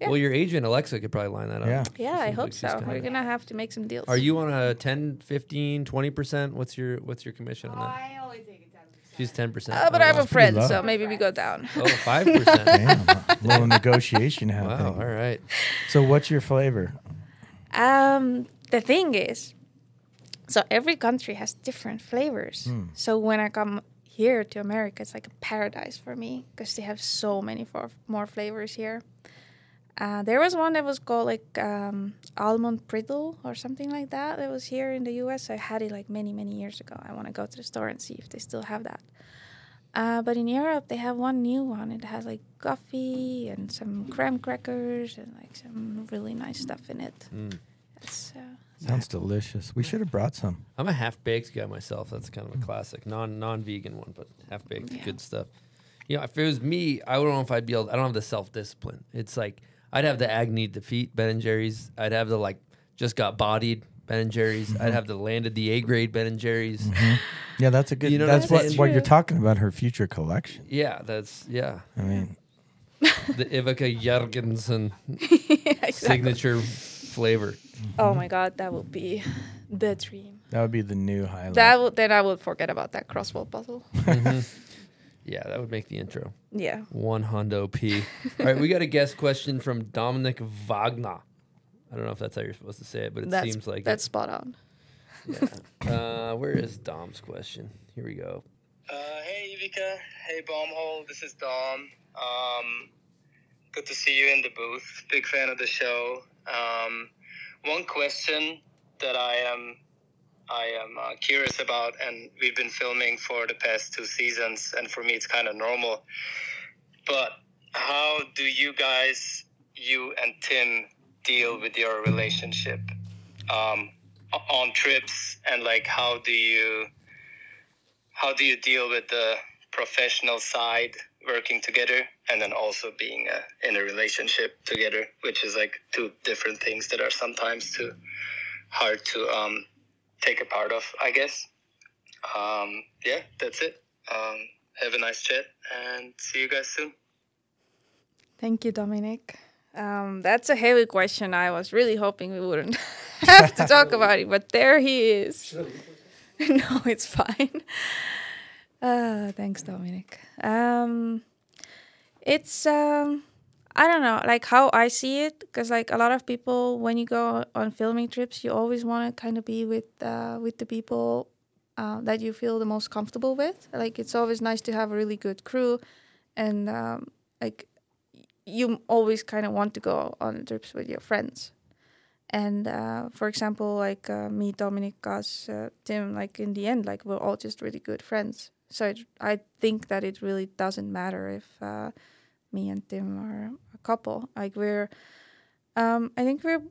Yeah. Well, your agent Alexa could probably line that up. Yeah. yeah, I hope like so. kinda- We're gonna have to make some deals. Are you on a 10, 15, 20%? What's your what's your commission on that? I only take a 10%. She's 10%. Uh, but I have a friend, low. so maybe we go down. Oh, 5%. Damn, a little negotiation happening. wow, all right. So, what's your flavor? Um, the thing is, so every country has different flavors. So when I come here to America, it's like a paradise for me because they have so many for, more flavors here. Uh, there was one that was called like um, almond brittle or something like that. That was here in the U.S. I had it like many many years ago. I want to go to the store and see if they still have that. Uh, but in Europe, they have one new one. It has like coffee and some graham crackers and like some really nice stuff in it. It's, uh, Sounds delicious. We should have brought some. I'm a half baked guy myself. That's kind of a classic, non non vegan one, but half baked, Yeah. good stuff. You know, if it was me, I don't know if I'd be able. I don't have the self discipline. It's like I'd have the agony defeat Ben and Jerry's. I'd have the like just got bodied Ben and Jerry's. Mm-hmm. I'd have the landed the A grade Ben and Jerry's. Mm-hmm. Yeah, that's a good. You know that's what what what you're talking about. Her future collection. Yeah, that's yeah. I mean, The Ivika Jürgenson exactly. signature flavor. Oh my god, that would be the dream. that would be the new highlight. That would then I would forget about that crossword puzzle. Mm-hmm. Yeah, that would make the intro. yeah. One hundo P. All right, we got a guest question from Dominik Wagner. I don't know if that's how you're supposed to say it, but it That's seems like that's spot on. Yeah. Uh, where is Dom's question? Here we go. Uh, hey Ivika. hey Bombhole, this is Dom. Um, good to see you in the booth. Big fan of the show. Um, one question that I am I am uh, curious about, and we've been filming for the past two seasons, and for me it's kind of normal. But how do you guys, you and Tim, deal with your relationship um, on trips, and like how do you? how do you deal with the professional side working together and then also being uh, in a relationship together which is like two different things that are sometimes too hard to um, take a part of i guess um, yeah that's it um, have a nice chat and see you guys soon Thank you, Dominik. Um, that's a heavy question. I was really hoping we wouldn't have to talk about it, but there he is. no, it's fine. Uh, thanks, Dominik. Um, it's um, I don't know, like how I see it, because like a lot of people, when you go on filming trips, you always want to kind of be with uh, with the people uh, that you feel the most comfortable with. Like it's always nice to have a really good crew, and um, like you always kind of want to go on trips with your friends. And uh, for example, like uh, me, Dominik, Gus, uh, Tim, like in the end, like we're all just really good friends. So it, I think that it really doesn't matter if uh, me and Tim are a couple. Like we're, um, I think we're,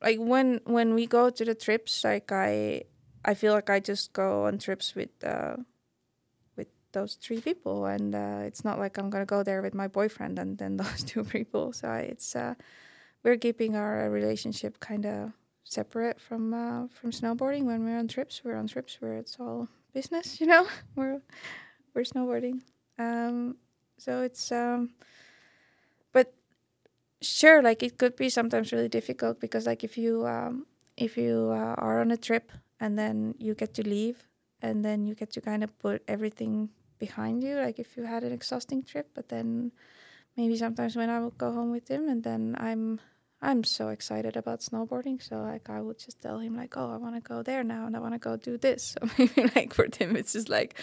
like when when we go to the trips, like I, I feel like I just go on trips with uh, with those three people, and uh, it's not like I'm gonna go there with my boyfriend and then those two people. So it's uh, we're keeping our relationship kind of separate from uh, from snowboarding. When we're on trips, we're on trips where it's all business. You know, we're we're snowboarding. Um, so it's um, but sure, like it could be sometimes really difficult because like if you um, if you uh, are on a trip and then you get to leave and then you get to kind of put everything behind you like if you had an exhausting trip but then maybe sometimes when i would go home with him and then i'm i'm so excited about snowboarding so like i would just tell him like oh i want to go there now and i want to go do this. So maybe like for tim it's just like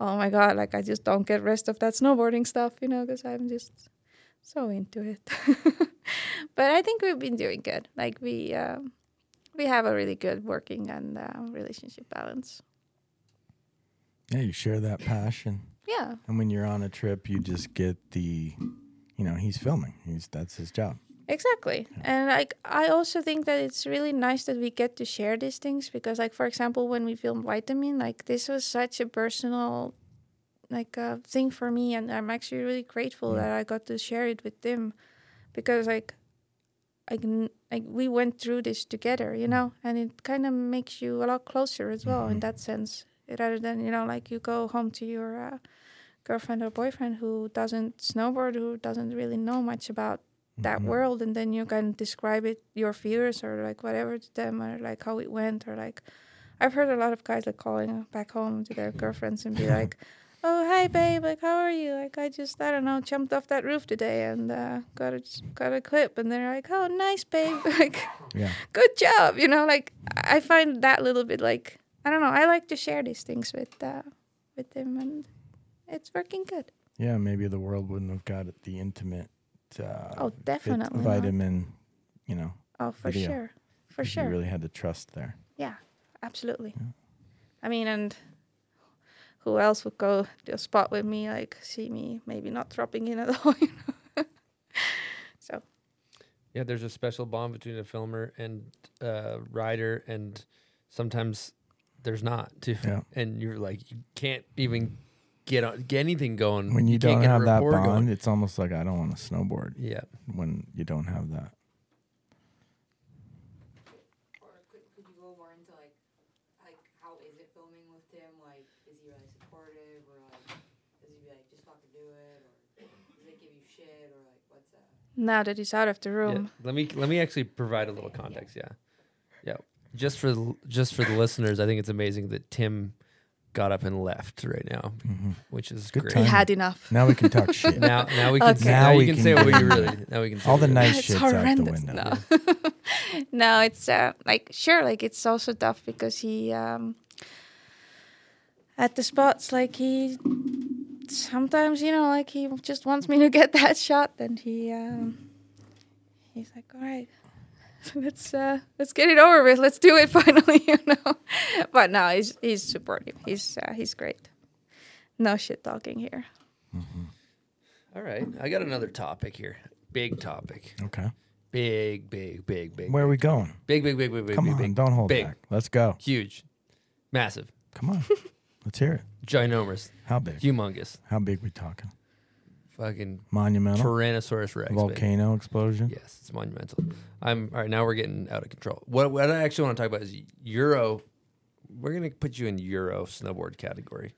oh my god like i just don't get rest of that snowboarding stuff you know because i'm just so into it. But i think we've been doing good. Like we um, we have a really good working and uh, relationship balance. Yeah, you share that passion, yeah. And when you're on a trip, you just get the, you know, he's filming. He's that's his job. Exactly. And like I also think that it's really nice that we get to share these things because like for example when we filmed Vitamin, like this was such a personal like uh, thing for me and I'm actually really grateful that I got to share it with them because like like n- like we went through this together, you know, and it kind of makes you a lot closer as well in that sense, rather than you know like you go home to your uh, girlfriend or boyfriend who doesn't snowboard, who doesn't really know much about that world, and then you can describe it your fears or like whatever to them or like how it went or like I've heard a lot of guys like calling back home to their girlfriends and be like, "Oh, hi, babe. Like, how are you? Like, I just I don't know, jumped off that roof today and uh, got a got a clip." And they're like, "Oh, nice, babe. like, Yeah. good job." You know, like I find that little bit like I don't know. I like to share these things with uh, with them, and it's working good. Yeah, maybe the world wouldn't have got it the intimate. Uh, Oh, definitely not. vitamin. You know. Oh, for video, sure, for sure. You really had the trust there. Yeah, absolutely. I mean, and who else would go to a spot with me, like see me maybe not dropping in at all, you know? so Yeah, there's a special bond between a filmer and uh, rider, and sometimes there's not too. Yeah. And you're like, you can't even get on, get anything going When you, can't don't have that bond, going. it's almost like I don't want to snowboard. Yeah. When you don't have that. Could, could you go more into like, like how is it filming with Tim? Like, is he really supportive, or like, does he be like just fucking do it, or does it give you shit, or like what's that? now that he's out of the Yeah. room, Let me let me actually provide a little context. Yeah, yeah. Just for the, just for the listeners, I think it's amazing that Tim got up and left right now, which is Good great. he timing. had enough. Now we can talk shit. Now, now we can Okay. say, now, you can, say what you really. Now we can say All the you nice It's shit's out the window. No. no, it's uh, like sure, like it's also tough because he um at the spots like he sometimes you know like he just wants me to get that shot, and he um he's like, all right. Let's uh, let's get it over with. Let's do it finally, you know. But no, he's he's supportive. He's uh, he's great. No shit talking here. All right, I got another topic here. Big topic. Okay. Big, big, big, big. Where are we going? Big, big, big, big, big. Come big, on, big. don't hold big. back. Let's go. Huge, massive, Come on. Let's hear it. ginormous, How big? humongous, How big we talking? Fucking Monumental? Tyrannosaurus Rex. baby. Volcano explosion? Yes, it's monumental. I'm all right. Now we're getting out of control. What what I actually want to talk about is Euro. We're gonna put you in Euro snowboard category.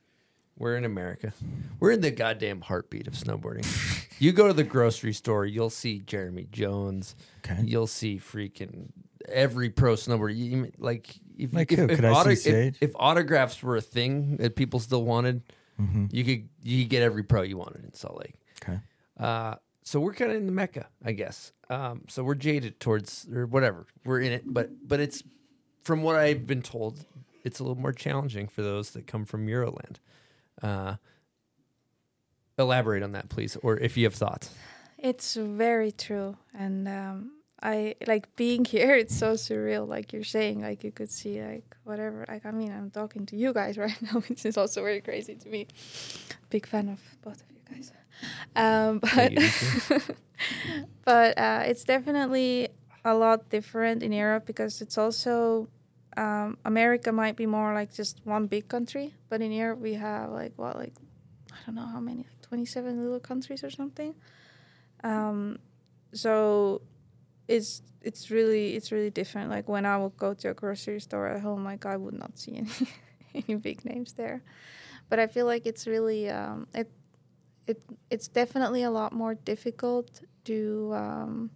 We're in America. We're in the goddamn heartbeat of snowboarding. you go to the grocery store, you'll see Jeremy Jones. Okay. You'll see freaking every pro snowboarder. You, like if, Like if, if, Could I see auto- if- if autographs were a thing that people still wanted, Mm-hmm. you could you could get every pro you wanted in Salt Lake. Uh, so we're kind of in the mecca, I guess. Um, so we're jaded towards or whatever. We're in it, but but it's from what I've been told, it's a little more challenging for those that come from Euroland. Uh, elaborate on that, please, or if you have thoughts. It's very true, and um, I like being here. It's so surreal, like you're saying. Like you could see, like whatever. Like I mean, I'm talking to you guys right now, which is also very crazy to me. Big fan of both of you guys. Um, but but uh, it's definitely a lot different in Europe because it's also um, America might be more like just one big country, but in Europe we have like what like I don't know how many like 27 little countries or something. Um, so it's it's really it's really different. Like when I would go to a grocery store at home, like I would not see any any big names there. But I feel like it's really um, it it it's definitely a lot more difficult to um,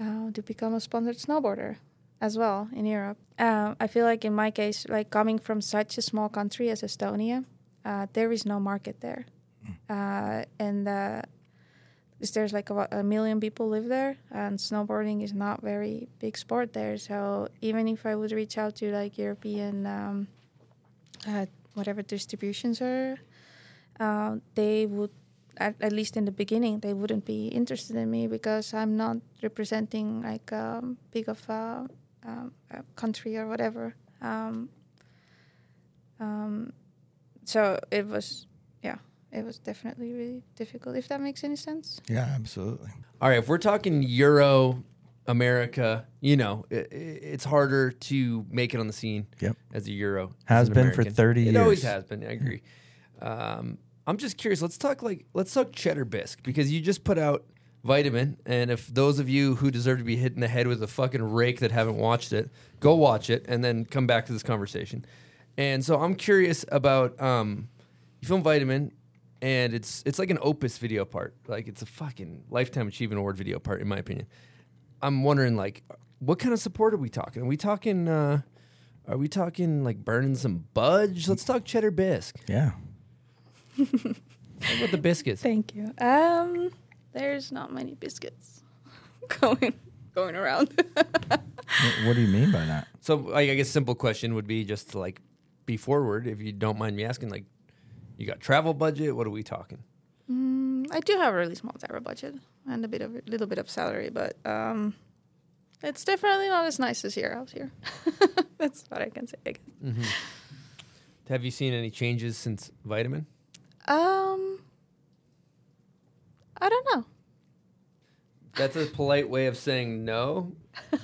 uh, to become a sponsored snowboarder as well in Europe. Um, I feel like in my case, like coming from such a small country as Estonia, uh, there is no market there, uh, and uh, 'cause there's like about a million people live there, and snowboarding is not very big sport there. So even if I would reach out to like European, um, uh, whatever distributions are, uh, they would. At, at least in the beginning, they wouldn't be interested in me because I'm not representing like um, big of a, um, a country or whatever. Um, um, so it was, yeah, it was definitely really difficult. If that makes any sense. Yeah, absolutely. All right, if we're talking Euro America, you know, i i- it's harder to make it on the scene. Yep. As a Euro Has as an been for American. 30 It always has been. I agree. I'm just curious. Let's talk like let's talk Cheddar Bisque because you just put out Vitamin. And if those of you who deserve to be hit in the head with a fucking rake that haven't watched it, go watch it and then come back to this conversation. And so I'm curious about um, you film Vitamin, and it's it's like an Opus video part, like it's a fucking lifetime achievement award video part, in my opinion. I'm wondering like, what kind of support are we talking? Are we talking? Uh, are we talking like burning some budge? Let's talk cheddar bisque. Yeah. Talk about the biscuits. Thank you. Um, there's not many biscuits going going around. What, what do you mean by that? So I guess simple question would be just to like be forward, if you don't mind me asking. Like, you got travel budget? What are we talking? mm, I do have a really small travel budget and a bit of a little bit of salary, but um, it's definitely not as nice as here out here. That's what I can say. I guess. Mm-hmm. Have you seen any changes since Vitamin? Um, I don't know. That's a polite way of saying no.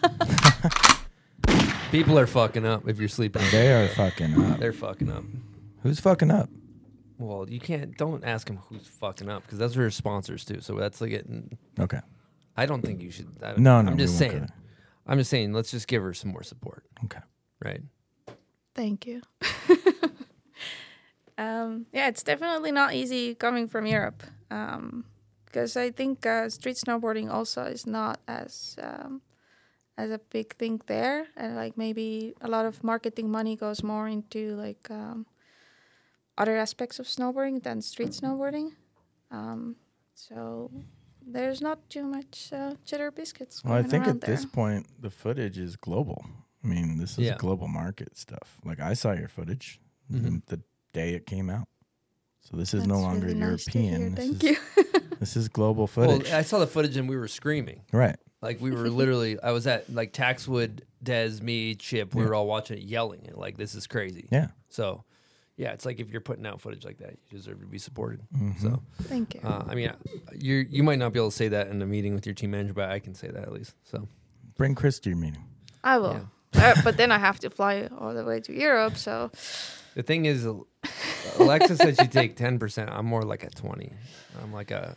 People are fucking up if you're sleeping. They are fucking up. They're fucking up. Who's fucking up? Well, you can't. Don't ask him who's fucking up because those are her sponsors too. So that's like getting. Okay. I don't think you should. I, No, no, I'm just won't go saying. I'm just saying. Let's just give her some more support. Okay. Right. Thank you. um, yeah, it's definitely not easy coming from Europe because I think uh, street snowboarding also is not as um, as a big thing there, and like maybe a lot of marketing money goes more into like um, other aspects of snowboarding than street snowboarding. Um, so there's not too much uh, cheddar biscuits. Well, I think at there. this point the footage is global. I mean, this is Yeah. global market stuff. Like I saw your footage Mhm. the day it came out. So this is That's no longer really nice to European. This Thank is, you. this is global Well, footage. I saw the footage and we were screaming. right. Like we were literally. I was at like Taxwood, Des, me, Chip. We Yeah. were all watching it, yelling. And like this is crazy. Yeah. So, yeah, it's like if you're putting out footage like that, you deserve to be supported. Mhm. So, Thank you. uh, I mean, you you might not be able to say that in a meeting with your team manager, but I can say that at least. So, Bring Chris to your meeting. I will. Uh, but then I have to fly all the way to Europe, so the thing is, Alexa said she take ten percent. I'm more like a twenty. I'm like a,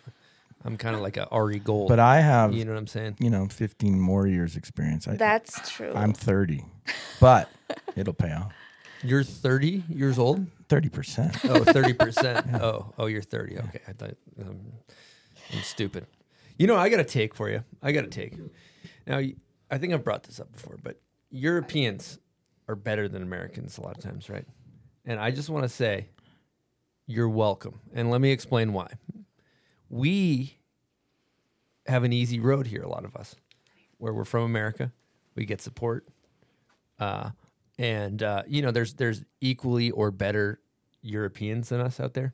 I'm kind of like a Ari Gold. But I have you know what I'm saying? You know, 15 more years experience. I, That's true. I'm 30. But it'll pay off. You're 30 years old. 30%. Oh, 30 percent. Oh, oh, you're 30. Okay, I thought um, I'm stupid. You know, I got a take for you. I got a take. Now, I think I've brought this up before, but Europeans are better than Americans a lot of times, right? And I just want to say, you're welcome. And let me explain why. We have an easy road here, a lot of us, where we're from America. We get support. Uh, and uh, you know, there's there's equally or better Europeans than us out there.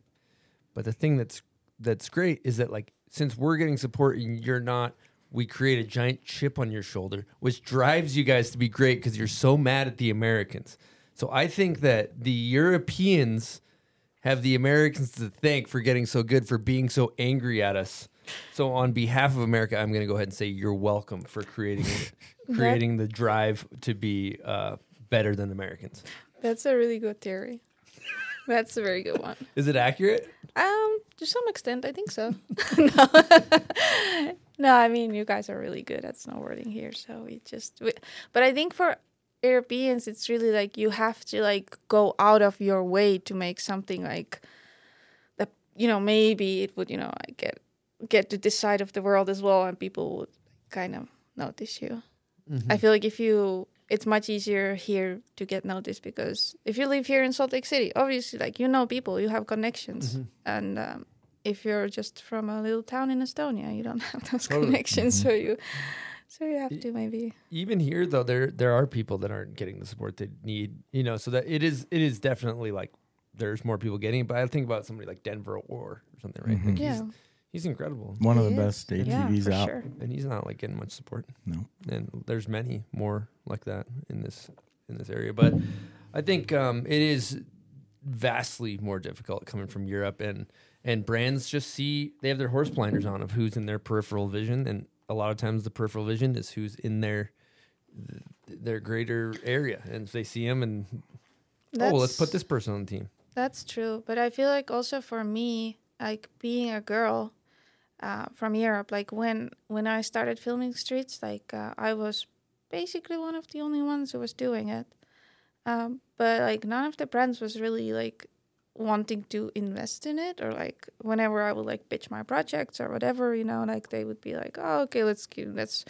But the thing that's that's great is that like since we're getting support and you're not, we create a giant chip on your shoulder, which drives you guys to be great because you're so mad at the Americans. So I think that the Europeans have the Americans to thank for getting so good for being so angry at us. So on behalf of America, I'm going to go ahead and say you're welcome for creating creating the drive to be uh, better than Americans. that's a really good theory. That's a very good one. Is it accurate? Um, to some extent, I think so. no. no, I mean you guys are really good at snowboarding here, so we just. We, but I think for Europeans, it's really like you have to like go out of your way to make something like that. You know, maybe it would you know get get to this side of the world as well, and people would kind of notice you. I feel like if you, it's much easier here to get noticed because if you live here in Salt Lake City, obviously, like you know people, you have connections, Mhm. and um, if you're just from a little town in Estonia, you don't have those Totally. connections, so you, so you have to maybe. even here though there there are people that aren't getting the support they need you know so that it is it is definitely like there's more people getting it but i think about somebody like denver or something right Mhm. like Yeah. He's, he's incredible One of the is. best Yeah, ATVs for out. sure. and he's not like getting much support No. and there's many more like that in this in this area but i think um it is vastly more difficult coming from europe and and brands just see they have their horse blinders on of who's in their peripheral vision and a lot of times the peripheral vision is who's in their their greater area and if they see him and oh well, let's put this person on the team That's true, but I feel like also for me, like being a girl, uh, from Europe. Like when when I started filming streets, like uh, I was basically one of the only ones who was doing it. Um, but like none of the brands was really like wanting to invest in it or like whenever I would like pitch my projects or whatever, you know, like they would be like, oh, okay, let's give let's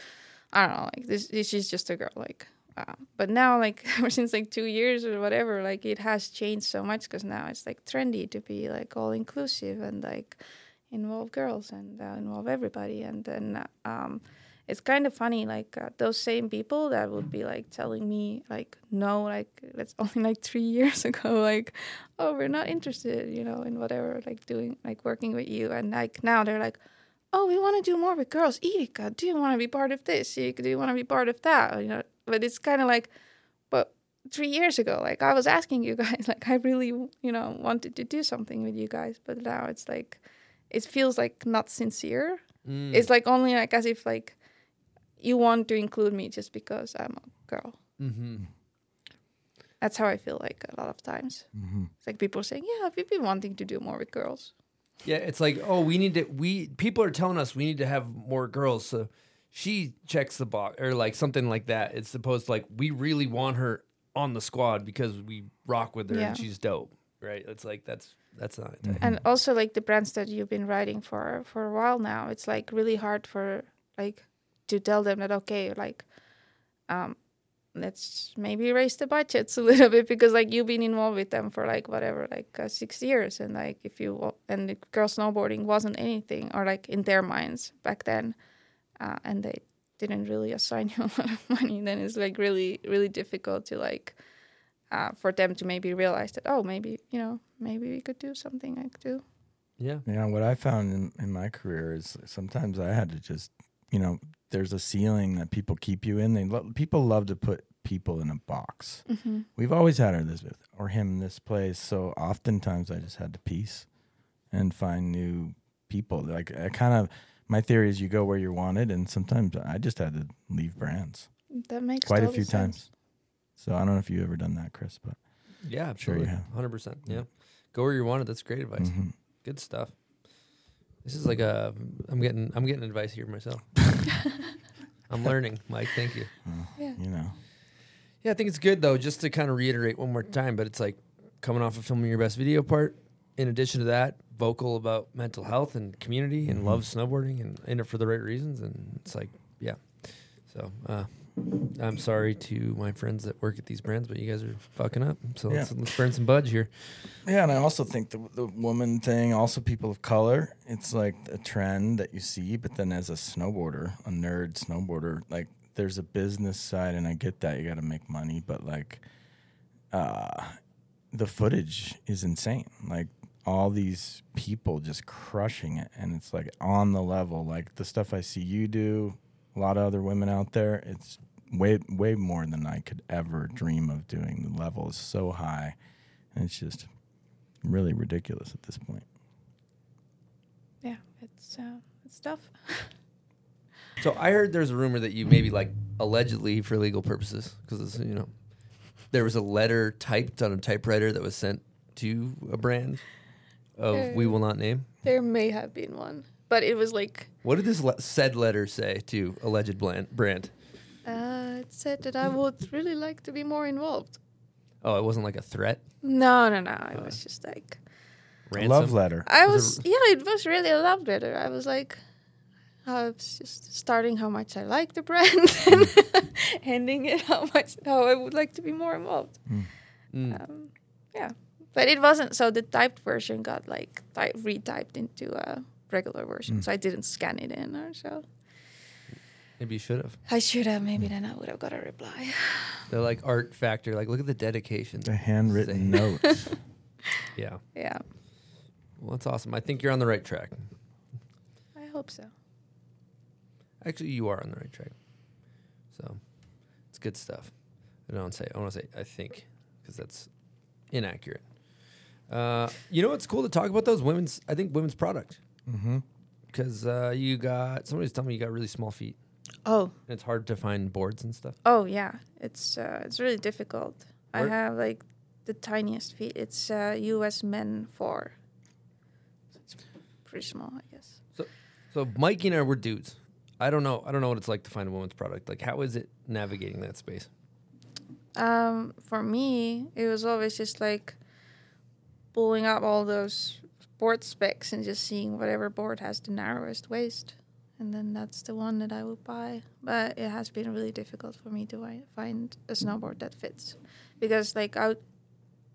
I don't know, like this, this is just a girl, like. Uh, but now, like ever since like two years or whatever, like it has changed so much because now it's like trendy to be like all inclusive and like involve girls and uh, involve everybody. And then um, it's kind of funny, like uh, those same people that would be like telling me like no, like that's only like three years ago, like oh we're not interested, you know, in whatever, like doing like working with you. And like now they're like oh, we want to do more with girls. Ivika, do you want to be part of this? Ivika, do you want to be part of that? You know, but it's kind of like, but three years ago, like I was asking you guys, like I really, you know, wanted to do something with you guys, but now it's like, it feels like not sincere. Mm. It's like only like as if like you want to include me just because I'm a girl. Mm-hmm. That's how I feel like a lot of times. Mhm. It's like people saying, yeah, we've been wanting to do more with girls. Yeah, it's like, oh, we need to. We people are telling us we need to have more girls. So she checks the box or like something like that. It's supposed to like we really want her on the squad because we rock with her Yeah. and she's dope, right? It's like that's that's not. and also like the brands that you've been writing for for a while now it's like really hard for like to tell them that okay like um let's maybe raise the budgets a little bit because like you've been involved with them for like whatever like uh, six years and like if you and the girl snowboarding wasn't anything or like in their minds back then uh, and they didn't really assign you a lot of money then it's like really really difficult to like uh, for them to maybe realize that oh maybe you know maybe we could do something like do Yeah. Yeah, what I found in, in my career is sometimes I had to just, you know, there's a ceiling that people keep you in. They lo- people love to put people in a box. Mhm. We've always had her Elizabeth or him in this place, so oftentimes I just had to piece and find new people. Like I kind of my theory is you go where you're wanted, and sometimes I just had to leave brands That makes quite a few sense. times. So I don't know if you've ever done that, Chris, but Yeah, I'm sure you have. Hundred percent. Yeah. Go where you wanted. That's great advice. Mhm. Good stuff. This is like a. I'm getting. I'm getting advice here myself. I'm learning, Mike. Thank you. Yeah. You know. Yeah, I think it's good though. Just to kind of reiterate one more time, but it's like coming off of filming your best video part. In addition to that, vocal about mental health and community and Mhm. love snowboarding and in it for the right reasons. And it's like, yeah. So uh, I'm sorry to my friends that work at these brands, but you guys are fucking up. So let's, Yeah. let's burn some budge here. Yeah, and I also think the the woman thing, also people of color, it's like a trend that you see, but then as a snowboarder, a nerd snowboarder, like there's a business side and I get that you got to make money, but like uh the footage is insane. Like all these people just crushing it and it's like on the level like the stuff I see you do, a lot of other women out there, it's way way more than I could ever dream of doing. The level is so high. And it's just really ridiculous at this point. Yeah, it's uh, it's tough. So I heard there's a rumor that you maybe like allegedly for legal purposes because you know there was a letter typed on a typewriter that was sent to a brand of we will not name. There may have been one, but it was like What did this le- said letter say to alleged bland- brand? uh, it said that I would really like to be more involved. Oh, it wasn't like a threat. No, no, no. It was just like A love letter. I Was was. Yeah, it was really a love letter. I was like, I was just starting how much I like the brand and ending it how much how I would like to be more involved. Mm. Um, yeah, but it wasn't. So the typed version got like ty- retyped into a regular version. Mm. So I didn't scan it in or so. Maybe you should have. I should have. Maybe then I would have got a reply. They're like art factor. Like look at the dedication. The handwritten Say- notes. Yeah. Yeah, Well, that's awesome. I think you're on the right track. I hope so. Actually, you are on the right track. So it's good stuff. I don't say. I want to say. I think because that's inaccurate. Uh, you know what's cool to talk about those women's. I think women's product mm-hmm. because uh, you got somebody's telling me you got really small feet. Oh. And it's hard to find boards and stuff. Oh yeah, it's uh, it's really difficult. I have like the tiniest feet. It's uh, U.S. men four. So it's pretty small, I guess. So, so Mikey and I were dudes. I don't know. I don't know what it's like to find a woman's product. Like, how is it navigating that space? Um, for me, it was always just like pulling up all those board specs and just seeing whatever board has the narrowest waist, and then that's the one that I would buy. But it has been really difficult for me to find a snowboard that fits, because like I, would-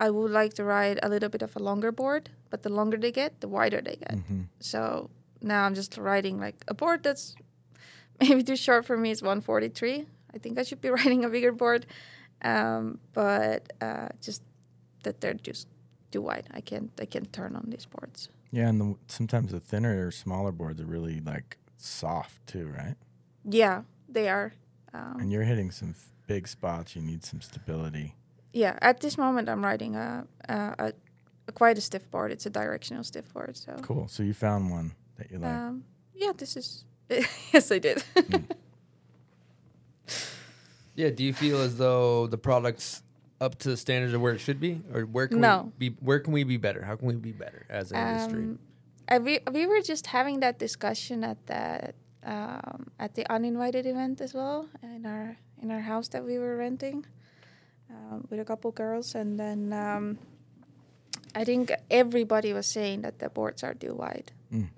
I would like to ride a little bit of a longer board, but the longer they get, the wider they get. So now I'm just riding like a board that's maybe too short for me. It's 143. I think I should be riding a bigger board, um, but uh, just that they're just too wide. I can't I can't turn on these boards. Yeah, and the, sometimes the thinner or smaller boards are really like soft too, right? Yeah, they are. Um, and you're hitting some f- big spots. You need some stability. yeah, at this moment I'm riding a, a, a, a quite a stiff board. It's a directional stiff board. So Cool. So you found one that you like. Um, yeah, this is. yes, I did. Yeah. Do you feel as though the product's up to the standards of where it should be, or where can No. we be? Where can we be better? How can we be better as an industry? Um, uh, we we were just having that discussion at the um, at the uninvited event as well in our in our house that we were renting um, with a couple girls, and then um, I think everybody was saying that the boards are too wide. Mm.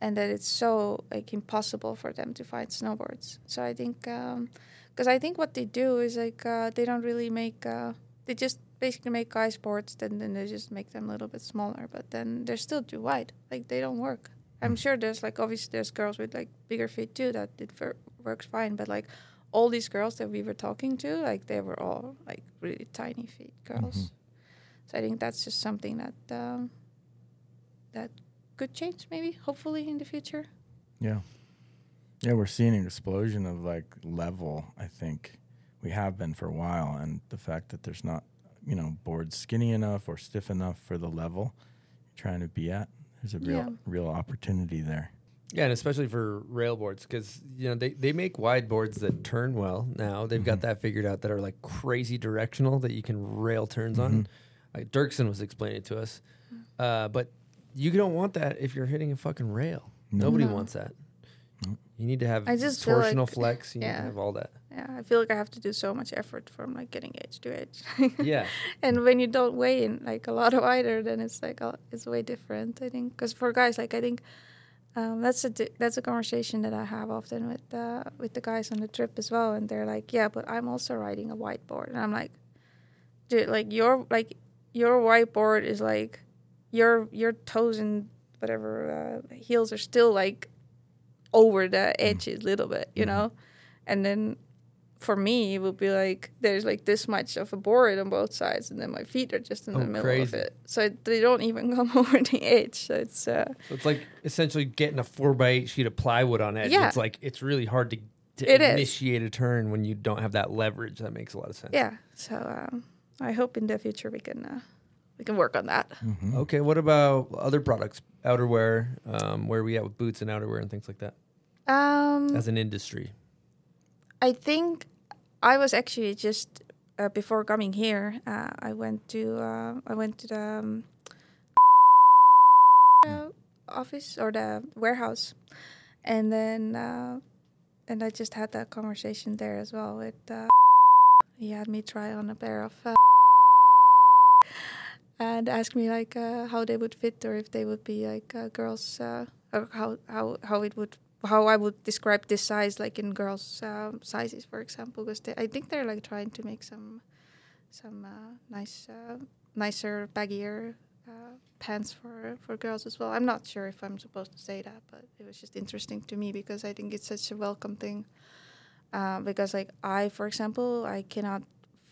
And that it's so like impossible for them to find snowboards. So I think, because I think what they do is like uh, they don't really make, uh, they just basically make guys boards, then then they just make them a little bit smaller, but then they're still too wide. Like they don't work. I'm sure there's like obviously there's girls with like bigger feet too that it ver- works fine, but like all these girls that we were talking to, like they were all like really tiny feet girls. So I think that's just something that um, that could change maybe hopefully in the future. Yeah. Yeah, we're seeing an explosion of like level, I think. We have been for a while. And the fact that there's not, you know, boards skinny enough or stiff enough for the level you're trying to be at, there's a real Yeah. real opportunity there. Yeah, and especially for rail boards, because you know they, they make wide boards that turn well now. They've got mm-hmm. that figured out that are like crazy directional that you can rail turns on. Mm-hmm. Like Dirksen was explaining it to us, mm. uh, but you don't want that if you're hitting a fucking rail. No. Nobody No. wants that. You need to have I just torsional like- flex. You need yeah. to have all that. Yeah, I feel like I have to do so much effort from like getting edge to edge. Yeah. and when you don't weigh in like a lot of wider, then it's like uh, it's way different. I think because for guys, like I think um, that's a di- that's a conversation that I have often with uh, with the guys on the trip as well, and they're like, "Yeah, but I'm also riding a whiteboard," and I'm like, "Dude, like your like your whiteboard is like your your toes and whatever uh, heels are still like over the edges a little bit, you know, and then." For me, it would be like there's like this much of a board on both sides, and then my feet are just in Oh, the middle crazy. of it, so it, they don't even come over the edge. So it's uh, So it's like essentially getting a four by eight sheet of plywood on edge. Yeah. It's like it's really hard to, to It is. initiate a turn when you don't have that leverage. That makes a lot of sense. Yeah. So um, I hope in the future we can uh, we can work on that. Okay, what about other products, outerwear? Um, where are we at with boots and outerwear and things like that Um, as an industry? I think I was actually just uh, before coming here. Uh, I went to uh, I went to the um, uh, office or the warehouse, and then uh, and I just had that conversation there as well with. Uh, he had me try on a pair of. And asked me like uh, how they would fit or if they would be like uh, girls uh, or how, how how it would how I would describe this size like in girls um, sizes for example because I think they're like trying to make some some nice nicer baggier uh, pants for for girls as well. I'm not sure if I'm supposed to say that but it was just interesting to me because I think it's such a welcome thing. Uh, because like I for example I cannot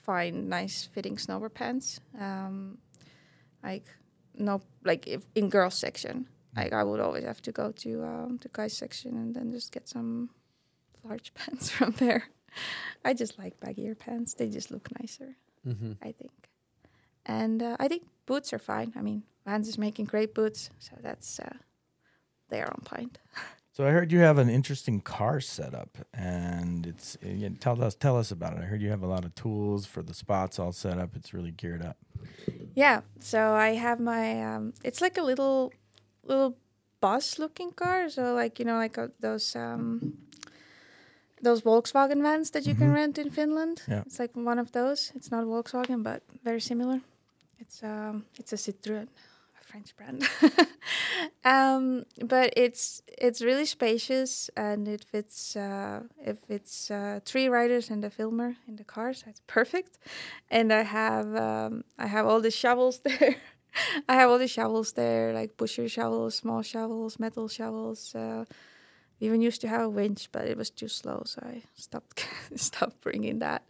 find nice fitting snowboard pants. Um, like no like if in girls section. Like i would always have to go to um, the guys section and then just get some large pants from there. I just like baggier pants. They just look nicer Mhm. i think. And uh, i think boots are fine. I mean vans is making great boots so that's uh, they are on point So I heard you have an interesting car setup, and it's yeah, tell us tell us about it. I heard you have a lot of tools for the spots all set up. It's really geared up. Yeah, so I have my um, it's like a little little bus-looking car. So like you know, like uh, those um, those Volkswagen vans that you can Mhm. rent in Finland. Yeah. It's like one of those. It's not Volkswagen, but very similar. It's um, it's a Citroen, French brand. um, but it's it's really spacious and it fits uh, if it's uh, three riders and a filmer in the car, so it's perfect. And I have um, I have all the shovels there. I have all the shovels there, like pusher shovels, small shovels, metal shovels. Uh, we even used to have a winch, but it was too slow, so I stopped stopped bringing that.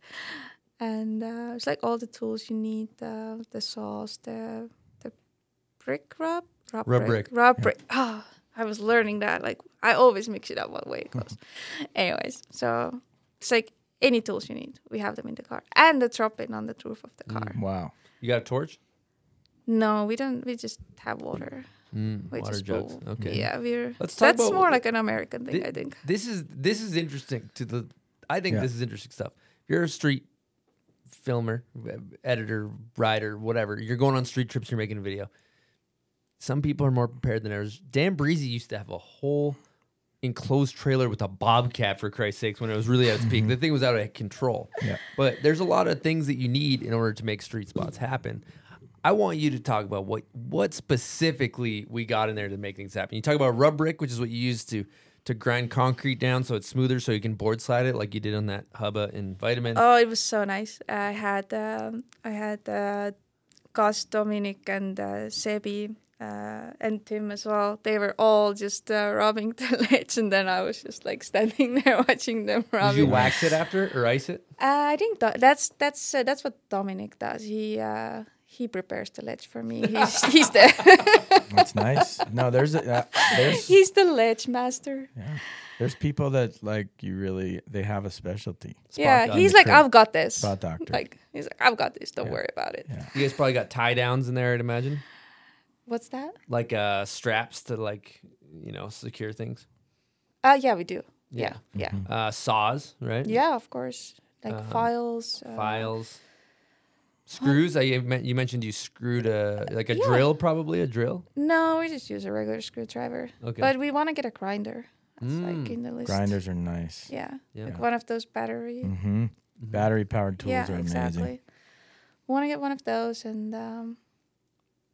And uh, it's like all the tools you need: uh, the saws, the the brick rub, rub, Rub brick. rub Yeah. brick. Ah, I was learning that. Like I always mix it up one way it goes. Anyways, so it's like any tools you need, we have them in the car, and the drop in on the roof of the car. Wow. You got a torch? No, we don't. We just have water. Mm, We water just jugs. bowl. Okay. Yeah, we're. Let's talk that's about more like an American thing, Thi- I think. This is this is interesting to the. I think Yeah. this is interesting stuff. If you're a street filmer, editor, writer, whatever, you're going on street trips. You're making a video. Some people are more prepared than others. Dan Brisse used to have a whole enclosed trailer with a bobcat for Christ's sakes when it was really at its peak. The thing was out of control. Yeah. But there's a lot of things that you need in order to make street spots happen. I want you to talk about what what specifically we got in there to make things happen. You talk about rub brick, which is what you use to to grind concrete down so it's smoother, so you can board slide it like you did on that hubba in Vitamin. Oh, it was so nice. I had um, I had uh, Gus, Dominik, and uh, Sebi, uh, and Tim as well. They were all just uh, rubbing the ledge, and then I was just like standing there watching them Did rubbing. you wax it after or ice it? Uh, I think tha- that's that's uh, that's what Dominik does. He uh, he prepares the ledge for me. He's he's the That's nice. No, there's a, uh, there's he's the ledge master. yeah. There's people that like you really they have a specialty. yeah, he's like, trip. I've got this. Spot doctor. Like he's like, I've got this. Don't worry about it. Yeah. You guys probably got tie downs in there, I'd imagine. What's that? Like uh straps to like, you know, secure things. Uh, yeah, we do. Yeah, yeah, Uh saws, right? yeah. Of course, like Um, files. Uh, Files. Screws. I you mentioned you screwed a like a Yeah. drill, probably a drill. No, we just use a regular screwdriver. Okay. But we want to get a grinder. That's like Mm. in the list. Grinders are nice. Yeah. Yeah. Like one of those battery. Mm-hmm. Battery powered tools yeah, are amazing. exactly. Want to get one of those, and um,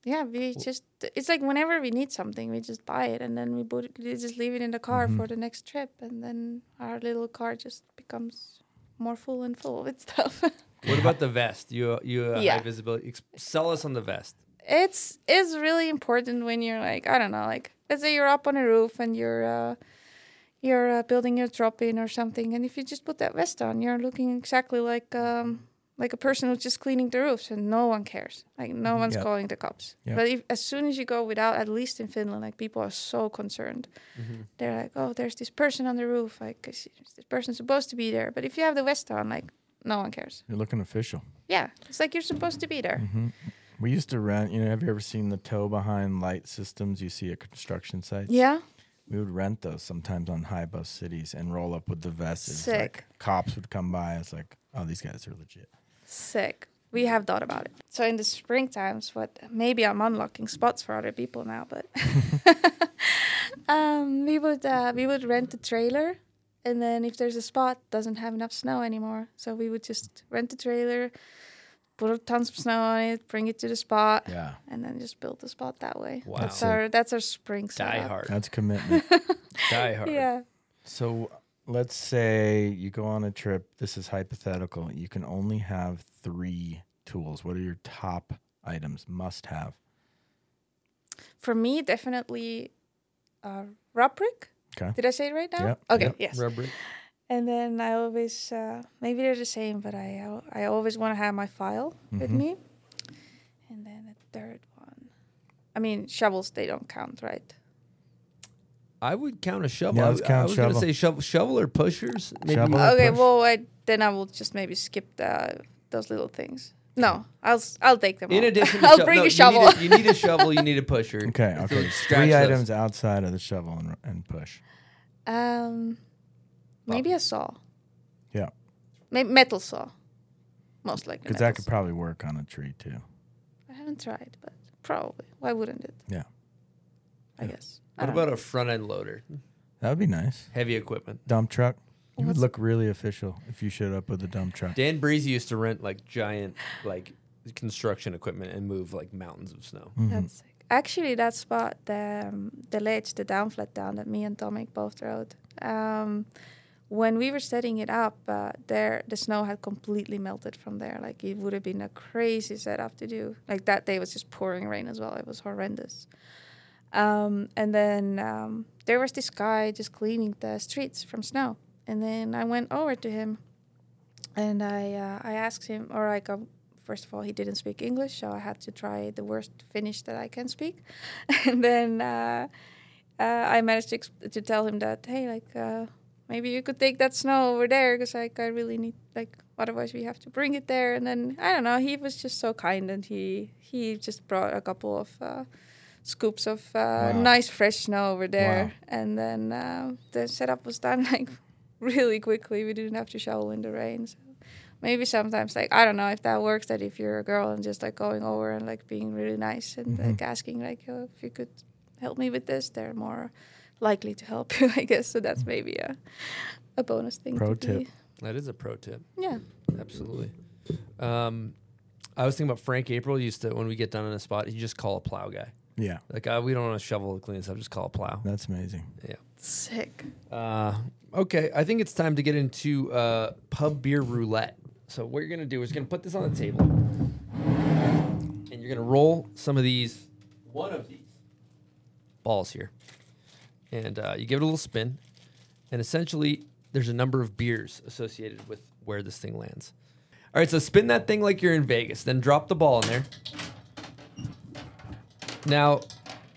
yeah, we just it's like whenever we need something, we just buy it, and then we put it, we just leave it in the car Mhm. for the next trip, and then our little car just becomes more full and full of its stuff. What about the vest? You you uh, Yeah. high visibility. Ex- sell us on the vest. it's it's really important when you're like I don't know, like let's say you're up on a roof and you're uh, you're uh, building your drop in or something, and if you just put that vest on, you're looking exactly like um, like a person who's just cleaning the roofs, and no one cares. Like no one's Yep. calling the cops. Yep. But if, as soon as you go without, at least in Finland, like people are so concerned. They're like, oh, there's this person on the roof. Like, is this person supposed to be there? But if you have the vest on, like, no one cares. You're looking official. Yeah, it's like you're supposed to be there. hmm We used to rent. You know, have you ever seen the tow behind light systems you see at construction sites? Yeah. We would rent those sometimes on high bus cities and roll up with the vests. Sick. Like cops would come by. It's like, oh, these guys are legit. Sick. We have thought about it. So in the spring times, what maybe I'm unlocking spots for other people now, but um, we would uh, we would rent a trailer, and then if there's a spot doesn't have enough snow anymore, so we would just rent the trailer, put tons of snow on it, bring it to the spot, Yeah. and then just build the spot that way. Wow. That's Sick. our that's our spring Die setup. hard. That's commitment. Die hard. Yeah. so let's say you go on a trip. This is hypothetical. You can only have three tools. What are your top items? Must have. For me, definitely uh, rub brick. Okay. Did I say it right now? Yep, Okay. yep. Yes. Rubric. And then I always, uh, maybe they're the same, but I I always want to have my file with Mhm. me. And then the third one, I mean shovels they don't count, right? I would count a shovel. Yeah, I, let's w- I count was gonna say shovel, shovel or pushers. Maybe Shovel. or okay, push? well I, then I will just maybe skip the those little things. No, I'll s- I'll take them. In all. addition, to I'll sho- bring no, a you shovel. Need a, you need a shovel. You need a pusher. Okay. Okay. scratch Three those. items outside of the shovel and, and push. um, maybe a saw, Yeah. maybe metal saw, most likely. Because that could saw. probably work on a tree too. I haven't tried, but probably. Why wouldn't it? Yeah. I guess. I What don't about a front end loader? That would be nice. Heavy equipment. Dump truck. You would What's- look really official if you showed up with a dump truck. Dan Brisse used to rent like giant like construction equipment and move like mountains of snow. Mhm. That's sick. Actually, that spot, the um, the ledge, the down flat down that me and Tomic both rode. Um, when we were setting it up, uh, there the snow had completely melted from there. Like it would have been a crazy setup to do. Like that day was just pouring rain as well. It was horrendous. Um, and then um, there was this guy just cleaning the streets from snow. And then I went over to him, and I uh, I asked him, or I um, first of all, he didn't speak English, so I had to try the worst Finnish that I can speak. and then uh, uh, I managed to, exp- to tell him that, hey, like, uh, maybe you could take that snow over there because like, I really need, like, otherwise we have to bring it there. And then, I don't know, he was just so kind and he, he just brought a couple of uh, scoops of uh, Wow. nice fresh snow over there. Wow. And then uh, the setup was done like really quickly. We didn't have to shovel in the rain. So maybe sometimes like I don't know if that works. That if you're a girl and just like going over and like being really nice and Mm-hmm. like asking like oh, if you could help me with this, they're more likely to help you. I guess so. That's maybe a a bonus thing. Pro to tip. Be. That is a pro tip. Yeah. Absolutely. Um, I was thinking about Frank April used to when we get done in a spot, he just call a plow guy. Yeah, Like uh, we don't want to shovel to clean this up, just call a plow. that's amazing. Yeah. Sick. Uh, okay, I think it's time to get into uh, pub beer roulette. So what you're gonna do is you're gonna put this on the table, and you're gonna roll some of these, one of these balls here, and uh, you give it a little spin, and essentially there's a number of beers associated with where this thing lands. All right, so spin that thing like you're in Vegas, then drop the ball in there. Now,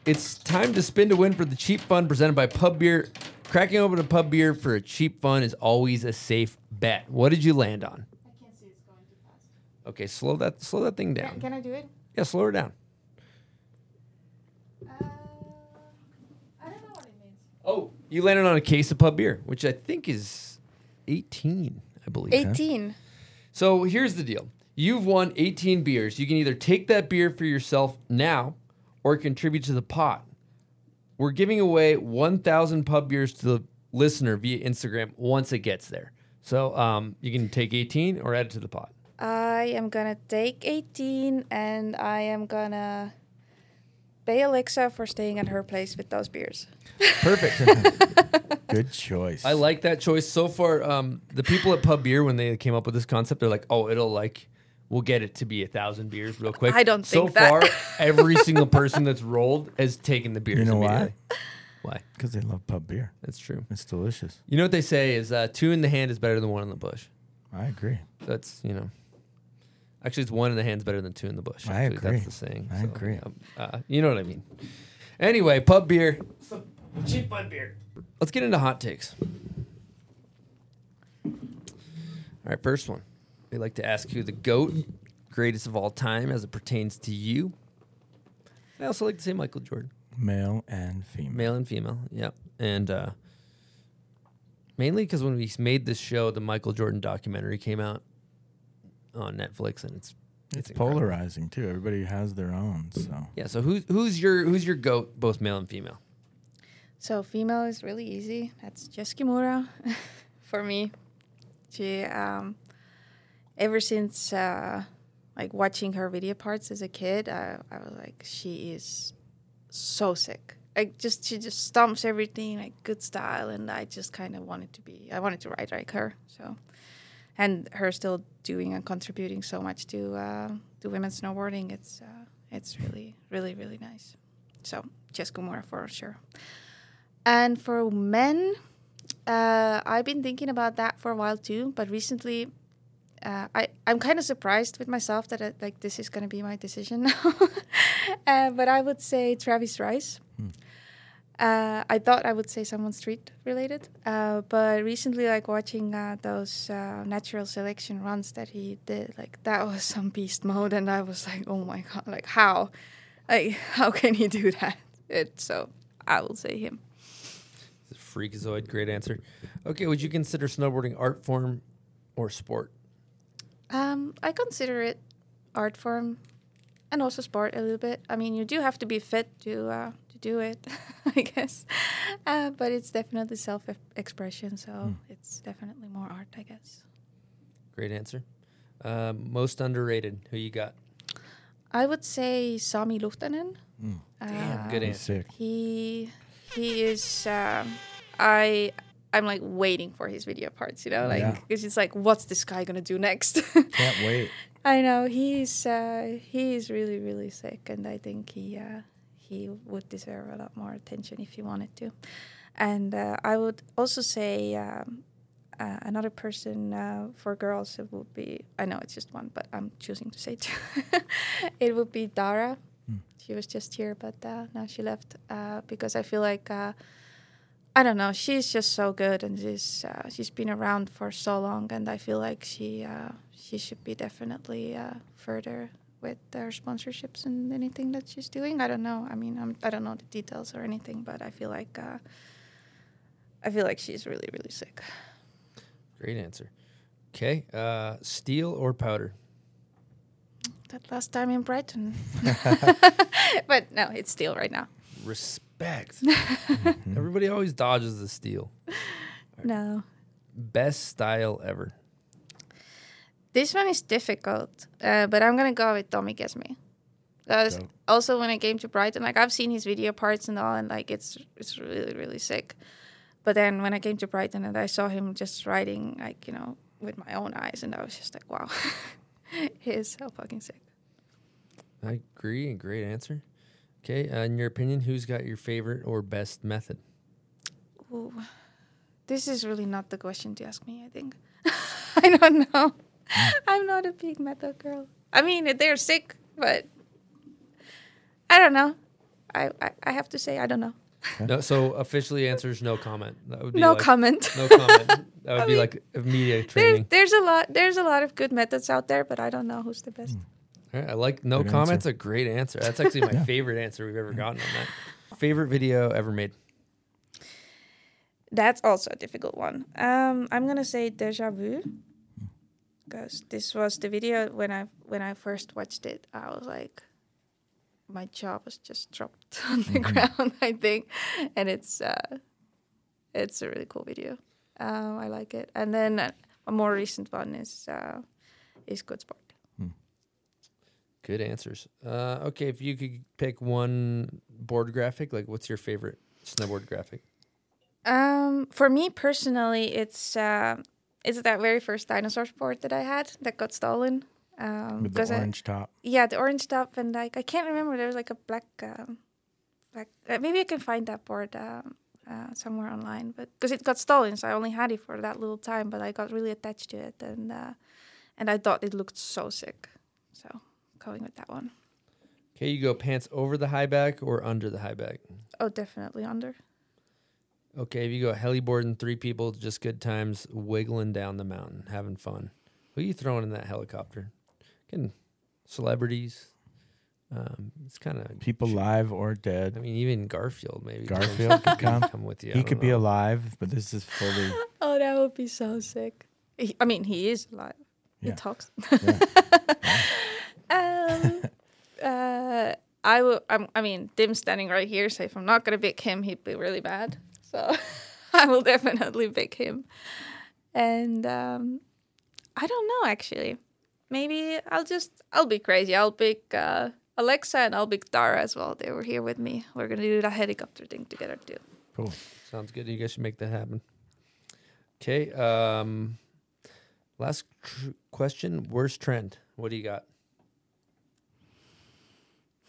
it's time to spin to win for the cheap fun presented by Pub Beer. Cracking open a pub beer for a cheap fun is always a safe bet. What did you land on? I can't see it's going too fast. Okay, slow that slow that thing down. Can I do it? Yeah, slow her down. Uh, I don't know what it means. Oh, you landed on a case of pub beer, which I think is 18, I believe. 18. So here's the deal. You've won 18 beers. You can either take that beer for yourself now or contribute to the pot. We're giving away 1,000 pub beers to the listener via Instagram once it gets there. So um, you can take 18 or add it to the pot. I am gonna take 18 and I am gonna pay Alexa for staying at her place with those beers. Perfect. Good choice. I like that choice so far. Um, the people at Pub Beer, when they came up with this concept, they're like, "Oh, it'll like, we'll get it to be a thousand beers real quick." I don't so think that. far, every single person that's rolled has taken the beers. You know why? Why? Because they love pub beer. That's true. It's delicious. You know what they say is uh, two in the hand is better than one in the bush. I agree. That's you know. Actually, it's one in the hand's better than two in the bush. I agree. That's the saying. I agree. um, uh, you know what I mean. Anyway, pub beer. Some cheap pub beer. Let's get into hot takes. All right, first one. We like to ask you the goat, greatest of all time, as it pertains to you. I also like to say Michael Jordan, Male and female. male and female. Yep, and uh, mainly because when we made this show, the Michael Jordan documentary came out on Netflix, and it's It's incredible. polarizing too. Everybody has their own. So Yeah. So who's who's your who's your goat, both male and female? So female is really easy. That's Jess Kimura for me. She um, ever since uh, like watching her video parts as a kid, I, I was like, she is so sick. Like just she just stomps everything like good style, and I just kind of wanted to be. I wanted to ride like her. So, and her still doing and contributing so much to uh, to women's snowboarding. It's uh, it's really really really nice. So Jess Kimura for sure. And for men, uh, I've been thinking about that for a while too. But recently, uh, I I'm kind of surprised with myself that it, like this is going to be my decision now. uh, but I would say Travis Rice. Uh, I thought I would say someone street related, uh, but recently, like watching uh, those uh, natural selection runs that he did, like that was some beast mode, and I was like, oh my god, like how, like how can he do that? It so I will say him. Freakazoid, great answer. Okay, would you consider snowboarding art form or sport? Um, I consider it art form and also sport a little bit. I mean, you do have to be fit to uh, to do it, I guess. Uh, but it's definitely self-expression, so Hmm. it's definitely more art, I guess. Great answer. Um, most underrated. Who you got? I would say Sami Luhtanen. Mm. Damn, good Uh, answer. Sick. He he is. Um, I I'm like waiting for his video parts. You know, like Yeah. because it's like, what's this guy gonna do next? Can't wait. I know he's uh, he's really really sick, and I think he uh, he would deserve a lot more attention if he wanted to. And uh, I would also say um, uh, another person uh, for girls it would be I know it's just one, but I'm choosing to say two. it would be Dara. She was just here, but uh, now she left uh, because I feel like. I don't know. She's just so good, and she's uh, she's been around for so long, and I feel like she uh, she should be definitely uh, further with their sponsorships and anything that she's doing. I don't know. I mean, I'm, I don't know the details or anything, but I feel like uh, I feel like she's really really sick. Great answer. Okay. Uh, steel or powder? That last time in Brighton, but no, it's steel right now. Respect. Everybody always dodges the steel. No, Best style ever. This one is difficult, uh, but I'm gonna go with Tommy Gesme. Because Dope. also when I came to Brighton, like I've seen his video parts and all, and like it's it's really really sick. But then when I came to Brighton and I saw him just riding, like you know, with my own eyes, and I was just like, wow, he is so fucking sick. I agree. Great answer. Okay. Uh, in your opinion, who's got your favorite or best method? Ooh. This is really not the question to ask me. I think I don't know. I'm not a big metal girl. I mean, they're sick, but I don't know. I, I, I have to say I don't know. No, so officially answers no comment. That would be No like- comment. No comment. That would I be mean, like media There's training. there's a lot there's a lot of good methods out there, but I don't know who's the best. All right, I like no Good comments. answer. A great answer. That's actually my favorite answer we've ever gotten on that. Favorite video ever made. That's also a difficult one. Um, I'm gonna say Deja Vu, because this was the video when I when I first watched it. I was like, my jaw was just dropped on the ground. I think, and it's uh, it's a really cool video. Um, I like it. And then uh, a more recent one is uh, is Good Sport. Good answers. Uh, okay, if you could pick one board graphic, like what's your favorite snowboard graphic? Um, for me personally, it's uh, it's that very first dinosaur sport that I had that got stolen. Um, With the 'cause I- orange top. yeah, the orange top, and like I can't remember. There was like a black, um, black. Uh, maybe I can find that board um, uh, somewhere online, but because it got stolen, so I only had it for that little time. But I got really attached to it, and uh, and I thought it looked so sick. So going with that one. Okay, you go pants over the high back or under the high back. Oh, definitely under. Okay, if you go heliboarding, three people, just good times, wiggling down the mountain, having fun. Who are you throwing in that helicopter? Getting celebrities. Um, it's kind of People live or dead. I mean, even Garfield maybe. Garfield could come. come with you. He don't could be alive, but this is fully. Oh, that would be so sick. He, I mean, he is alive. He Yeah. talks. Yeah. um, uh, I will. I'm, I mean, Tim's standing right here, so if I'm not gonna pick him, he'd be really bad. So I will definitely pick him. And um, I don't know actually. Maybe I'll just I'll be crazy. I'll pick uh, Alexa and I'll pick Dara as well. They were here with me. We're gonna do that helicopter thing together too. Cool. Sounds good. You guys should make that happen. Okay. Um, last tr- question. Worst trend. What do you got?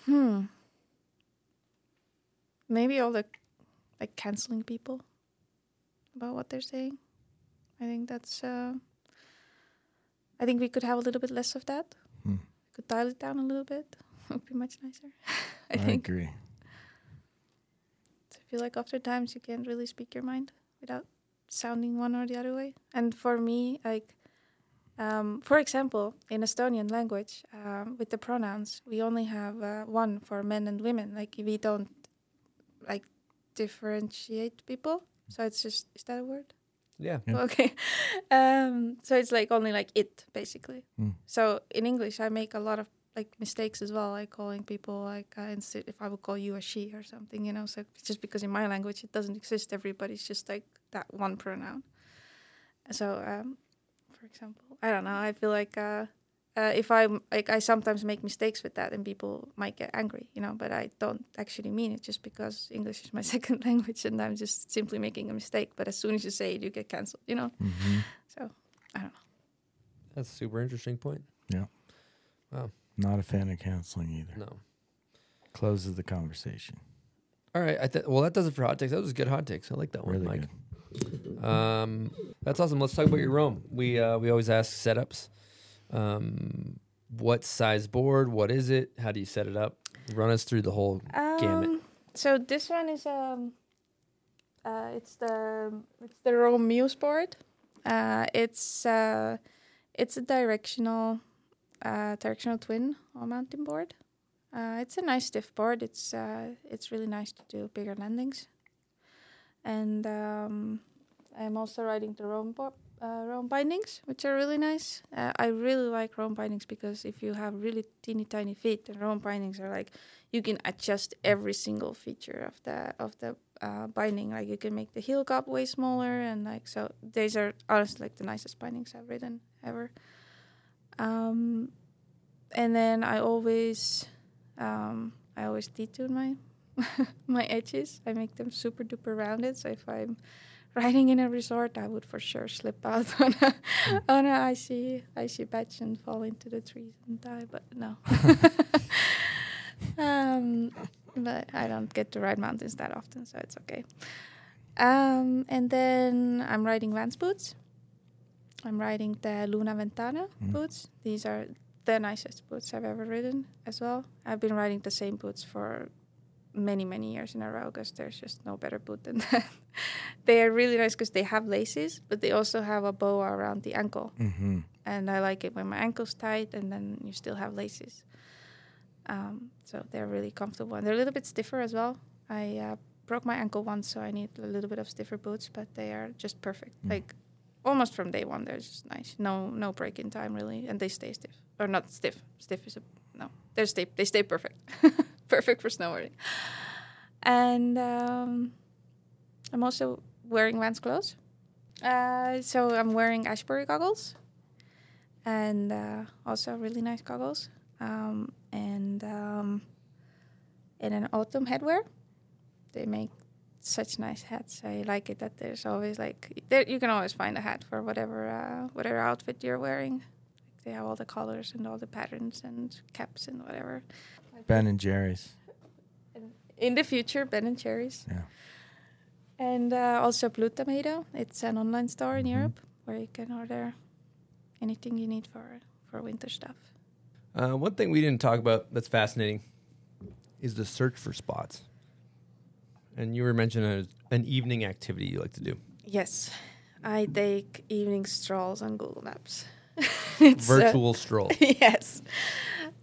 Hmm. Maybe all the like canceling people about what they're saying. I think that's. Uh, I think we could have a little bit less of that. Hmm. Could dial it down a little bit. Would be much nicer. I I, think. agree. So I feel like after times you can't really speak your mind without sounding one or the other way. And for me, like, um, for example, in Estonian language, um, with the pronouns, we only have uh, one for men and women. Like, we don't like differentiate people. So it's just is that a word? Yeah. Yeah. Okay. Um, so it's like only like it basically. Hmm. So in English, I make a lot of like mistakes as well, like calling people like uh, instead if I would call you a she or something, you know. So it's just because in my language it doesn't exist, everybody's just like that one pronoun. So, um, for example, I don't know. I feel like uh, uh, if I'm like I sometimes make mistakes with that, and people might get angry, you know. But I don't actually mean it, just because English is my second language, and I'm just simply making a mistake. But as soon as you say it, you get cancelled, you know. Mhm. So I don't know. That's a super interesting point. Yeah. Wow. Not a fan of canceling either. No. Closes the conversation. All right. I th- well, that does it for hot takes. That was a good hot takes. I like that one, Really Mike. Um, that's awesome. Let's talk about your room. We uh, we always ask setups. Um, what size board? What is it? How do you set it up? Run us through the whole gamut. Um, so this one is um, uh, it's the it's the Rome Muse board. Uh, it's uh, it's a directional uh, directional twin all mountain board. Uh, it's a nice stiff board. It's uh, it's really nice to do bigger landings. And um, I'm also riding the Rome uh, Rome bindings, which are really nice. Uh, I really like Rome bindings because if you have really teeny tiny feet, the Rome bindings are like you can adjust every single feature of the of the uh, binding. Like you can make the heel cup way smaller, and like so. These are honestly like the nicest bindings I've ridden ever. Um, and then I always, um, I always detune my my edges. I make them super duper rounded. So if I'm riding in a resort, I would for sure slip out on a on a icy icy patch and fall into the trees and die. But no. um, but I don't get to ride mountains that often, so it's okay. Um, and then I'm riding Vans boots. I'm riding the Luna Ventana boots. These are the nicest boots I've ever ridden as well. I've been riding the same boots for many, many years in a row because there's just no better boot than that. they are really nice because they have laces, but they also have a boa around the ankle. Mm-hmm. And I like it when my ankle's tight and then you still have laces. Um, so they're really comfortable and they're a little bit stiffer as well. I uh, broke my ankle once, so I need a little bit of stiffer boots, but they are just perfect. Like almost from day one, they're just nice. No, no break in time really, and they stay stiff or not stiff. Stiff is a no. They're stay. They stay perfect. perfect for snowboarding. And um, I'm also wearing Vans clothes. Uh, so I'm wearing Ashbury goggles, and uh, also really nice goggles. Um, and um, an autumn headwear. They make such nice hats. I like it that there's always like there you can always find a hat for whatever uh, whatever outfit you're wearing. They have all the colors and all the patterns and caps and whatever. Ben and Jerry's. In the future, Ben and Cherries. Yeah. And uh, also Blue Tomato. It's an online store Mm-hmm. in Europe where you can order anything you need for for winter stuff. Uh, one thing we didn't talk about that's fascinating is the search for spots. And you were mentioning a, an evening activity you like to do. Yes, I take evening strolls on Google Maps. It's, uh, Virtual stroll. yes,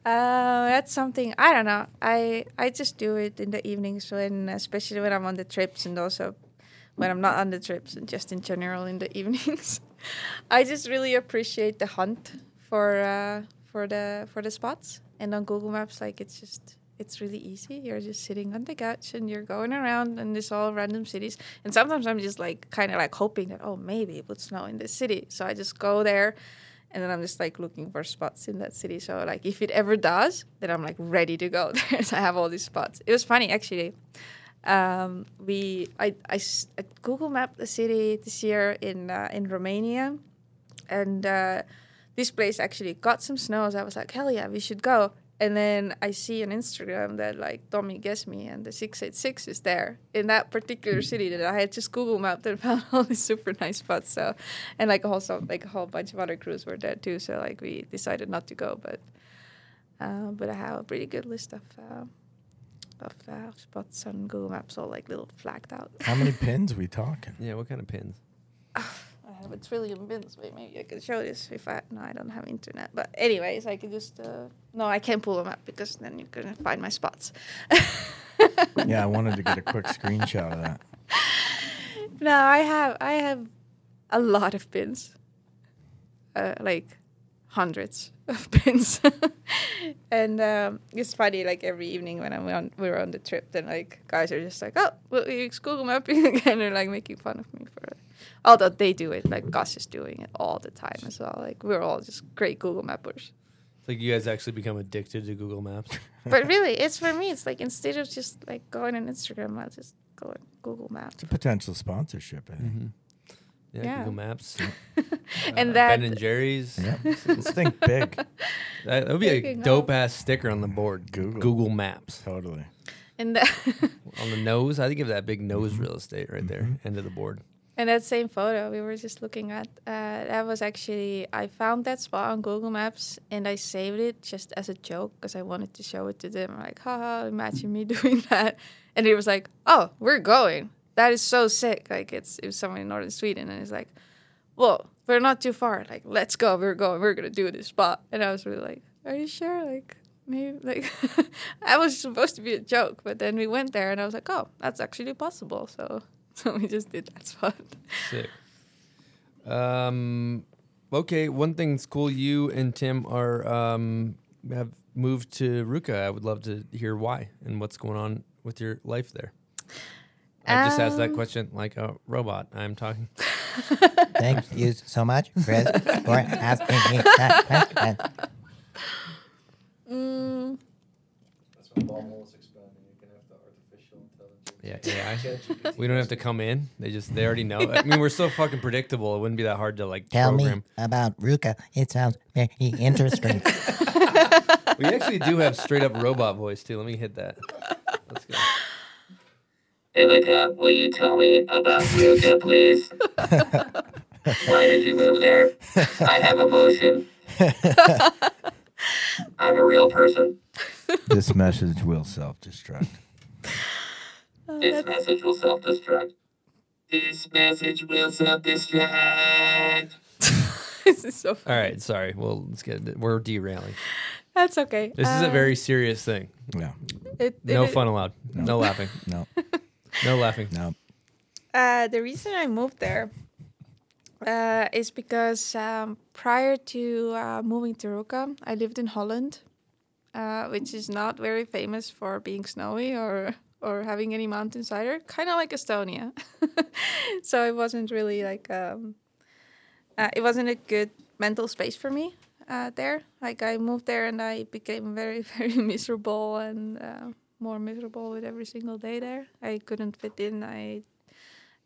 uh, that's something I don't know. I I just do it in the evenings when, especially when I'm on the trips, and also when I'm not on the trips, and just in general in the evenings. I just really appreciate the hunt for uh, for the for the spots, and on Google Maps, like it's just it's really easy. You're just sitting on the couch and you're going around and it's all random cities. And sometimes I'm just like kind of like hoping that oh maybe it would snow in this city, so I just go there and then I'm just like looking for spots in that city. So like if it ever does, then I'm like ready to go there. so I have all these spots. It was funny actually. Um, we I, I, I Google mapped the city this year in uh, in Romania, and uh, this place actually got some snow. So I was like, hell yeah, we should go. And then I see on Instagram that like Tommy Gesme and the 686 is there in that particular city that I had just Google mapped and found all these super nice spots. So, and like also like a whole bunch of other crews were there too. So like we decided not to go, but uh, but I have a pretty good list of uh, of uh, spots on Google Maps, all like little flagged out. How many pins we talking? Yeah, what kind of pins? I have a trillion bins. Wait, maybe I can show this if I. No, I don't have internet. But anyways, I can just. Uh, no, I can't pull them up because then you're gonna find my spots. yeah, I wanted to get a quick screenshot of that. No, I have. I have a lot of pins. Uh, like hundreds of pins. and um, it's funny, like every evening when I'm on, we were on the trip, then like guys are just like, oh, well, you Google Mapping again, they're like making fun of me for it. Although they do it, like Kas is doing it all the time as well. Like we're all just great Google Mappers. It's like you guys actually become addicted to Google Maps. but really, it's for me. It's like instead of just like going on Instagram, I'll just go on Google Maps. It's a potential sponsorship, I think. Mm-hmm. Yeah, Yeah. Google Maps. And Uh, that- Ben and Jerry's. Yep. Let's think big. That would be a dope ass sticker on the board. Google. Google Maps. Totally. And that on the nose. I think of that big nose Mm-hmm. real estate right there, end of the board. And that same photo we were just looking at, uh, that was actually, I found that spot on Google Maps and I saved it just as a joke because I wanted to show it to them. Like, haha, imagine me doing that. And he was like, oh, we're going. That is so sick. Like, it's, it was somewhere in northern Sweden. And he's like, well, we're not too far. Like, let's go. We're going. We're going to do this spot. And I was really like, are you sure? Like, maybe, like, I was supposed to be a joke. But then we went there and I was like, oh, that's actually possible. So, so we just did that spot. Sick. Um, okay, one thing's cool. You and Tim are um, have moved to Ruka. I would love to hear why and what's going on with your life there. I just asked that Um, question like a robot. I'm talking. Thank you so much, Chris, for asking me that question. Mm, Yeah, AI. we don't have to come in. They just they already know. I mean, we're so fucking predictable. It wouldn't be that hard to like Tell program. me about Ruka. It sounds very interesting. We actually do have straight up robot voice too. Let me hit that. Let's go. Ivika, will you tell me about Ruka, please? Why did you move there? I have emotion. I'm a real person. this message will self destruct. This message will self-destruct. This message will self-destruct. this is so All right, sorry. Well, let's get it. We're derailing. That's okay. This is a Uh, very serious thing. Yeah. It, No it- fun allowed. No, laughing. No. No laughing. No. Uh, the reason I moved there uh, is because um, prior to uh, moving to Ruka, I lived in Holland, uh, which is not very famous for being snowy or or having any mountains either. Kind of like Estonia. so it wasn't really like um, uh, it wasn't a good mental space for me uh, there. Like I moved there and I became very very miserable and uh, more miserable with every single day there. I couldn't fit in. I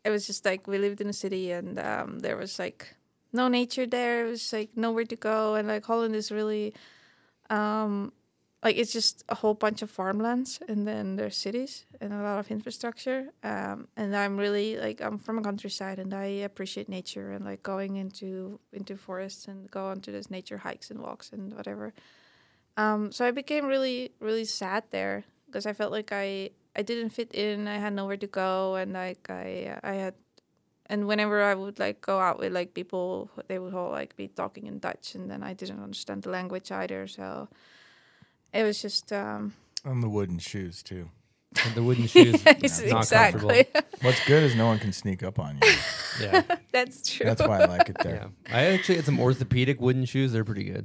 it was just like we lived in a city and um, there was like no nature there. It was like nowhere to go and like Holland is really um, like it's just a whole bunch of farmlands and then there's cities and a lot of infrastructure. Um, and I'm really like I'm from a countryside and I appreciate nature and like going into into forests and go onto those nature hikes and walks and whatever. Um, so I became really really sad there because I felt like I I didn't fit in. I had nowhere to go, and like I I had, and whenever I would like go out with like people, they would all like be talking in Dutch, and then I didn't understand the language either. So it was just um, And the wooden shoes too. And the wooden shoes. Yes, not exactly. comfortable. What's good is no one can sneak up on you. Yeah. That's true. That's why I like it there. Yeah. I actually had some orthopedic wooden shoes. They're pretty good.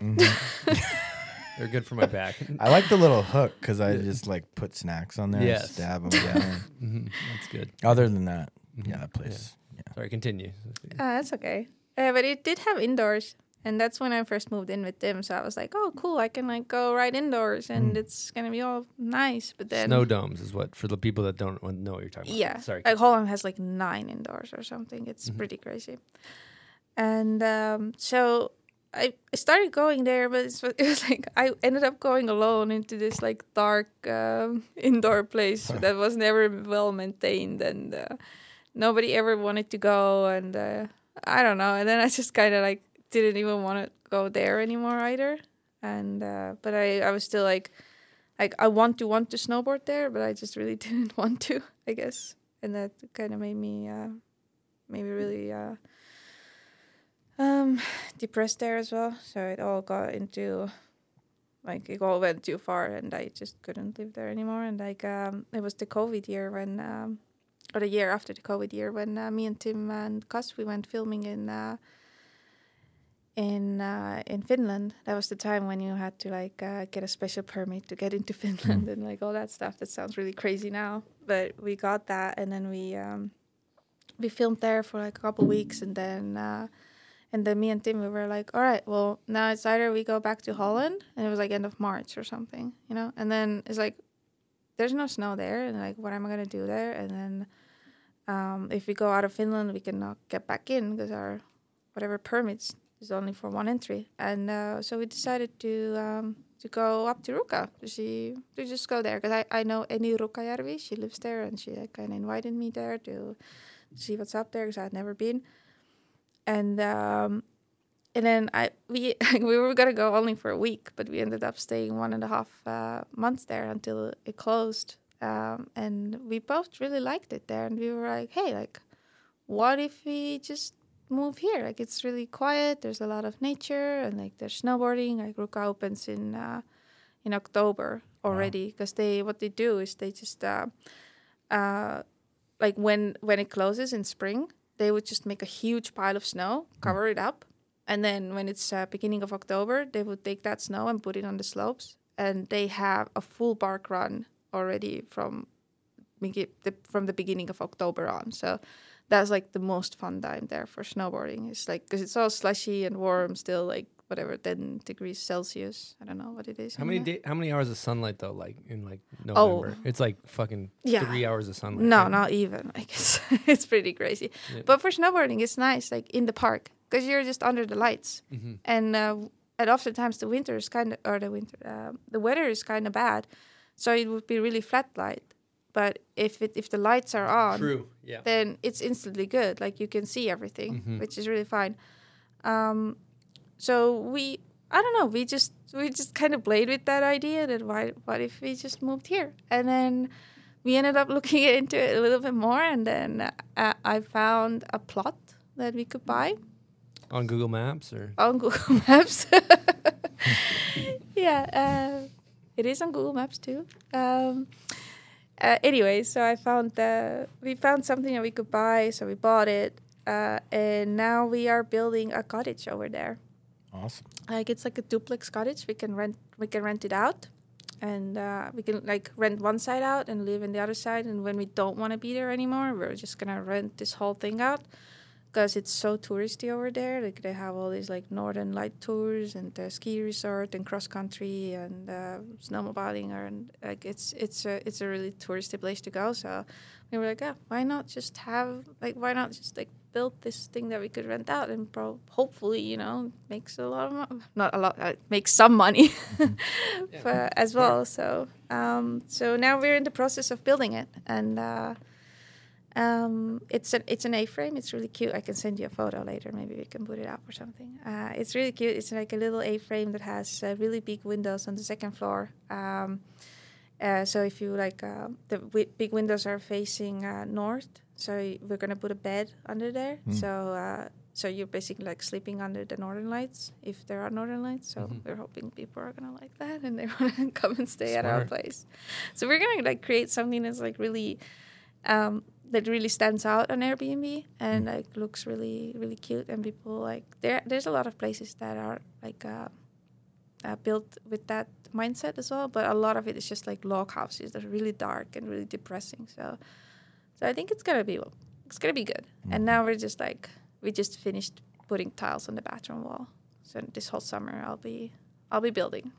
They're good for my back. I like the little hook because I just like put snacks on there, Yes. and stab them down. Mhm. That's good. Other than that, Mhm. yeah, that place. Yeah. Sorry, continue. Ah, that's okay. Uh, but it did have indoors, and that's when I first moved in with them. So I was like, "Oh, cool! I can like go right indoors, and Mm. it's gonna be all nice." But then Snow domes is what for the people that don't know what you're talking Yeah. about. Yeah. Sorry. Like Holland has like nine indoors or something. It's Mhm. pretty crazy. And um, so I, I started going there, but it was like I ended up going alone into this like dark um, indoor place that was never well maintained, and uh, nobody ever wanted to go. And uh, I don't know. And then I just kind of like didn't even want to go there anymore either. And uh, but I I was still like like I want to want to snowboard there, but I just really didn't want to, I guess. And that kind of made me uh maybe really uh um depressed there as well. So it all got into like it all went too far and I just couldn't live there anymore and like um it was the COVID year when um or the year after the COVID year when uh, me and Tim and Kas we went filming in uh in uh, in Finland. That was the time when you had to like uh, get a special permit to get into Finland and like all that stuff. That sounds really crazy now, but we got that, and then we um, we filmed there for like a couple weeks, and then uh, and then me and Tim we were like, all right, well now it's either we go back to Holland, and it was like end of March or something, you know, and then it's like there's no snow there, and like what am I gonna do there? And then um, if we go out of Finland, we cannot get back in because our whatever permits is only for one entry, and uh, so we decided to um, to go up to Ruka. See to just go there because I, I know Enni Rukajärvi, she lives there, and she kind of invited me there to see what's up there because I had never been, and um, and then I we we were gonna go only for a week, but we ended up staying one and a half uh, months there until it closed. Um, and we both really liked it there, and we were like, "Hey, like, what if we just move here? Like, it's really quiet. There's a lot of nature, and like there's snowboarding. Like, Ruka opens in uh, in October already because they what they do is they just uh, uh, like when when it closes in spring, they would just make a huge pile of snow, cover it up, and then when it's uh, beginning of October, they would take that snow and put it on the slopes, and they have a full bark run already from from the beginning of October on. So that's like the most fun time there for snowboarding. It's like because it's all slushy and warm, still like whatever ten degrees Celsius. I don't know what it is. How many day, how many hours of sunlight though? Like in like Oh. November, it's like fucking Yeah. three hours of sunlight. No, right? not even. Like it's it's pretty crazy. Yeah. But for snowboarding, it's nice, like in the park, because you're just under the lights, Mhm. and uh, and oftentimes the winter is kind of or the winter, um, the weather is kind of bad, so it would be really flat light. But if it if the lights are on, True, yeah. then it's instantly good. Like you can see everything, Mhm. which is really fine. Um, so we I don't know. We just we just kind of played with that idea that why what if we just moved here and then we ended up looking into it a little bit more and then uh, I found a plot that we could buy on Google Maps or on Google Maps. yeah, uh, it is on Google Maps too. Um, uh, anyway, so I found uh, we found something that we could buy, so we bought it, uh, and now we are building a cottage over there. Awesome. Like it's like a duplex cottage. We can rent we can rent it out, and uh, we can like rent one side out and live in the other side. And when we don't want to be there anymore, we're just gonna rent this whole thing out because it's so touristy over there. Like they have all these like northern light tours and the ski resort and cross country and uh, snowmobiling and like it's it's a it's a really touristy place to go. So we were like, yeah, why not just have like why not just like build this thing that we could rent out and pro- hopefully you know makes a lot of mo- not a lot uh, makes some money for, as well. So um, so now we're in the process of building it and. Uh, um, it's an it's an A-frame. It's really cute. I can send you a photo later. Maybe we can put it up or something. Uh, it's really cute. It's like a little A-frame that has uh, really big windows on the second floor. Um, uh, so if you like, uh, the wi- big windows are facing uh, north. So we're gonna put a bed under there. Mm. So uh, so you're basically like sleeping under the northern lights if there are northern lights. So Mhm. we're hoping people are gonna like that and they wanna come and stay at our place. So we're gonna like create something that's like really um, that really stands out on Airbnb and like looks really really cute and people like there there's a lot of places that are like uh, uh, built with that mindset as well but a lot of it is just like log houses that are really dark and really depressing so so I think it's gonna be it's gonna be good and now we're just like we just finished putting tiles on the bathroom wall so this whole summer I'll be I'll be building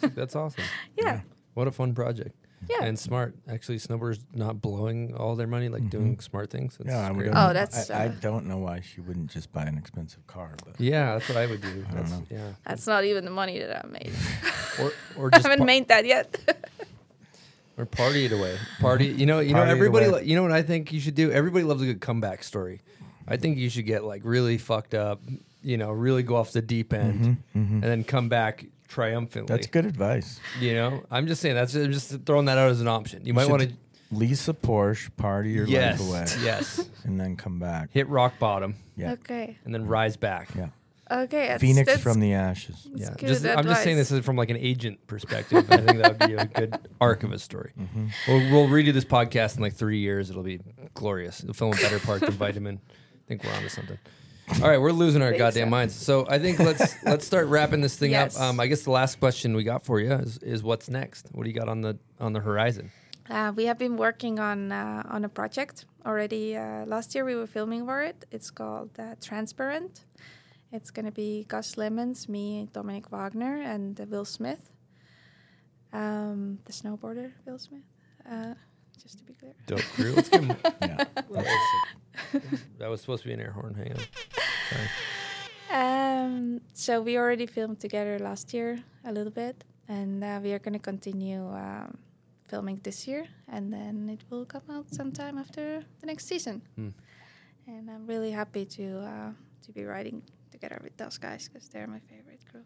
That's awesome. Yeah. What a fun project. Yeah. And smart. Actually, snowboarders not blowing all their money, like doing smart things. That's Yeah, I great. would. Oh, that's, I, I uh, don't know why she wouldn't just buy an expensive car, but Yeah, that's what I would do. I don't That's, know. Yeah. that's not even the money that I made Or or I haven't pa- made that yet or party it away. Party. You know. You know. Party it Everybody. Lo- you know what I think you should do. Everybody loves a good comeback story. I think you should get like really fucked up. You know, really go off the deep end, Mhm, mhm. and then come back triumphantly. that's good advice. You know, I'm just saying that's I'm just throwing that out as an option. You might want to lease a Porsche, party your Yes, life away, yes. and then come back. hit rock bottom. Yeah. Okay. And then rise back. Yeah. Okay. That's, Phoenix that's, from the ashes. Yeah. Just, I'm just saying this is from like an agent perspective. I think that would be a good arc of a story. Mm-hmm. We'll, we'll redo this podcast in like three years. It'll be glorious. It'll film a better part than Vitamin. I think we're onto something. All right, we're losing our goddamn so. minds. So I think let's let's start wrapping this thing Yes. up. Um, I guess the last question we got for you is, is what's next? What do you got on the on the horizon? Uh, we have been working on uh, on a project already. Uh, last year we were filming for it. It's called uh, Transparent. It's gonna be Kas Lemmens, me, Dominik Wagner, and uh, Will Smith. Um, the snowboarder, Will Smith. Just to be clear. Dope crew. Let's give 'em- Yeah. that was supposed to be an air horn. Hang on. Sorry. Um, so we already filmed together last year a little bit, and uh, we are going to continue um, filming this year, and then it will come out sometime after the next season. Hmm. And I'm really happy to uh, to be riding together with those guys because they're my favorite crew.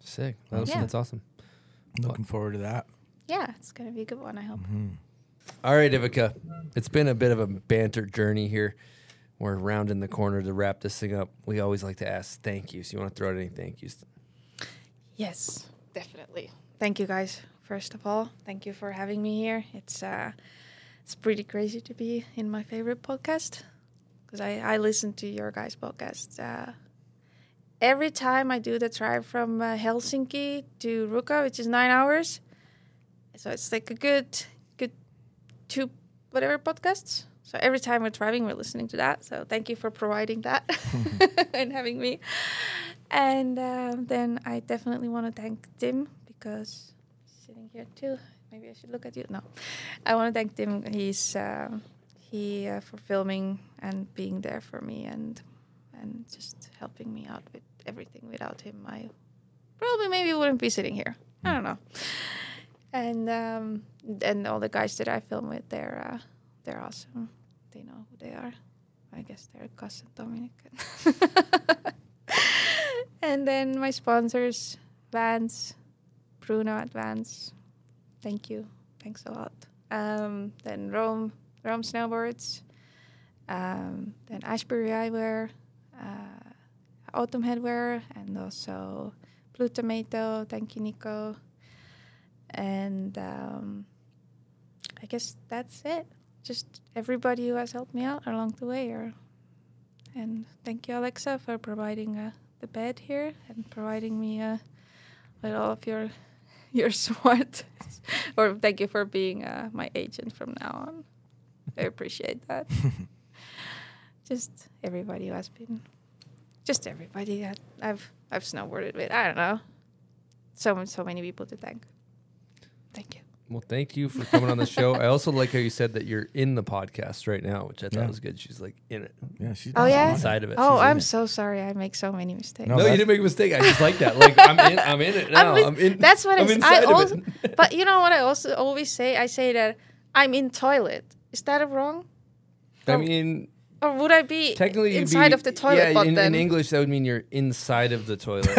Sick. That was- Yeah. That's awesome. Looking forward to that. Yeah, it's going to be a good one. I hope. All right, Ivika. It's been a bit of a banter journey here. We're rounding the corner to wrap this thing up. We always like to ask thank yous. You want to throw out any thank yous? Yes, definitely. Thank you guys. First of all, thank you for having me here. It's uh, it's pretty crazy to be in my favorite podcast because I I listen to your guys' podcast uh, every time I do the drive from uh, Helsinki to Ruka, which is nine hours. So it's like a good good two whatever podcasts. So every time we're driving, we're listening to that. So thank you for providing that and having me. And um, then I definitely want to thank Tim because he's sitting here too. Maybe I should look at you. No, I want to thank Tim. He's um, he uh, for filming and being there for me and and just helping me out with everything. Without him, I probably maybe wouldn't be sitting here. I don't know. And um, and all the guys that I film with, they're uh, they're awesome. They know who they are. I guess they're Kas and Dominik. and then my sponsors, Vans, Bruno at Vans. Thank you. Thanks a lot. Um, then Rome, Rome Snowboards. Um, then Ashbury Eyewear, uh, Autumn Headwear, and also Blue Tomato. Thank you, Nico. And um, I guess that's it. Just everybody who has helped me out along the way. Or, and thank you, Alexa, for providing uh, the bed here and providing me uh, with all of your your smart. or thank you for being uh, my agent from now on. I appreciate that. just everybody who has been, just everybody that I've I've snowboarded with. I don't know. So so many people to thank. Thank you. Well, thank you for coming on the show. I also like how you said that you're in the podcast right now, which I thought Yeah. was good. She's like in it. Yeah, she's Oh yeah. inside of it. Oh, She's I'm it. so sorry. I make so many mistakes. No, you didn't make a mistake. I just like that. Like I'm in. I'm in it now. I'm I'm, in. That's what I'm I, s- inside I of also. it. but you know what I also always say? I say that I'm in toilet. Is that wrong? I oh. mean, Or would I be technically you'd inside be- of the toilet? Yeah, but in, then in English that would mean you're inside of the toilet,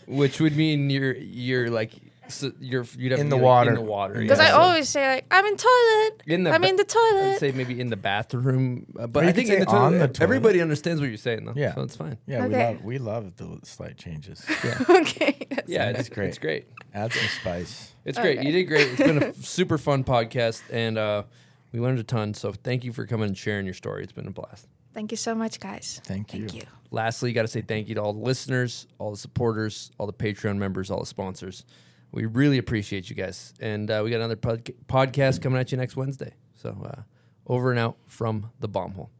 which would mean you're you're like so you're you'd have In the like, water. in the water. because yeah. I So always say like I'm in toilet. in the I'm ba- in the toilet. I'd say maybe in the bathroom, uh, but I think in the toilet, on the toilet. everybody understands what you're saying though. Yeah. so it's fine. Yeah, we love we love the slight changes. Yeah, okay. that's yeah, fine. it's great. It's great. Add some spice. It's great. You did great. It's been a super fun podcast, and uh, we learned a ton. So thank you for coming and sharing your story. It's been a blast. Thank you so much, guys. Thank you. Thank you. Lastly, you got to say thank you to all the listeners, all the supporters, all the Patreon members, all the sponsors. We really appreciate you guys. And uh, we got another pod- podcast coming at you next Wednesday. So uh, over and out from the bomb hole.